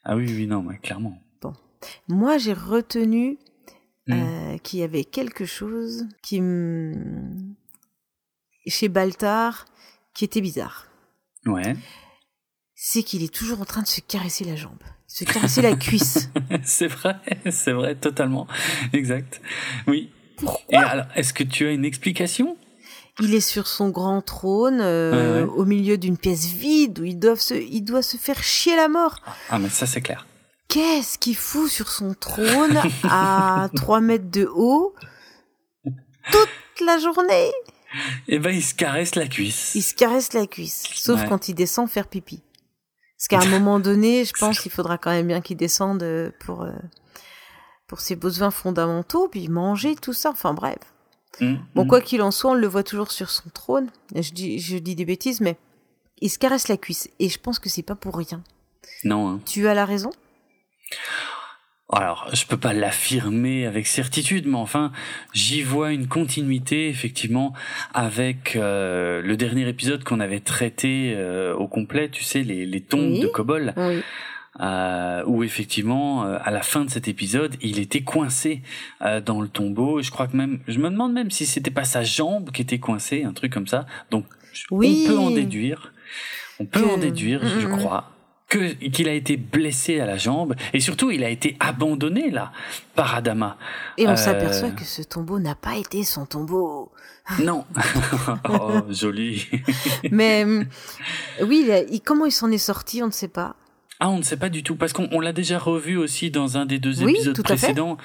Ah oui, oui, non, mais clairement. Moi, j'ai retenu Mm. euh, qu'il y avait quelque chose qui me... chez Baltar qui était bizarre. Ouais. C'est qu'il est toujours en train de se caresser la jambe, se caresser la cuisse. c'est vrai, c'est vrai, totalement. Exact. Oui. Et Pourquoi alors, est-ce que tu as une explication? Il est sur son grand trône, euh, Ouais, ouais. au milieu d'une pièce vide où se, il doit se faire chier la mort. Ah, mais ça, c'est clair. Qu'est-ce qu'il fout sur son trône à 3 mètres de haut toute la journée? Eh ben, il se caresse la cuisse. Il se caresse la cuisse, sauf Ouais. quand il descend faire pipi. Parce qu'à un moment donné, je pense qu'il faudra quand même bien qu'il descende euh, pour, euh, pour ses besoins fondamentaux, puis manger, tout ça, enfin bref. Mm, Bon, mm. quoi qu'il en soit, on le voit toujours sur son trône. Je dis, je dis des bêtises, mais il se caresse la cuisse. Et je pense que c'est pas pour rien. Non, hein. Tu as la raison? Alors, je peux pas l'affirmer avec certitude, mais enfin, j'y vois une continuité effectivement avec euh, le dernier épisode qu'on avait traité euh, au complet, tu sais, les, les tombes Oui. de Kobol, Oui. euh, où effectivement, euh, à la fin de cet épisode, il était coincé euh, dans le tombeau. Je crois que même, je me demande même si c'était pas sa jambe qui était coincée, un truc comme ça. Donc, Oui. on peut en déduire, on peut Que- en déduire, je crois qu'il a été blessé à la jambe et surtout il a été abandonné là par Adama. Et on Euh. s'aperçoit que ce tombeau n'a pas été son tombeau. Non. oh, joli. Mais hum, oui, il comment il s'en est sorti, on ne sait pas. Ah, on ne sait pas du tout parce qu'on on l'a déjà revu aussi dans un des deux Oui, épisodes précédents,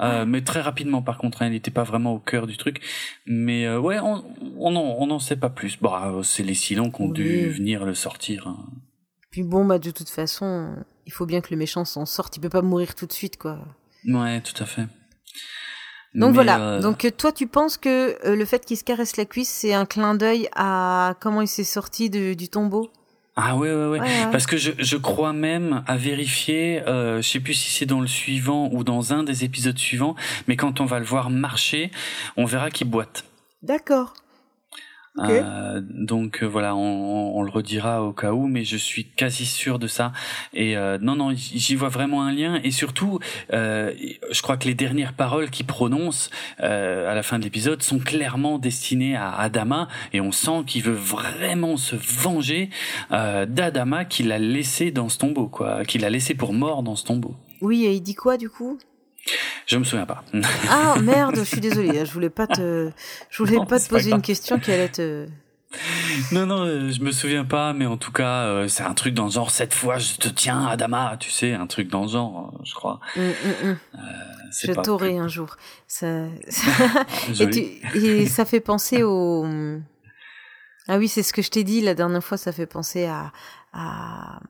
euh, mais très rapidement par contre. hein, il n'était pas vraiment au cœur du truc. Mais euh, ouais, on on en, on en sait pas plus. Bon, euh, c'est les Silons qui ont Oui. dû venir le sortir. hein. Puis bon, bah de toute façon, il faut bien que le méchant s'en sorte. Il peut pas mourir tout de suite, quoi. Ouais, tout à fait. Donc Mais, voilà. euh, Donc toi, tu penses que euh, le fait qu'il se caresse la cuisse, c'est un clin d'œil à comment il s'est sorti de- du tombeau? Ah ouais, ouais, ouais. Ouais, ouais. Parce que je, je crois même à vérifier, euh, je sais plus si c'est dans le suivant ou dans un des épisodes suivants, mais quand on va le voir marcher, on verra qu'il boite. D'accord. Euh, donc euh, voilà, on, on- on le redira au cas où, mais je suis quasi sûr de ça. Et euh, non, non, j'y vois vraiment un lien. Et surtout, euh, je crois que les dernières paroles qu'il prononce euh, à la fin de l'épisode sont clairement destinées à Adama, et on sent qu'il veut vraiment se venger euh, d'Adama qui l'a laissé dans ce tombeau, quoi, qu'il a laissé pour mort dans ce tombeau. Oui, et il dit quoi du coup? Je me souviens pas. Ah merde, je suis désolée. Je voulais pas te, je voulais Non, pas te pas poser une question qui allait te. Non, non, euh, je me souviens pas, mais en tout cas, euh, c'est un truc dans le genre, cette fois, je te tiens, Adama, tu sais, un truc dans le genre, euh, je crois. Hum, hum, hum. Je t'aurai un jour. Ça... plus et, joli. tu- et ça fait penser au. Ah oui, c'est ce que je t'ai dit la dernière fois. Ça fait penser à, à,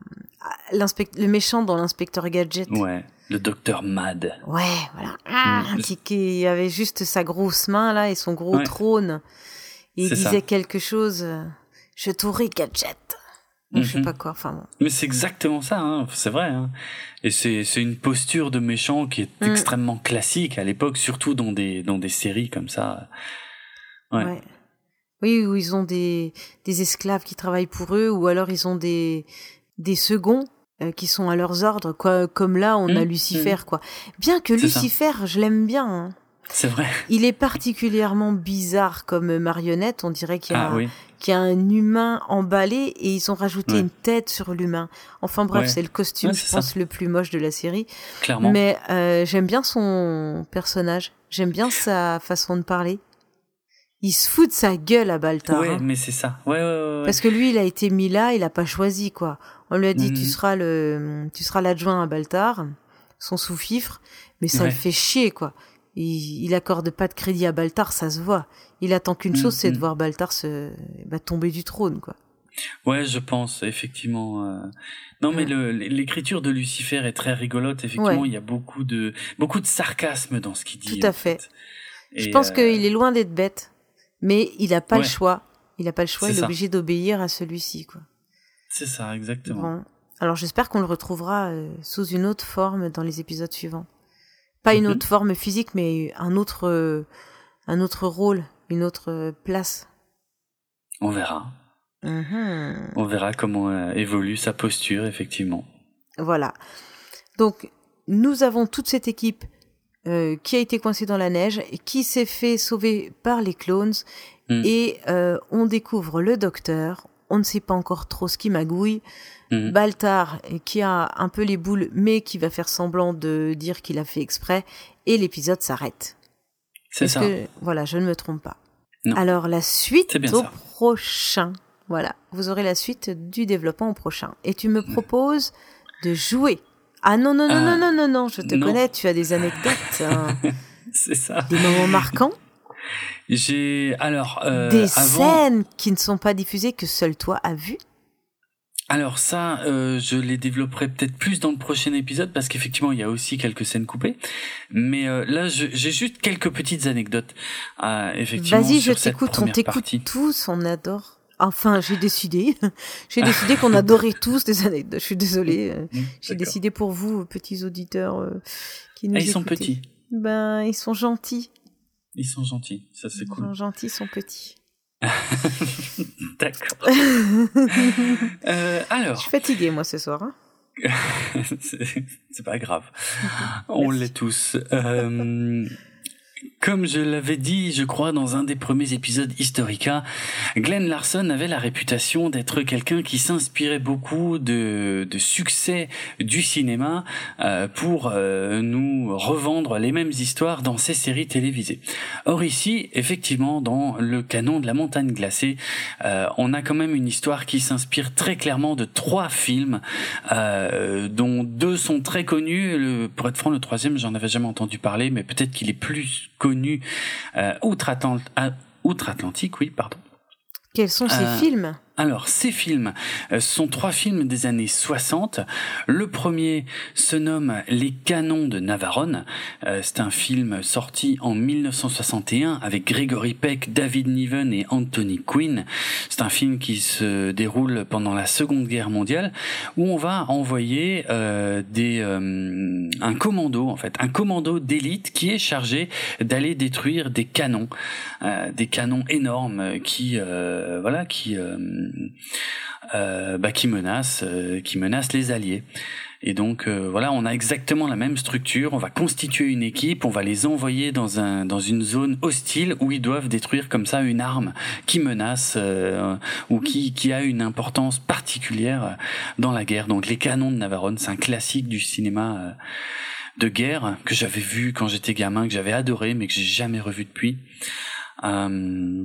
le méchant dans l'inspecteur Gadget. Ouais, le docteur Mad. Ouais, voilà. Ah, Mm. qui, qui avait juste sa grosse main là et son gros Ouais. trône. Et il ça. disait quelque chose. euh, Je t'aurai Gadget. Ou Je sais Mhm. pas quoi. Enfin bon. Mais c'est exactement ça, hein, c'est vrai. Hein. Et c'est c'est une posture de méchant qui est Mm. extrêmement classique à l'époque, surtout dans des dans des séries comme ça. Ouais. Ouais. Oui, où ils ont des, des esclaves qui travaillent pour eux, ou alors ils ont des, des seconds euh, qui sont à leurs ordres, quoi. Comme là, on a Mm, Lucifer, quoi. Bien que ça. Lucifer, je l'aime bien. hein. C'est vrai. Il est particulièrement bizarre comme marionnette. On dirait qu'il y, a- Ah oui. qu'il y a un humain emballé et ils ont rajouté Ouais. une tête sur l'humain. Enfin bref, Ouais. c'est le costume, Ouais, je ça. pense, le plus moche de la série. Clairement. Mais euh, j'aime bien son personnage. J'aime bien sa façon de parler. Il se fout de sa gueule à Baltar. ouais, hein. mais c'est ça. Ouais, ouais, ouais. ouais. Parce que lui, il a été mis là, il a pas choisi, quoi. On lui a dit, Mhm. tu seras le, tu seras l'adjoint à Baltar, son sous-fifre, mais ça Ouais. le fait chier, quoi. Il, il accorde pas de crédit à Baltar, ça se voit. Il attend qu'une Mhm, chose, c'est de mhm. voir Baltar se, bah, tomber du trône, quoi. Ouais, je pense effectivement. euh, Non, mais l'écriture de Lucifer est très rigolote. Effectivement, il y a beaucoup de beaucoup de sarcasme dans ce qu'il dit. Tout à fait. Je pense euh, qu'il est loin d'être bête, mais il a pas le choix. Il a pas le choix, il est obligé d'obéir à celui-ci, quoi. C'est ça, exactement. Bon. Alors j'espère qu'on le retrouvera euh, sous une autre forme dans les épisodes suivants. Pas une autre forme physique, mais un autre, euh, un autre rôle, une autre place. On verra. Mhm. On verra comment euh, évolue sa posture, effectivement. Voilà. Donc, nous avons toute cette équipe euh, qui a été coincée dans la neige qui s'est fait sauver par les clones. Mm. Et euh, on découvre le docteur. On ne sait pas encore trop ce qui magouille. Mm. Baltar, qui a un peu les boules, mais qui va faire semblant de dire qu'il a fait exprès. Et l'épisode s'arrête. C'est ça. que- voilà, je ne me trompe pas. Non. Alors, la suite au ça. prochain. Voilà, vous aurez la suite du développement au prochain. Et tu me proposes de jouer. Ah non, non, non, Euh, non, non, non, non, je te non. connais, tu as des anecdotes, hein, C'est ça. des moments marquants, J'ai alors euh, des avant. scènes qui ne sont pas diffusées que seul toi as vu. Alors ça, euh, je les développerai peut-être plus dans le prochain épisode parce qu'effectivement, il y a aussi quelques scènes coupées. Mais euh, là, j'ai juste quelques petites anecdotes. euh, effectivement, Vas-y, je t'écoute, on t'écoute tous, on adore. Enfin, j'ai décidé, j'ai décidé qu'on adorait tous des anecdotes. Je suis désolée, euh, j'ai D'accord. décidé pour vous, petits auditeurs euh, qui nous Ah, ils sont petits. Ben, ils sont gentils. Ils sont gentils. Ça, c'est Ils cool. sont gentils, ils sont petits. D'accord. je Euh, alors, suis fatiguée, moi, ce soir. hein. c'est c'est pas grave. On l'est tous. Euh, comme je l'avais dit, je crois, dans un des premiers épisodes Historica, Glenn Larson avait la réputation d'être quelqu'un qui s'inspirait beaucoup de, de succès du cinéma euh, pour euh, nous revendre les mêmes histoires dans ses séries télévisées. Or ici, effectivement, dans le canon de la montagne glacée, euh, on a quand même une histoire qui s'inspire très clairement de trois films euh, dont deux sont très connus. Pour être franc, le troisième, j'en avais jamais entendu parler, mais peut-être qu'il est plus connu euh, à- outre-Atlantique, oui, pardon. Quels sont ces Euh, films? Alors, ces films euh, sont trois films des années 60. Le premier se nomme Les Canons de Navarone. Euh, c'est un film sorti en 1961 avec Gregory Peck, David Niven et Anthony Quinn. C'est un film qui se déroule pendant la Seconde Guerre mondiale où on va envoyer euh, un commando en fait, un commando d'élite qui est chargé d'aller détruire des canons, des canons énormes qui voilà qui euh, bah, qui menacent euh, qui menacent les alliés. Et donc euh, voilà, on a exactement la même structure. On va constituer une équipe, on va les envoyer dans un dans une zone hostile où ils doivent détruire comme ça une arme qui menace euh, ou qui qui a une importance particulière dans la guerre. Donc les canons de Navarone, c'est un classique du cinéma euh, de guerre que j'avais vu quand j'étais gamin, que j'avais adoré, mais que j'ai jamais revu depuis. Euh,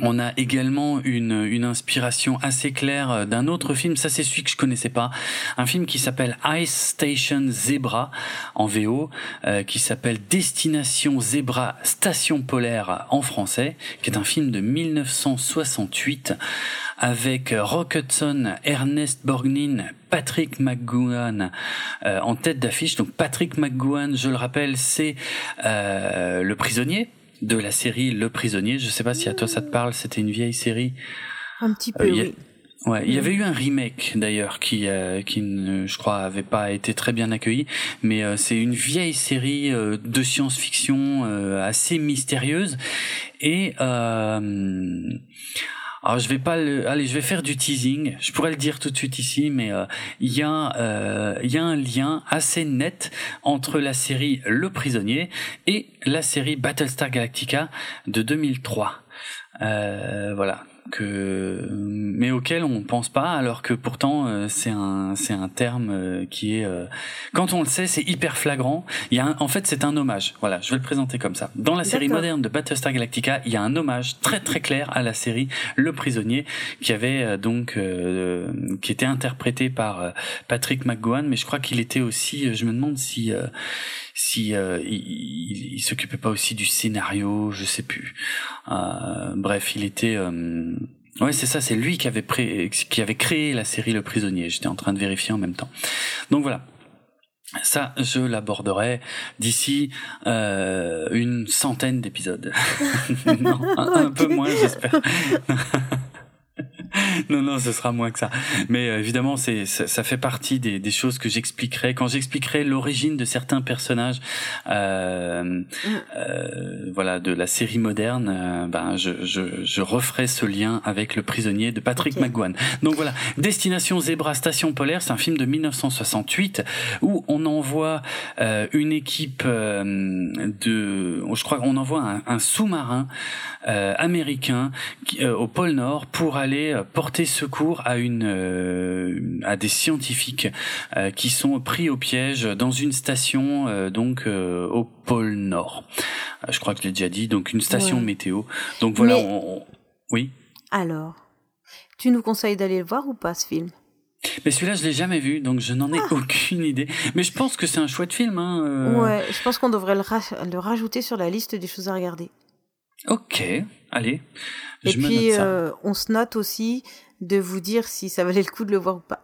on a également une, inspiration assez claire euh, d'un autre film, ça c'est celui que je connaissais pas, un film qui s'appelle Ice Station Zebra en VO, euh, qui s'appelle Destination Zebra Station Polaire en français, qui est un film de 1968 avec Rock Hudson, Ernest Borgnine, Patrick McGowan euh, en tête d'affiche. Donc Patrick McGowan, je le rappelle, c'est le prisonnier de la série Le Prisonnier. Je sais pas si à toi ça te parle. C'était une vieille série. Un petit peu, Euh, a- oui. Ouais, il y avait eu un remake d'ailleurs qui, euh, qui je crois, avait pas été très bien accueilli, mais euh, c'est une vieille série euh, de science-fiction euh, assez mystérieuse et euh, alors je vais pas le, allez, je vais faire du teasing. Je pourrais le dire tout de suite ici, mais euh, il y a, euh, y a un lien assez net entre la série Le Prisonnier et la série Battlestar Galactica de 2003. Euh, voilà que mais auquel on pense pas alors que pourtant euh, c'est un c'est un terme euh, qui est euh, quand on le sait c'est hyper flagrant. Il y a un- en fait c'est un hommage. Voilà je vais le présenter comme ça. Dans la série moderne de Battlestar Galactica il y a un hommage très très clair à la série Le Prisonnier qui avait euh, donc euh, qui était interprété par euh, Patrick McGowan mais je crois qu'il était aussi euh, je me demande si euh, si euh, il, il, il s'occupait pas aussi du scénario je sais plus euh, bref, il était. euh, Ouais, c'est ça, c'est lui qui avait, pré- qui avait créé la série Le Prisonnier. J'étais en train de vérifier en même temps. Donc voilà. Ça, je l'aborderai d'ici euh, une centaine d'épisodes. non, un, un peu moins, j'espère. non, non, ce sera moins que ça. Mais euh, évidemment, c'est ça, ça, fait partie des, des choses que j'expliquerai quand j'expliquerai l'origine de certains personnages, euh, euh, voilà, de la série moderne. Euh, ben, je, je, je, referai ce lien avec le prisonnier de Patrick okay. McGowan. Donc voilà, Destination Zebra Station Polaire, c'est un film de 1968 où on envoie euh, une équipe de, je crois qu'on envoie un, un sous-marin américain qui, au pôle Nord pour aller euh, porter secours à une euh, à des scientifiques euh, qui sont pris au piège dans une station donc au pôle Nord. je crois que je l'ai déjà dit, donc une station ouais. météo. Donc voilà, Mais... on, on... oui. Alors, tu nous conseilles d'aller le voir ou pas ce film? Mais celui-là, je l'ai jamais vu, donc je n'en ai ah. aucune idée. Mais je pense que c'est un chouette film. Hein, euh... Ouais, je pense qu'on devrait le, ra le, rajouter sur la liste des choses à regarder. Ok, allez. Et je puis, me note ça. euh, on se note aussi de vous dire si ça valait le coup de le voir ou pas.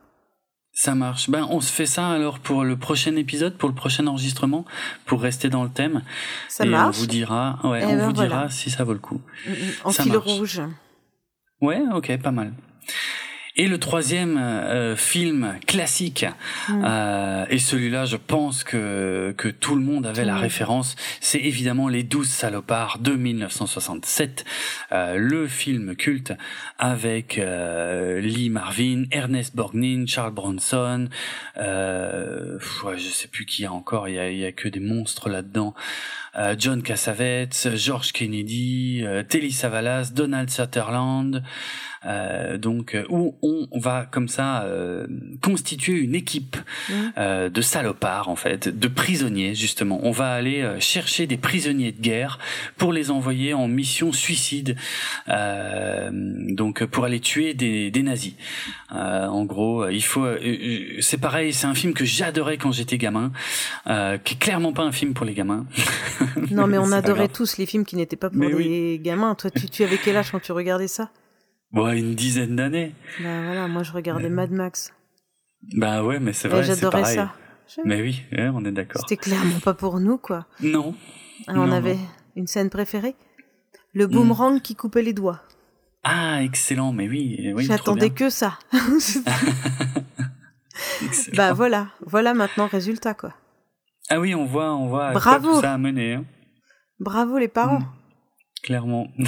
Ça marche. Ben, on se fait ça alors pour le prochain épisode, pour le prochain enregistrement, pour rester dans le thème. Ça et marche. on vous dira, ouais, Eh on ben vous dira si ça vaut le coup. En Ça fil marche. rouge. Ouais, ok, pas mal. Et le troisième euh, film classique, Mm. euh, et celui-là, je pense que que tout le monde avait la référence, c'est évidemment Les Douze Salopards de 1967, euh, le film culte avec euh, Lee Marvin, Ernest Borgnine, Charles Bronson, euh, ouais, je sais plus qui y a encore, il y a, y a que des monstres là-dedans. Euh, John Cassavetes, George Kennedy, euh, Telly Savalas, Donald Sutherland, euh, donc euh, où on va comme ça euh, constituer une équipe Mhm. euh, de salopards en fait, de prisonniers justement. On va aller euh, chercher des prisonniers de guerre pour les envoyer en mission suicide, euh, donc pour aller tuer des, des nazis. Euh, en gros, il faut. c'est pareil, c'est un film que j'adorais quand j'étais gamin, euh, qui est clairement pas un film pour les gamins. Non, mais on adorait tous les films qui n'étaient pas pour Mais les oui. gamins. Toi, tu, tu avais quel âge quand tu regardais ça? Bon, une dizaine d'années. Bah voilà, moi je regardais Mais- Mad Max. Bah ouais, mais c'est Ouais, vrai, c'est J'adorais pareil. ça. Mais oui, ouais, on est d'accord. C'était clairement pas pour nous, quoi. Non. Ah, on Non, avait non. une scène préférée Le boomerang qui coupait les doigts. Ah, excellent, mais oui, oui J'attendais que ça. Bah voilà, voilà maintenant résultat, quoi. Ah oui, on voit, on voit à Bravo. quoi tout ça a mené, hein, Bravo les parents. Clairement.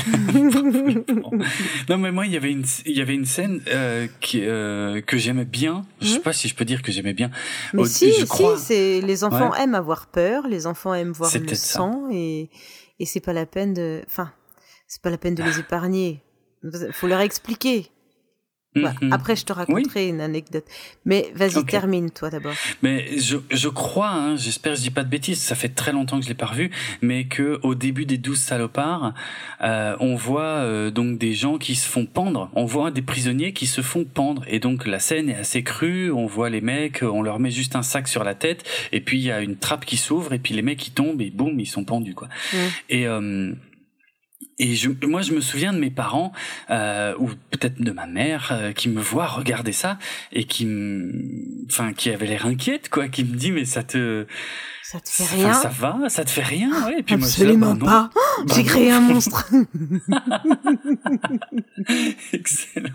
non, mais moi, il y avait une, il y avait une scène euh, qui, euh, que j'aimais bien. Je sais Mhm. pas si je peux dire que j'aimais bien. Mais si, je si, crois- c'est les enfants Ouais. aiment avoir peur, les enfants aiment voir le ça. sang et et c'est pas la peine de, enfin, c'est pas la peine de les épargner. Faut leur expliquer. Bah, Mhm. Après, je te raconterai une anecdote. Mais vas-y, termine toi d'abord. Mais je, je crois, hein, j'espère que je dis pas de bêtises, ça fait très longtemps que je l'ai pas revu, mais que au début des douze salopards, euh, on voit euh, donc des gens qui se font pendre, on voit des prisonniers qui se font pendre, et donc la scène est assez crue, on voit les mecs, on leur met juste un sac sur la tête, et puis il y a une trappe qui s'ouvre, et puis les mecs qui tombent, et boum, ils sont pendus quoi. Mm. Et euh, et je, moi, je me souviens de mes parents, euh, ou peut-être de ma mère, euh, qui me voit regarder ça et qui, enfin, qui avait l'air inquiète, quoi, qui me dit mais ça te, Ça te fait rien ça va, ça te fait rien, ouais. Et puis moi, je là, Absolument bah, pas. Bah, J'ai créé un monstre. Excellent.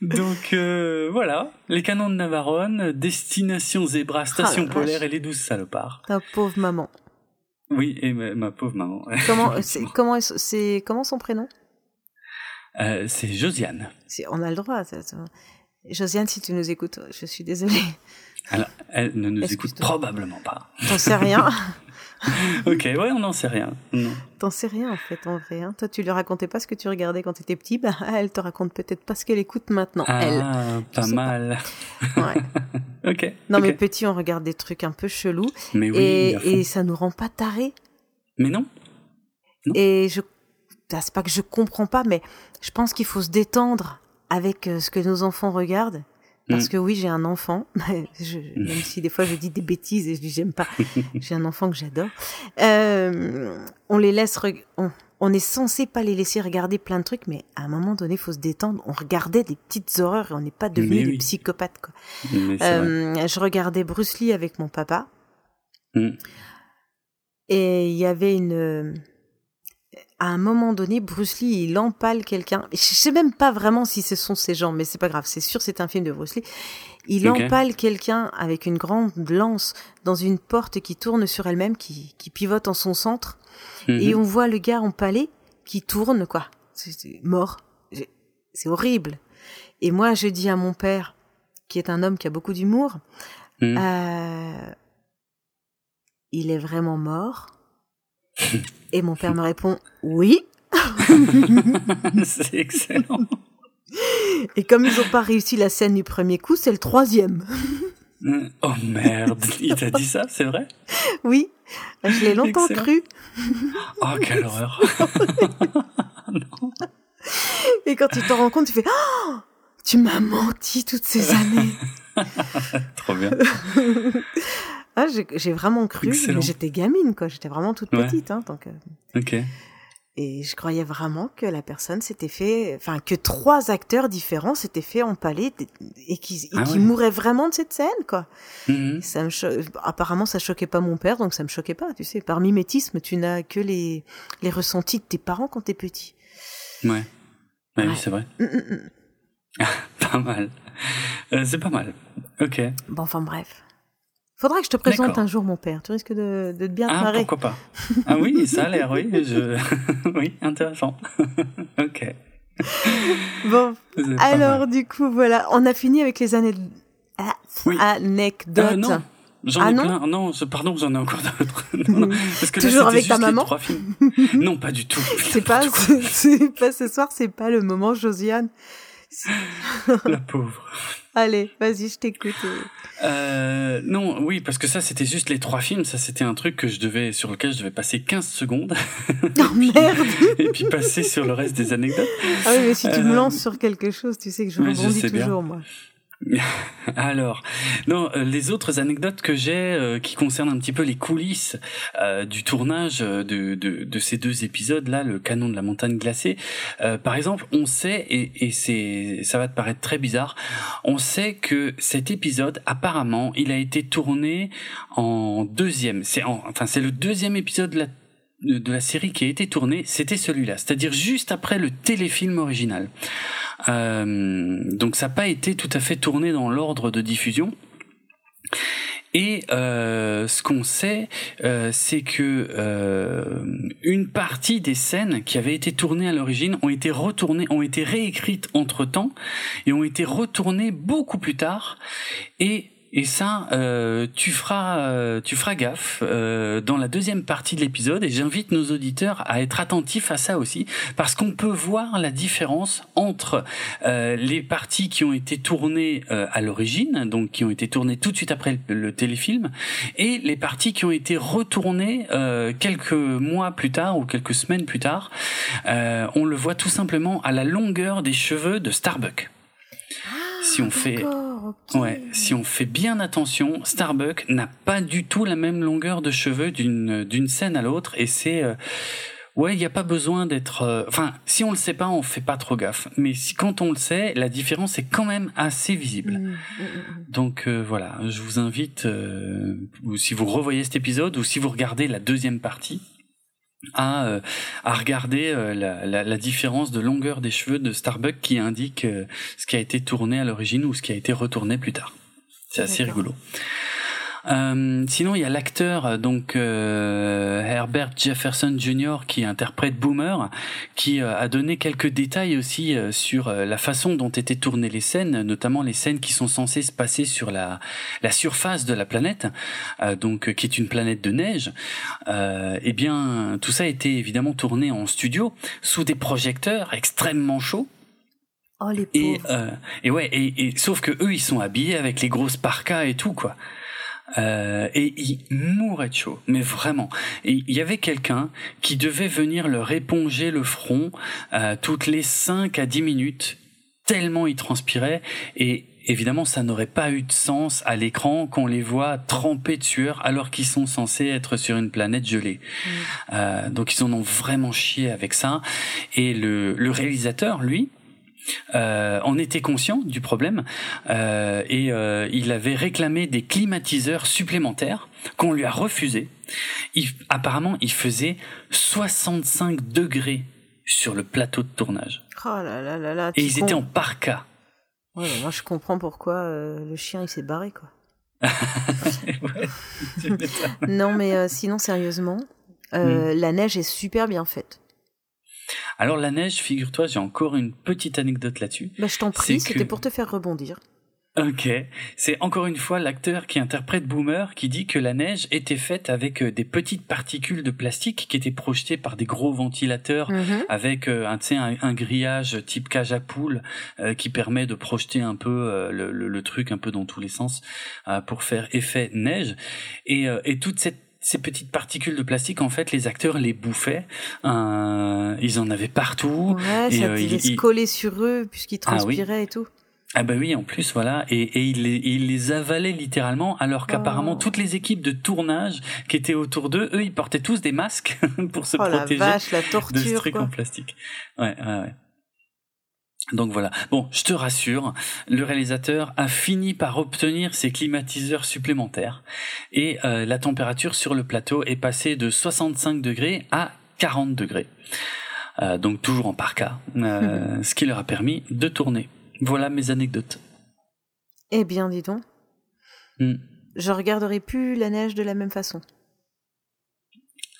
Donc euh, voilà, les canons de Navarone, destination Zébra, station Ah la polaire et les douze salopards. Ta pauvre maman. Oui, et ma, ma pauvre maman. Comment c'est comment est- c'est comment son prénom? Euh, c'est Josiane. On a le droit. ça- ça- Josiane, si tu nous écoutes, je suis désolée. Alors, elle ne nous écoute probablement pas. T'en sais rien. ok, ouais, on n'en sait rien. T'en sais rien en fait en vrai. hein. Toi, tu lui racontais pas ce que tu regardais quand t'étais petit. Bah, elle te raconte peut-être pas ce qu'elle écoute maintenant. Elle. Ah, pas sais pas. mal. Ouais. ok. Non, mais petit, on regarde des trucs un peu chelous Mais oui, et, et ça nous rend pas tarés. Mais non. Non. Et je, bah, c'est pas que je comprends pas, mais je pense qu'il faut se détendre avec euh, ce que nos enfants regardent. Parce Mm. que oui, j'ai un enfant, je, même si des fois je dis des bêtises et je dis j'aime pas, j'ai un enfant que j'adore. Euh, on les laisse, on, on est censé pas les laisser regarder plein de trucs, mais à un moment donné, faut se détendre. On regardait des petites horreurs et on n'est pas devenus des psychopathes. Quoi. Euh, je regardais Bruce Lee avec mon papa. Mm. Et il y avait une. À un moment donné, Bruce Lee, il empale quelqu'un. Je sais même pas vraiment si ce sont ces gens, mais c'est pas grave. C'est sûr, c'est un film de Bruce Lee. Il empale quelqu'un avec une grande lance dans une porte qui tourne sur elle-même, qui, qui pivote en son centre. Et mhm. on voit le gars empalé qui tourne, quoi. C'est mort. C'est horrible. Et moi, je dis à mon père, qui est un homme qui a beaucoup d'humour, mhm. euh, il est vraiment mort Et mon père me répond oui. c'est excellent. Et comme ils n'ont pas réussi la scène du premier coup, c'est le troisième. oh merde, il t'a dit ça, c'est vrai? Oui, je l'ai longtemps cru. Oh, quelle horreur. Et quand tu t'en rends compte, tu fais oh, Tu m'as menti toutes ces années. Trop bien. Ah, j'ai vraiment cru, mais j'étais gamine, quoi. J'étais vraiment toute petite, hein, donc. Ok. Et je croyais vraiment que la personne s'était fait, enfin, que trois acteurs différents s'étaient fait empaler et qui, ah mouraient vraiment de cette scène, quoi. Mm-hmm. Ça me apparemment, ça choquait pas mon père, donc ça me choquait pas, tu sais. Par mimétisme, tu n'as que les, les ressentis de tes parents quand t'es petit. Ouais. Oui, c'est vrai. Mm, mm, pas mal. Euh, c'est pas mal. Ok. Bon, enfin, bref. Faudra que je te présente un jour mon père. Tu risques de, de bien te ah, pourquoi pas. Ah oui, ça a l'air, oui. Je... oui, intéressant. ok. Bon, alors du coup, voilà. On a fini avec les années... Ah, anecdotes. Euh, non. J'en ah ai non plein. Non, pardon, j'en ai encore d'autres. parce que Toujours avec ta maman Non, pas du tout. C'est pas, c'est pas ce soir, c'est pas le moment, Josiane. La pauvre. Allez, vas-y, je t'écoute. Euh, non, oui, parce que ça, c'était juste les trois films. Ça, c'était un truc que je devais, sur lequel je devais passer 15 secondes. Oh merde! et puis passer sur le reste des anecdotes. Ah oui, mais si tu me euh, lances sur quelque chose, tu sais que je rebondis toujours, moi. Alors, non, euh, les autres anecdotes que j'ai euh, qui concernent un petit peu les coulisses euh, du tournage de, de, de, ces deux épisodes-là, le canon de la montagne glacée. par exemple, on sait, et, et c'est, ça va te paraître très bizarre, on sait que cet épisode, apparemment, il a été tourné en deuxième. C'est enfin, c'est le deuxième épisode de la de la série qui a été tournée, c'était celui-là, c'est-à-dire juste après le téléfilm original. Euh, donc ça n'a pas été tout à fait tourné dans l'ordre de diffusion. Et euh, ce qu'on sait, euh, c'est que une partie des scènes qui avaient été tournées à l'origine ont été retournées, ont été réécrites entre temps et ont été retournées beaucoup plus tard. Et et ça, euh, tu feras, euh, tu feras gaffe euh, dans la deuxième partie de l'épisode. Et j'invite nos auditeurs à être attentifs à ça aussi, parce qu'on peut voir la différence entre les parties qui ont été tournées à l'origine, donc qui ont été tournées tout de suite après le, téléfilm, et les parties qui ont été retournées quelques mois plus tard ou quelques semaines plus tard. on le voit tout simplement à la longueur des cheveux de Starbuck. Si on fait Ouais, si on fait bien attention, Starbuck n'a pas du tout la même longueur de cheveux d'une d'une scène à l'autre et c'est euh, ouais, il n'y a pas besoin d'être euh, enfin, si on le sait pas, on fait pas trop gaffe, mais si quand on le sait, la différence est quand même assez visible. Mmh, mmh, mmh, Donc euh, voilà, je vous invite ou si vous revoyez cet épisode ou si vous regardez la deuxième partie à, à regarder la, la, la, différence de longueur des cheveux de Starbuck qui indique ce qui a été tourné à l'origine ou ce qui a été retourné plus tard. C'est assez rigolo. Euh, sinon, il y a l'acteur euh, donc euh, Herbert Jefferson Jr. qui interprète Boomer, qui euh, a donné quelques détails aussi sur la façon dont étaient tournées les scènes, notamment les scènes qui sont censées se passer sur la, la surface de la planète, donc qui est une planète de neige. eh bien, tout ça a été évidemment tourné en studio sous des projecteurs extrêmement chauds. Oh, les et, et ouais, et, et, sauf que eux, ils sont habillés avec les grosses parkas et tout, quoi. Euh, et il mourait de chaud, mais vraiment. Il y avait quelqu'un qui devait venir leur éponger le front euh, toutes les 5 à 10 minutes, tellement il transpirait. Et évidemment, ça n'aurait pas eu de sens à l'écran qu'on les voit trempés de sueur alors qu'ils sont censés être sur une planète gelée. Mm. Euh, donc ils en ont vraiment chié avec ça. Et le, le réalisateur, lui, euh, en était conscient du problème euh, et euh, il avait réclamé des climatiseurs supplémentaires qu'on lui a refusé. Il, apparemment, il faisait 65 degrés sur le plateau de tournage. Oh là là là là. Et ils étaient en parka. Ouais, moi je comprends pourquoi euh, le chien il s'est barré quoi. Ouais, non mais euh, sinon sérieusement, euh, Hmm. la neige est super bien faite. Alors la neige, figure-toi, j'ai encore une petite anecdote là-dessus. Bah, je t'en prie, c'était que- pour te faire rebondir. Ok, c'est encore une fois l'acteur qui interprète Boomer qui dit que la neige était faite avec euh, des petites particules de plastique qui étaient projetées par des gros ventilateurs Mhm. avec euh, un, grillage type cage à poule euh, qui permet de projeter un peu euh, le, le- le truc un peu dans tous les sens euh, pour faire effet neige et, et toute cette ces petites particules de plastique, en fait, les acteurs les bouffaient. Euh, ils en avaient partout. Ouais, et, ça euh, devait il- se coller sur eux puisqu'ils Ah oui. transpiraient et tout. Ah bah oui, en plus, voilà. Et, et il, les, il les avalait littéralement, alors qu'apparemment Oh. toutes les équipes de tournage qui étaient autour d'eux, eux, ils portaient tous des masques pour se Oh la protéger vache, la de ce truc en plastique. Ouais, ouais, ouais. Donc voilà. Bon, je te rassure, le réalisateur a fini par obtenir ses climatiseurs supplémentaires et euh, la température sur le plateau est passée de 65 degrés à 40 degrés. Euh, donc toujours en parka, euh, ce qui leur a permis de tourner. Voilà mes anecdotes. Eh bien, dis donc, Hmm. je regarderai plus la neige de la même façon.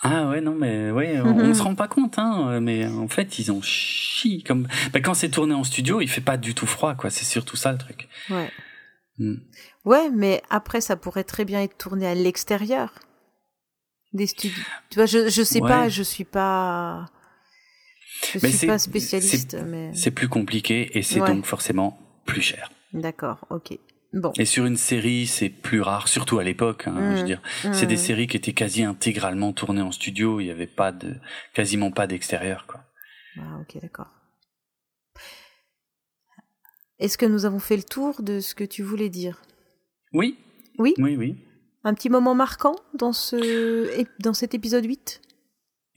Ah ouais non mais ouais on, on se rend pas compte hein mais en fait ils ont chi comme bah, quand c'est tourné en studio il fait pas du tout froid quoi c'est surtout ça le truc. Ouais. Hmm. Ouais, mais après, ça pourrait très bien être tourné à l'extérieur des studios. Tu vois, je, je sais Ouais. pas, je suis pas. Je Mais suis pas spécialiste, mais. C'est plus compliqué et c'est Ouais. donc forcément plus cher. D'accord, ok. Bon. Et sur une série c'est plus rare surtout à l'époque hein, je veux dire c'est des Hmm. séries qui étaient quasi intégralement tournées en studio il y avait pas de quasiment pas d'extérieur quoi. Ah, ok, d'accord. Est-ce que nous avons fait le tour de ce que tu voulais dire? Oui Oui? Oui oui. Un petit moment marquant dans, ce, dans cet épisode 8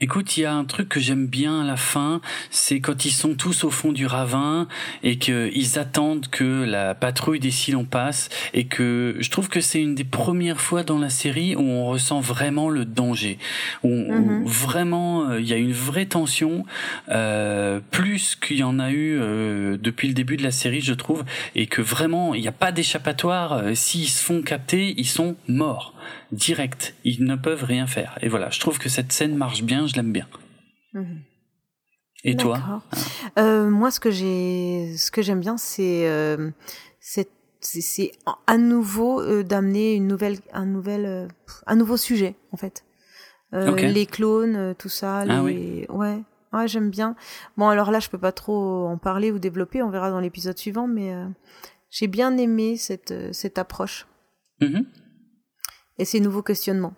Écoute, il y a un truc que j'aime bien à la fin, c'est quand ils sont tous au fond du ravin et qu'ils attendent que la patrouille des Silons passe et que je trouve que c'est une des premières fois dans la série où on ressent vraiment le danger, où, où Mhm. vraiment euh, il y a une vraie tension, euh, plus qu'il y en a eu euh, depuis le début de la série, je trouve, et que vraiment il n'y a pas d'échappatoire. euh, S'ils se font capter, ils sont morts direct. Ils ne peuvent rien faire. Et voilà, je trouve que cette scène marche bien, je l'aime bien. Mhm. Et toi D'accord. Euh, moi, ce que j'ai, ce que j'aime bien, c'est, euh, c'est, à nouveau euh, d'amener une nouvelle, un nouvel, euh, un nouveau sujet en fait. Les clones, tout ça. Ah les... Ouais, ouais, j'aime bien. Bon, alors là, je peux pas trop en parler ou développer. On verra dans l'épisode suivant, mais j'ai bien aimé cette, cette approche Mhm. et ces nouveaux questionnements.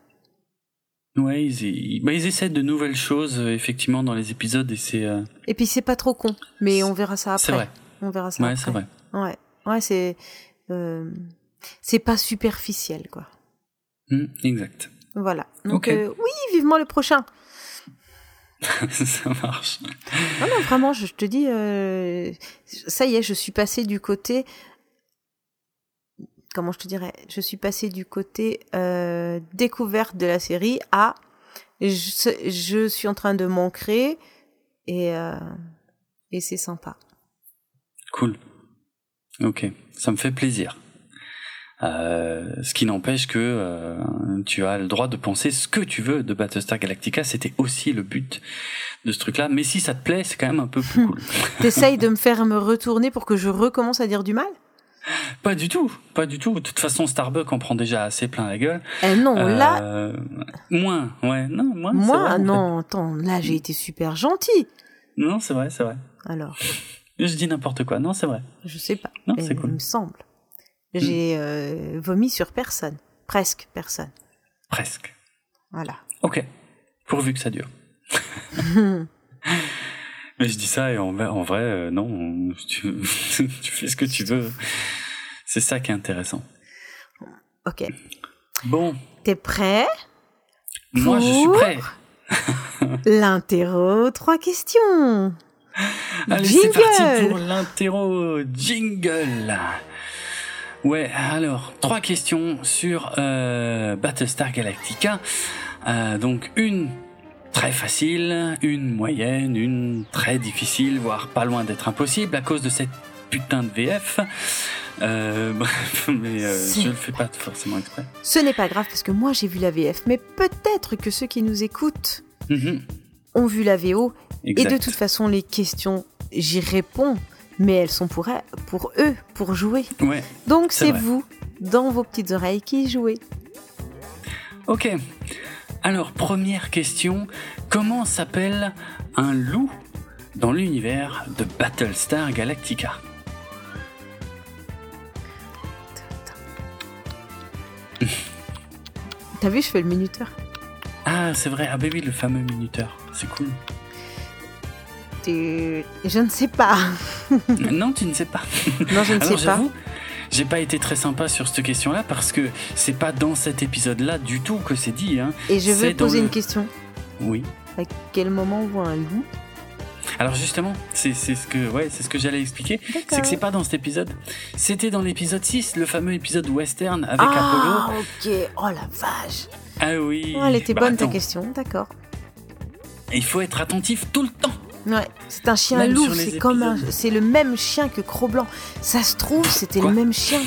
Ouais, ils, ils- bah, ils essaient de nouvelles choses euh, effectivement dans les épisodes et c'est euh, Et puis c'est pas trop con, mais on verra ça après. c'est vrai. On verra ça Ouais, après. c'est vrai. Ouais, ouais, c'est euh, c'est pas superficiel quoi. Mhm, exact. Voilà. Donc euh, oui, vivement le prochain. Ça marche. Non, non, vraiment, je te dis, euh, ça y est, je suis passée du côté. Comment je te dirais Je suis passée du côté euh, découverte de la série à je, je suis en train de m'ancrer et euh, et c'est sympa. Cool. Ok, ça me fait plaisir. Euh, ce qui n'empêche que euh, tu as le droit de penser ce que tu veux de Battlestar Galactica. C'était aussi le but de ce truc-là. Mais si ça te plaît, c'est quand même un peu plus cool. T'essayes de me faire me retourner pour que je recommence à dire du mal? Pas du tout, pas du tout. De toute façon, Starbucks en prend déjà assez plein la gueule. Eh non, là, Euh, moins, ouais, non, moins. moi, vrai, non, attends, là, j'ai été super gentille. Non, c'est vrai, c'est vrai. Alors, Je dis n'importe quoi. Non, c'est vrai. je sais pas. Non, c'est cool. Il me semble. J'ai euh, vomi sur personne. Presque personne. Presque. Voilà. Ok. Pourvu que ça dure. Mais je dis ça et en, vrai- en vrai, euh, non, on- tu, tu fais ce que tu veux. C'est ça qui est intéressant. ok. Bon, T'es prêt moi je suis prêt. L'interro, trois questions. Allez, c'est parti pour l'interro jingle. Ouais, alors, trois questions sur euh, Battlestar Galactica. Euh, donc, une très facile, une moyenne, une très difficile, voire pas loin d'être impossible à cause de cette putain de VF. Euh, bref, mais euh, je le fais pas forcément exprès. Ce n'est pas grave parce que moi j'ai vu la VF, mais peut-être que ceux qui nous écoutent Mhm. ont vu la VO et de toute façon les questions j'y réponds, mais elles sont pour, eux, pour jouer. Ouais, Donc C'est vous, dans vos petites oreilles, qui jouez. ok. Alors, première question. Comment s'appelle un loup dans l'univers de Battlestar Galactica? T'as vu, je fais le minuteur. Ah, c'est vrai. Ah, bah oui, le fameux minuteur. C'est cool. Tu- Je ne sais pas. non, tu ne sais pas. Non, je ne Alors, sais pas. J'ai pas été très sympa sur cette question-là parce que c'est pas dans cet épisode-là du tout que c'est dit. Hein. Et je veux poser le- une question. Oui. À quel moment on voit un loup? Alors justement, c'est ce que ouais, c'est ce que j'allais expliquer. C'est que c'est pas dans cet épisode. C'était dans l'épisode 6, le fameux épisode western avec Ah, Apollo. ok. Oh la vache. Ah oui. Oh, elle était Bah, bonne ta question, d'accord. Il faut être attentif tout le temps. Ouais, c'est un chien Même loup, c'est comme un, c'est le même chien que Cro-Blanc. Ça se trouve, c'était le même chien.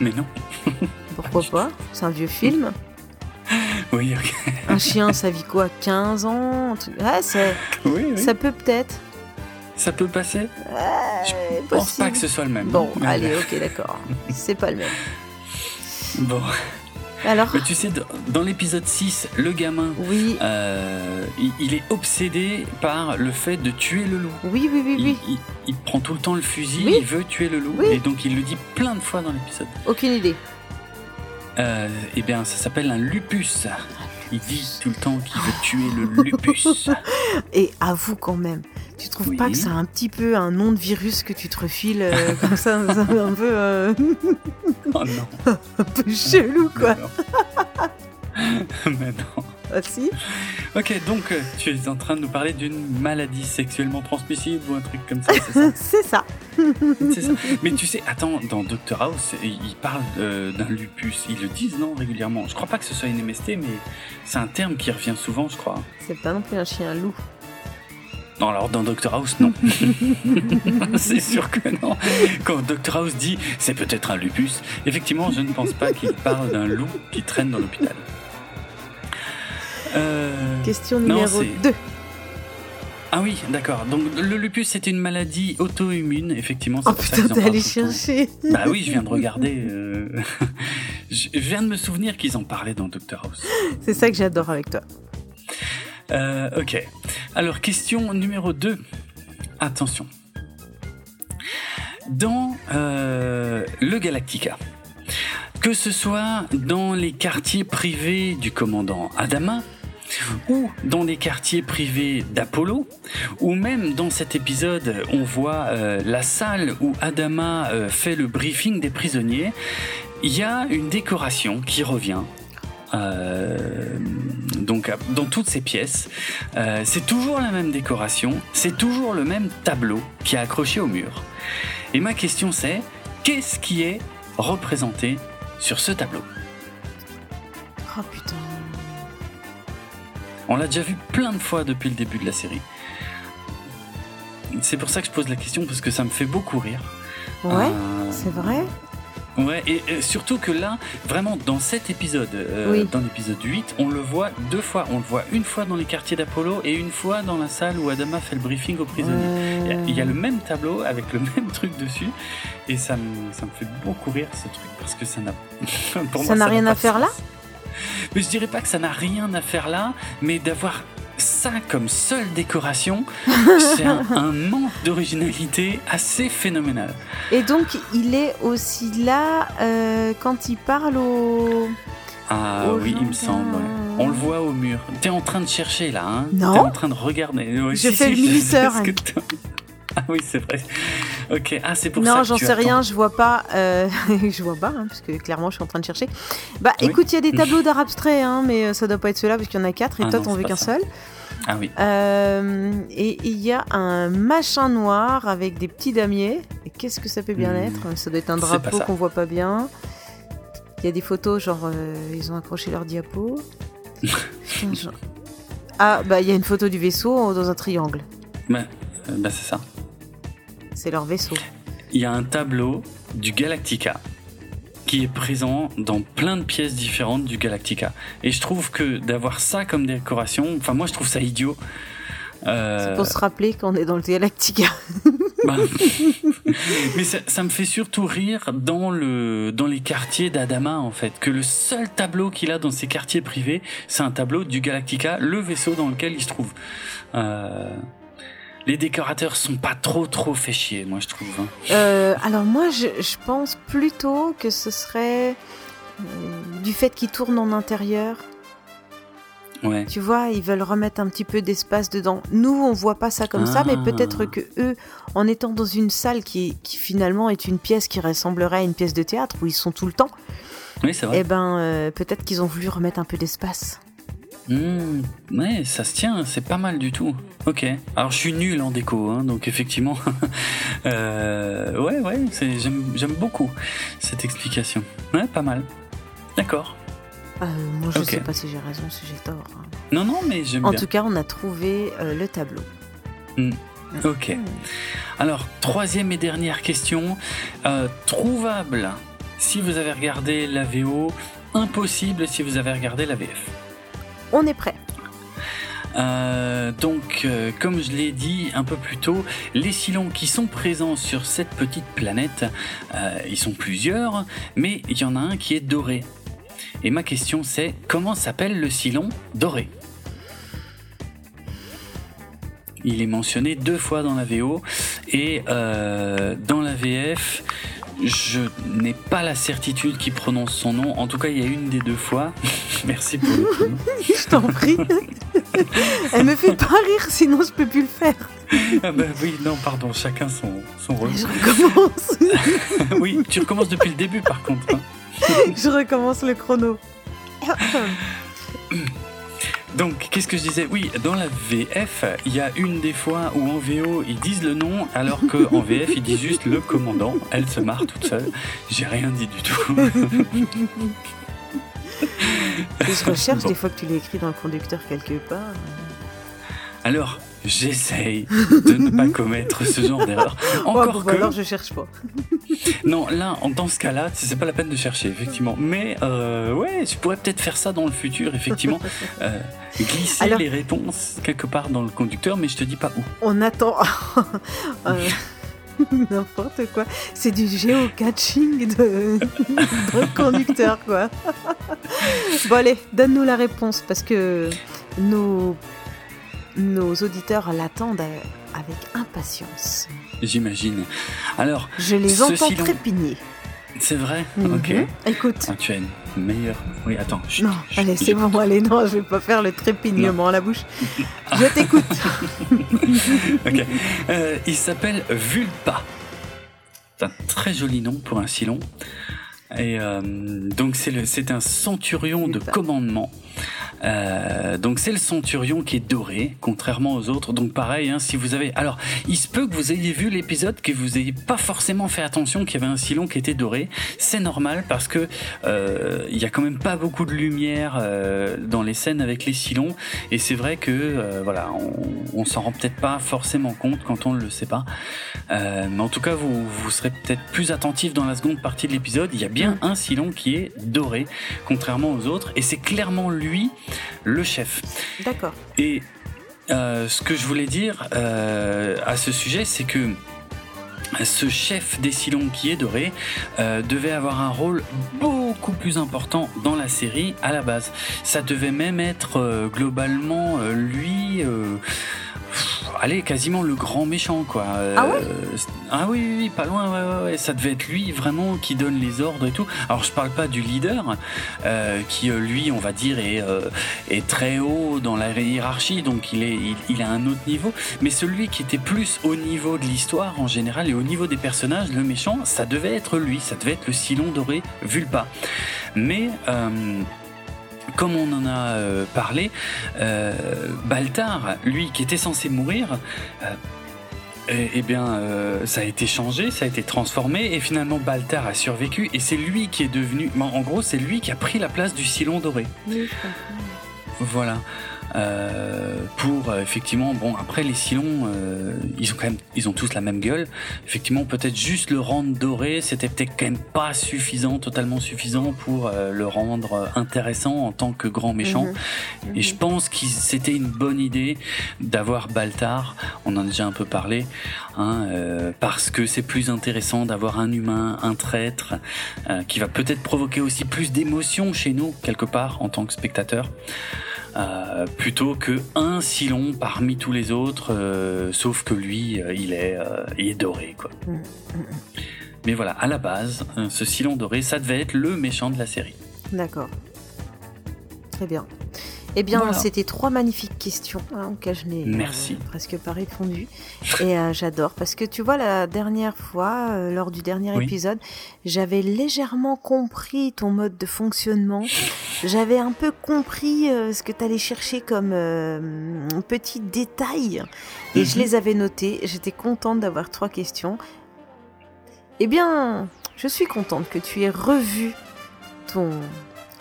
Mais non. Pourquoi pas C'est un vieux film. Oui, ok. Un chien, ça vit quoi 15 ans Ouais, c'est- oui, oui. Ça... ça peut peut-être. peut passer. Ouais, Je pense possible. pas que ce soit le même. Bon, Mais- allez, ok, d'accord. C'est pas le même. Bon. Alors, Mais tu sais, dans- dans l'épisode 6, le gamin, oui, euh, il, il est obsédé par le fait de tuer le loup. oui, oui, oui, Il, oui. il- il prend tout le temps le fusil, Oui. il veut tuer le loup, Oui. et donc il le dit plein de fois dans l'épisode. Aucune idée. Euh, eh bien, ça s'appelle un lupus. Il dit tout le temps qu'il veut tuer le lupus. Et avoue quand même, tu trouves Oui. pas que c'est un petit peu un nom de virus que tu te refiles euh, comme ça, un peu, euh, oh non. un peu chelou quoi Mais non. Ok, donc euh, tu es en train de nous parler d'une maladie sexuellement transmissible ou un truc comme ça, c'est ça, C'est ça. Ça. Mais tu sais, attends, dans Doctor House, il il parle euh, d'un lupus. Ils le disent, non, régulièrement. Je crois pas que ce soit une MST, mais c'est un terme qui revient souvent, je crois. C'est pas non plus un chien loup. Non, alors dans Doctor House, non. c'est sûr que non. Quand Doctor House dit c'est peut-être un lupus, effectivement, je ne pense pas qu'il parle d'un loup qui traîne dans l'hôpital. Euh, Question numéro c'est- 2. Ah oui, d'accord. Donc le lupus, c'est une maladie auto-immune, effectivement. Oh pour putain, t'es allé chercher. Bah oui, je viens de regarder. euh, je viens de me souvenir qu'ils en parlaient dans Doctor House. C'est ça que j'adore avec toi. Euh, ok. Alors, question numéro 2. Attention. Dans euh, le Galactica, que ce soit dans les quartiers privés du commandant Adama, ou dans les quartiers privés d'Apollo, ou même dans cet épisode, on voit euh, la salle où Adama euh, fait le briefing des prisonniers, il y a une décoration qui revient. Euh, donc dans toutes ces pièces, c'est toujours la même décoration, c'est toujours le même tableau qui est accroché au mur. Et ma question c'est, qu'est-ce qui est représenté sur ce tableau? Oh putain. On l'a déjà vu plein de fois depuis le début de la série. C'est pour ça que je pose la question parce que ça me fait beaucoup rire. Ouais, Euh, c'est vrai Ouais, et, et surtout que là, vraiment, dans cet épisode, euh, Oui. dans l'épisode 8, on le voit deux fois. On le voit une fois dans les quartiers d'Apollo et une fois dans la salle où Adama fait le briefing aux prisonniers. Il y a- Il y, a le même tableau avec le même truc dessus et ça me, ça me fait beaucoup rire ce truc parce que ça n'a Ça n'a rien à faire là? Mais je dirais pas que ça n'a rien à faire là, mais d'avoir ça comme seule décoration, c'est un, un manque d'originalité assez phénoménal. Et donc, il est aussi là euh, quand il parle au. Ah oui, il me semble. ouais. On le voit au mur. T'es en train de chercher là, hein Non. T'es en train de regarder. Ouais, Je si, fais si, le je Ah oui, c'est vrai. Ok, ah c'est pour ça Non, j'en sais attends. rien, je vois pas. euh, je vois pas, hein, parce que clairement, je suis en train de chercher. Bah, Oui. écoute, il y a des tableaux d'art abstrait, hein, mais euh, ça doit pas être ceux-là, parce qu'il y en a quatre, et Ah toi, non, t'en veux qu'un seul? Ah oui. Euh, et il y a un machin noir avec des petits damiers. Et qu'est-ce que ça peut bien Hmm. être? Ça doit être un drapeau qu'on voit pas bien. Il y a des photos, genre euh, ils ont accroché leur diapo. Putain, genre- Ah bah il y a une photo du vaisseau dans un triangle. Bah, bah, c'est ça. C'est leur vaisseau. Il y a un tableau du Galactica qui est présent dans plein de pièces différentes du Galactica. Et je trouve que d'avoir ça comme décoration, enfin moi je trouve ça idiot. Euh, C'est pour se rappeler qu'on est dans le Galactica. bah, mais ça, ça me fait surtout rire dans le dans les quartiers d'Adama en fait que le seul tableau qu'il a dans ses quartiers privés, c'est un tableau du Galactica, le vaisseau dans lequel il se trouve. Euh, les décorateurs sont pas trop trop fait chier, moi je trouve. hein. Euh, alors moi, je, je pense plutôt que ce serait euh, du fait qu'ils tournent en intérieur. Ouais. Tu vois, ils veulent remettre un petit peu d'espace dedans. Nous, on voit pas ça comme ça, mais Ah. peut-être que eux, en étant dans une salle qui, qui finalement est une pièce qui ressemblerait à une pièce de théâtre où ils sont tout le temps, Oui, c'est vrai. eh ben, euh, peut-être qu'ils ont voulu remettre un peu d'espace. Mmh, ouais, ça se tient, c'est pas mal du tout. Ok. Alors je suis nul en déco, hein, donc effectivement, euh, ouais, ouais, j'aime beaucoup cette explication. Ouais, pas mal. D'accord. Euh, moi, je Ok. sais pas si j'ai raison, si j'ai tort. hein. Non, non, mais j'aime En bien. tout cas, on a trouvé euh, le tableau. Ok. Alors, troisième et dernière question. Euh, trouvable si vous avez regardé la VO, impossible si vous avez regardé la VF. On est prêt. Euh, donc, euh, comme je l'ai dit un peu plus tôt, les Silons qui sont présents sur cette petite planète, euh, ils sont plusieurs, mais il y en a un qui est doré. Et ma question c'est, comment s'appelle le Silon doré? Il est mentionné deux fois dans la VO et dans la VF, je n'ai pas la certitude qu'il prononce son nom. En tout cas, il y a une des deux fois. Merci pour le. Je t'en prie. Elle me fait pas rire, sinon je peux plus le faire. Ah bah oui, non, pardon, chacun son, son rôle. Je recommence. oui, tu recommences depuis le début par contre. hein. je recommence le chrono. Donc, qu'est-ce que je disais? Oui, dans la VF, il y a une des fois où en VO ils disent le nom, alors qu'en VF ils disent juste le commandant. Elle se marre toute seule. J'ai rien dit du tout. Et je recherche Bon. des fois que tu l'as écrit dans le conducteur quelque part. Alors, j'essaye de ne pas commettre ce genre d'erreur. Oh, Encore bon, que. bah alors je cherche pas. Non, là, dans ce cas-là, c'est pas la peine de chercher, effectivement. Mais euh, ouais, je pourrais peut-être faire ça dans le futur, effectivement. Euh, glisser Alors- les réponses quelque part dans le conducteur, mais je te dis pas où. On attend. Euh, N'importe quoi. C'est du géocaching de... de conducteur, quoi. bon, allez, donne-nous la réponse parce que nos, nos auditeurs l'attendent avec impatience. J'imagine. Alors, Je les entends silence. trépigner. c'est vrai Mhm. Ok. Écoute. Ah, tu as une meilleure. Oui, attends. chut, Non, chut, allez, c'est bon, allez, non, je vais pas faire le trépignement à la bouche. Je t'écoute. Ok. Euh, il s'appelle Vulpa. C'est un très joli nom pour un silon. Et euh, donc c'est un centurion de commandement. Euh, donc c'est le centurion qui est doré, contrairement aux autres. Donc pareil, hein, si vous avez, alors il se peut que vous ayez vu l'épisode, que vous ayez pas forcément fait attention qu'il y avait un silon qui était doré. C'est normal parce que euh, il y a quand même pas beaucoup de lumière euh, dans les scènes avec les silons, et c'est vrai que euh, voilà, on, on s'en rend peut-être pas forcément compte quand on ne le sait pas. Euh, mais en tout cas, vous, vous serez peut-être plus attentif dans la seconde partie de l'épisode. Il y a bien un silon qui est doré, contrairement aux autres, et c'est clairement lui le chef. D'accord. Et euh, ce que je voulais dire euh, à ce sujet, c'est que ce chef des Silons qui est doré euh, devait avoir un rôle beaucoup plus important dans la série à la base. Ça devait même être globalement lui. Euh, Allez, quasiment le grand méchant, quoi. Ah ouais Euh, Ah oui, oui, oui, pas loin, ouais, ouais, ouais. Ça devait être lui vraiment qui donne les ordres et tout. Alors, je parle pas du leader, euh, qui euh, lui, on va dire, est, euh, est très haut dans la hiérarchie, donc il est, il, il a un autre niveau. Mais celui qui était plus au niveau de l'histoire en général et au niveau des personnages, le méchant, ça devait être lui, ça devait être le Silon doré Vulpa. Mais euh, comme on en a parlé, Baltar, lui qui était censé mourir, eh, bien, ça a été changé, ça a été transformé, et finalement Baltar a survécu, et c'est lui qui est devenu. En gros, c'est lui qui a pris la place du Silon doré. Oui, voilà. Euh, pour euh, effectivement bon après les Silons euh, ils ont quand même ils ont tous la même gueule. Effectivement peut-être juste le rendre doré c'était peut-être quand même pas suffisant totalement suffisant pour le rendre intéressant en tant que grand méchant. Mhm. et je pense que c'était une bonne idée d'avoir Baltar on en a déjà un peu parlé hein, parce que c'est plus intéressant d'avoir un humain un traître qui va peut-être provoquer aussi plus d'émotions chez nous quelque part en tant que spectateur euh, plutôt que un Silon parmi tous les autres, euh, sauf que lui, euh, il est, il est doré, quoi. Mm, mm, mm. Mais voilà, à la base, ce Silon doré, ça devait être le méchant de la série. D'accord. Très bien. Eh bien, c'était trois magnifiques questions hein, auxquelles je n'ai euh, presque pas répondu. Et euh, j'adore parce que tu vois, la dernière fois, euh, lors du dernier épisode, j'avais légèrement compris ton mode de fonctionnement. J'avais un peu compris ce que tu allais chercher comme petits détails. Et je mhm. les avais notés. J'étais contente d'avoir trois questions. Eh bien, je suis contente que tu aies revu ton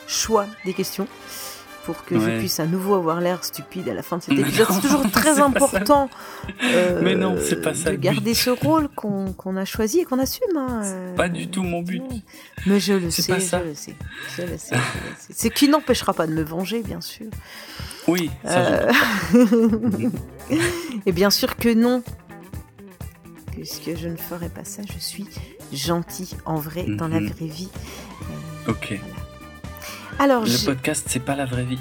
choix des questions pour que je puisse à nouveau avoir l'air stupide à la fin de cet épisode. C'est toujours très important euh, Mais non, c'est pas ça de garder ce rôle qu'on a choisi et qu'on assume. Hein, euh. Pas du tout mon but. Mais je le sais, je le sais, je le sais. Ce qui n'empêchera pas de me venger, bien sûr. Oui. Ça euh... et bien sûr que non. Puisque je ne ferai pas ça, je suis gentil en vrai, dans la mhm. vraie vie. ok le podcast, c'est pas la vraie vie.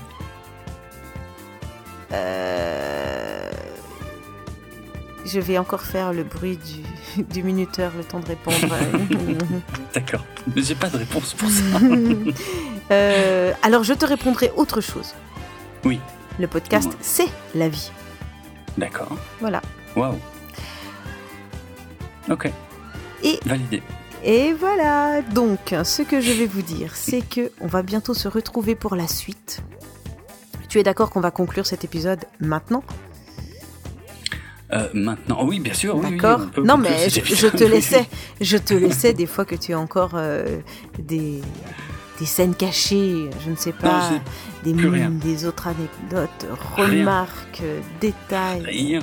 Euh, je vais encore faire le bruit du, minuteur, le temps de répondre. D'accord. Mais j'ai pas de réponse pour ça. Euh, alors, je te répondrai autre chose. Oui. Le podcast, c'est la vie. D'accord. Voilà. Waouh. Ok. Et validé. Et voilà, donc ce que je vais vous dire, c'est que on va bientôt se retrouver pour la suite. Tu es d'accord qu'on va conclure cet épisode maintenant? Euh, maintenant, oui, bien sûr. D'accord. non, mais je, te laissais, je te laissais des fois que tu as encore euh, des, des scènes cachées, je ne sais pas, des, des autres anecdotes, remarques, détails. Rien.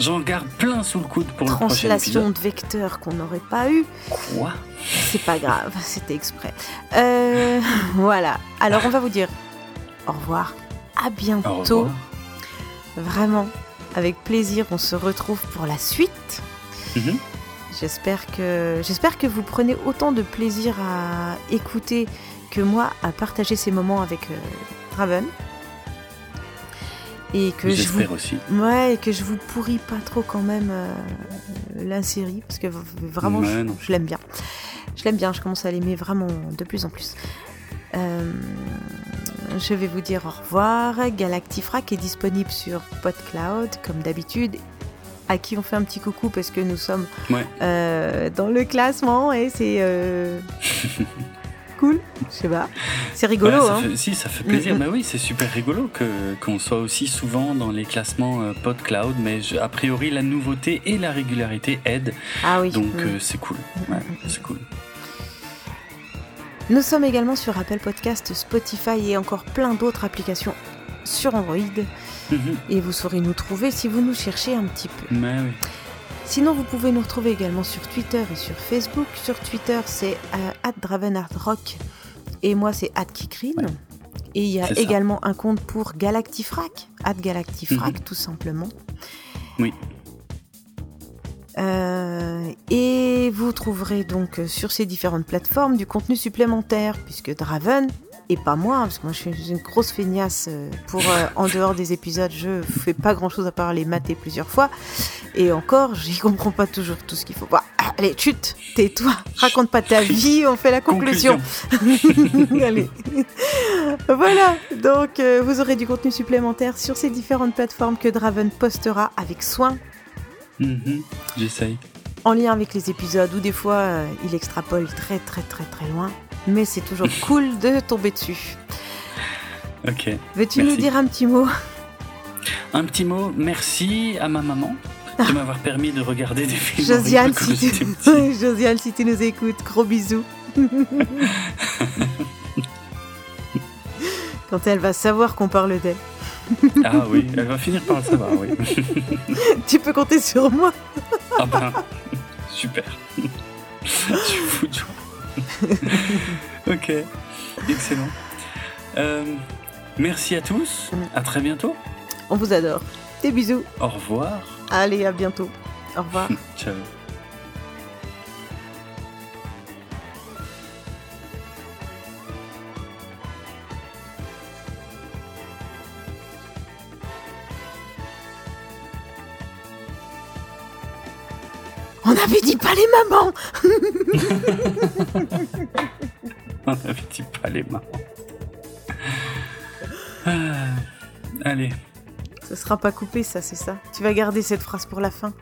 J'en garde plein sous le coude pour le prochain Translation de vecteurs qu'on n'aurait pas eu. Quoi? C'est pas grave, c'était exprès. Euh, voilà. Alors on va vous dire au revoir. À bientôt. Vraiment, avec plaisir, on se retrouve pour la suite. Mhm. J'espère que j'espère que vous prenez autant de plaisir à écouter que moi à partager ces moments avec euh, Raven et que je vous aussi. ouais et que je vous pourris pas trop quand même euh, la série parce que vraiment je, l'aime bien. Je l'aime bien je commence à l'aimer vraiment de plus en plus. Euh, je vais vous dire au revoir. Galactifrac est disponible sur PodCloud comme d'habitude à qui on fait un petit coucou parce que nous sommes euh, dans le classement et c'est cool. Je sais pas. C'est rigolo. hein. si, ça fait plaisir. Mais oui, c'est super rigolo que, qu'on soit aussi souvent dans les classements euh, PodCloud. Mais a priori, la nouveauté et la régularité aident. Ah oui. Donc euh, c'est cool. Ouais, c'est cool. Nous sommes également sur Apple Podcast, Spotify et encore plein d'autres applications sur Android. Mhm. Et vous saurez nous trouver si vous nous cherchez un petit peu. Mais oui. Sinon, vous pouvez nous retrouver également sur Twitter et sur Facebook. Sur Twitter, c'est euh, Rock et moi, c'est @kikrine. Et il y a également un compte pour Galactifrac, Galactifrac, mhm. tout simplement. Oui. Euh, et vous trouverez donc sur ces différentes plateformes du contenu supplémentaire, puisque Draven et pas moi, parce que moi je suis une grosse feignasse euh, pour euh, en dehors des épisodes, je fais pas grand chose à part les mater plusieurs fois. Et encore, j'y comprends pas toujours tout ce qu'il faut. Bah, allez, chute, tais-toi, raconte pas ta vie, on fait la conclusion. allez. voilà, donc euh, vous aurez du contenu supplémentaire sur ces différentes plateformes que Draven postera avec soin. Mhm, j'essaye. En lien avec les épisodes, ou des fois il extrapole très très très très loin mais c'est toujours cool de tomber dessus. Ok. Veux-tu nous dire un petit mot? Un petit mot, merci à ma maman de m'avoir permis de regarder des films Josiane si, tu... Josiane, si tu nous écoutes, gros bisous. Quand elle va savoir qu'on parle d'elle. Ah oui, elle va finir par le savoir, oui. Tu peux compter sur moi. Ah ben, super. Je suis fou de joie. ok, excellent. Euh, merci à tous, à très bientôt. On vous adore. Des bisous. Au revoir. Allez, à bientôt. Au revoir. Ciao. On avait dit pas les mamans On avait dit pas les mains. Ah, allez. Ce sera pas coupé, ça, c'est ça. Tu vas garder cette phrase pour la fin.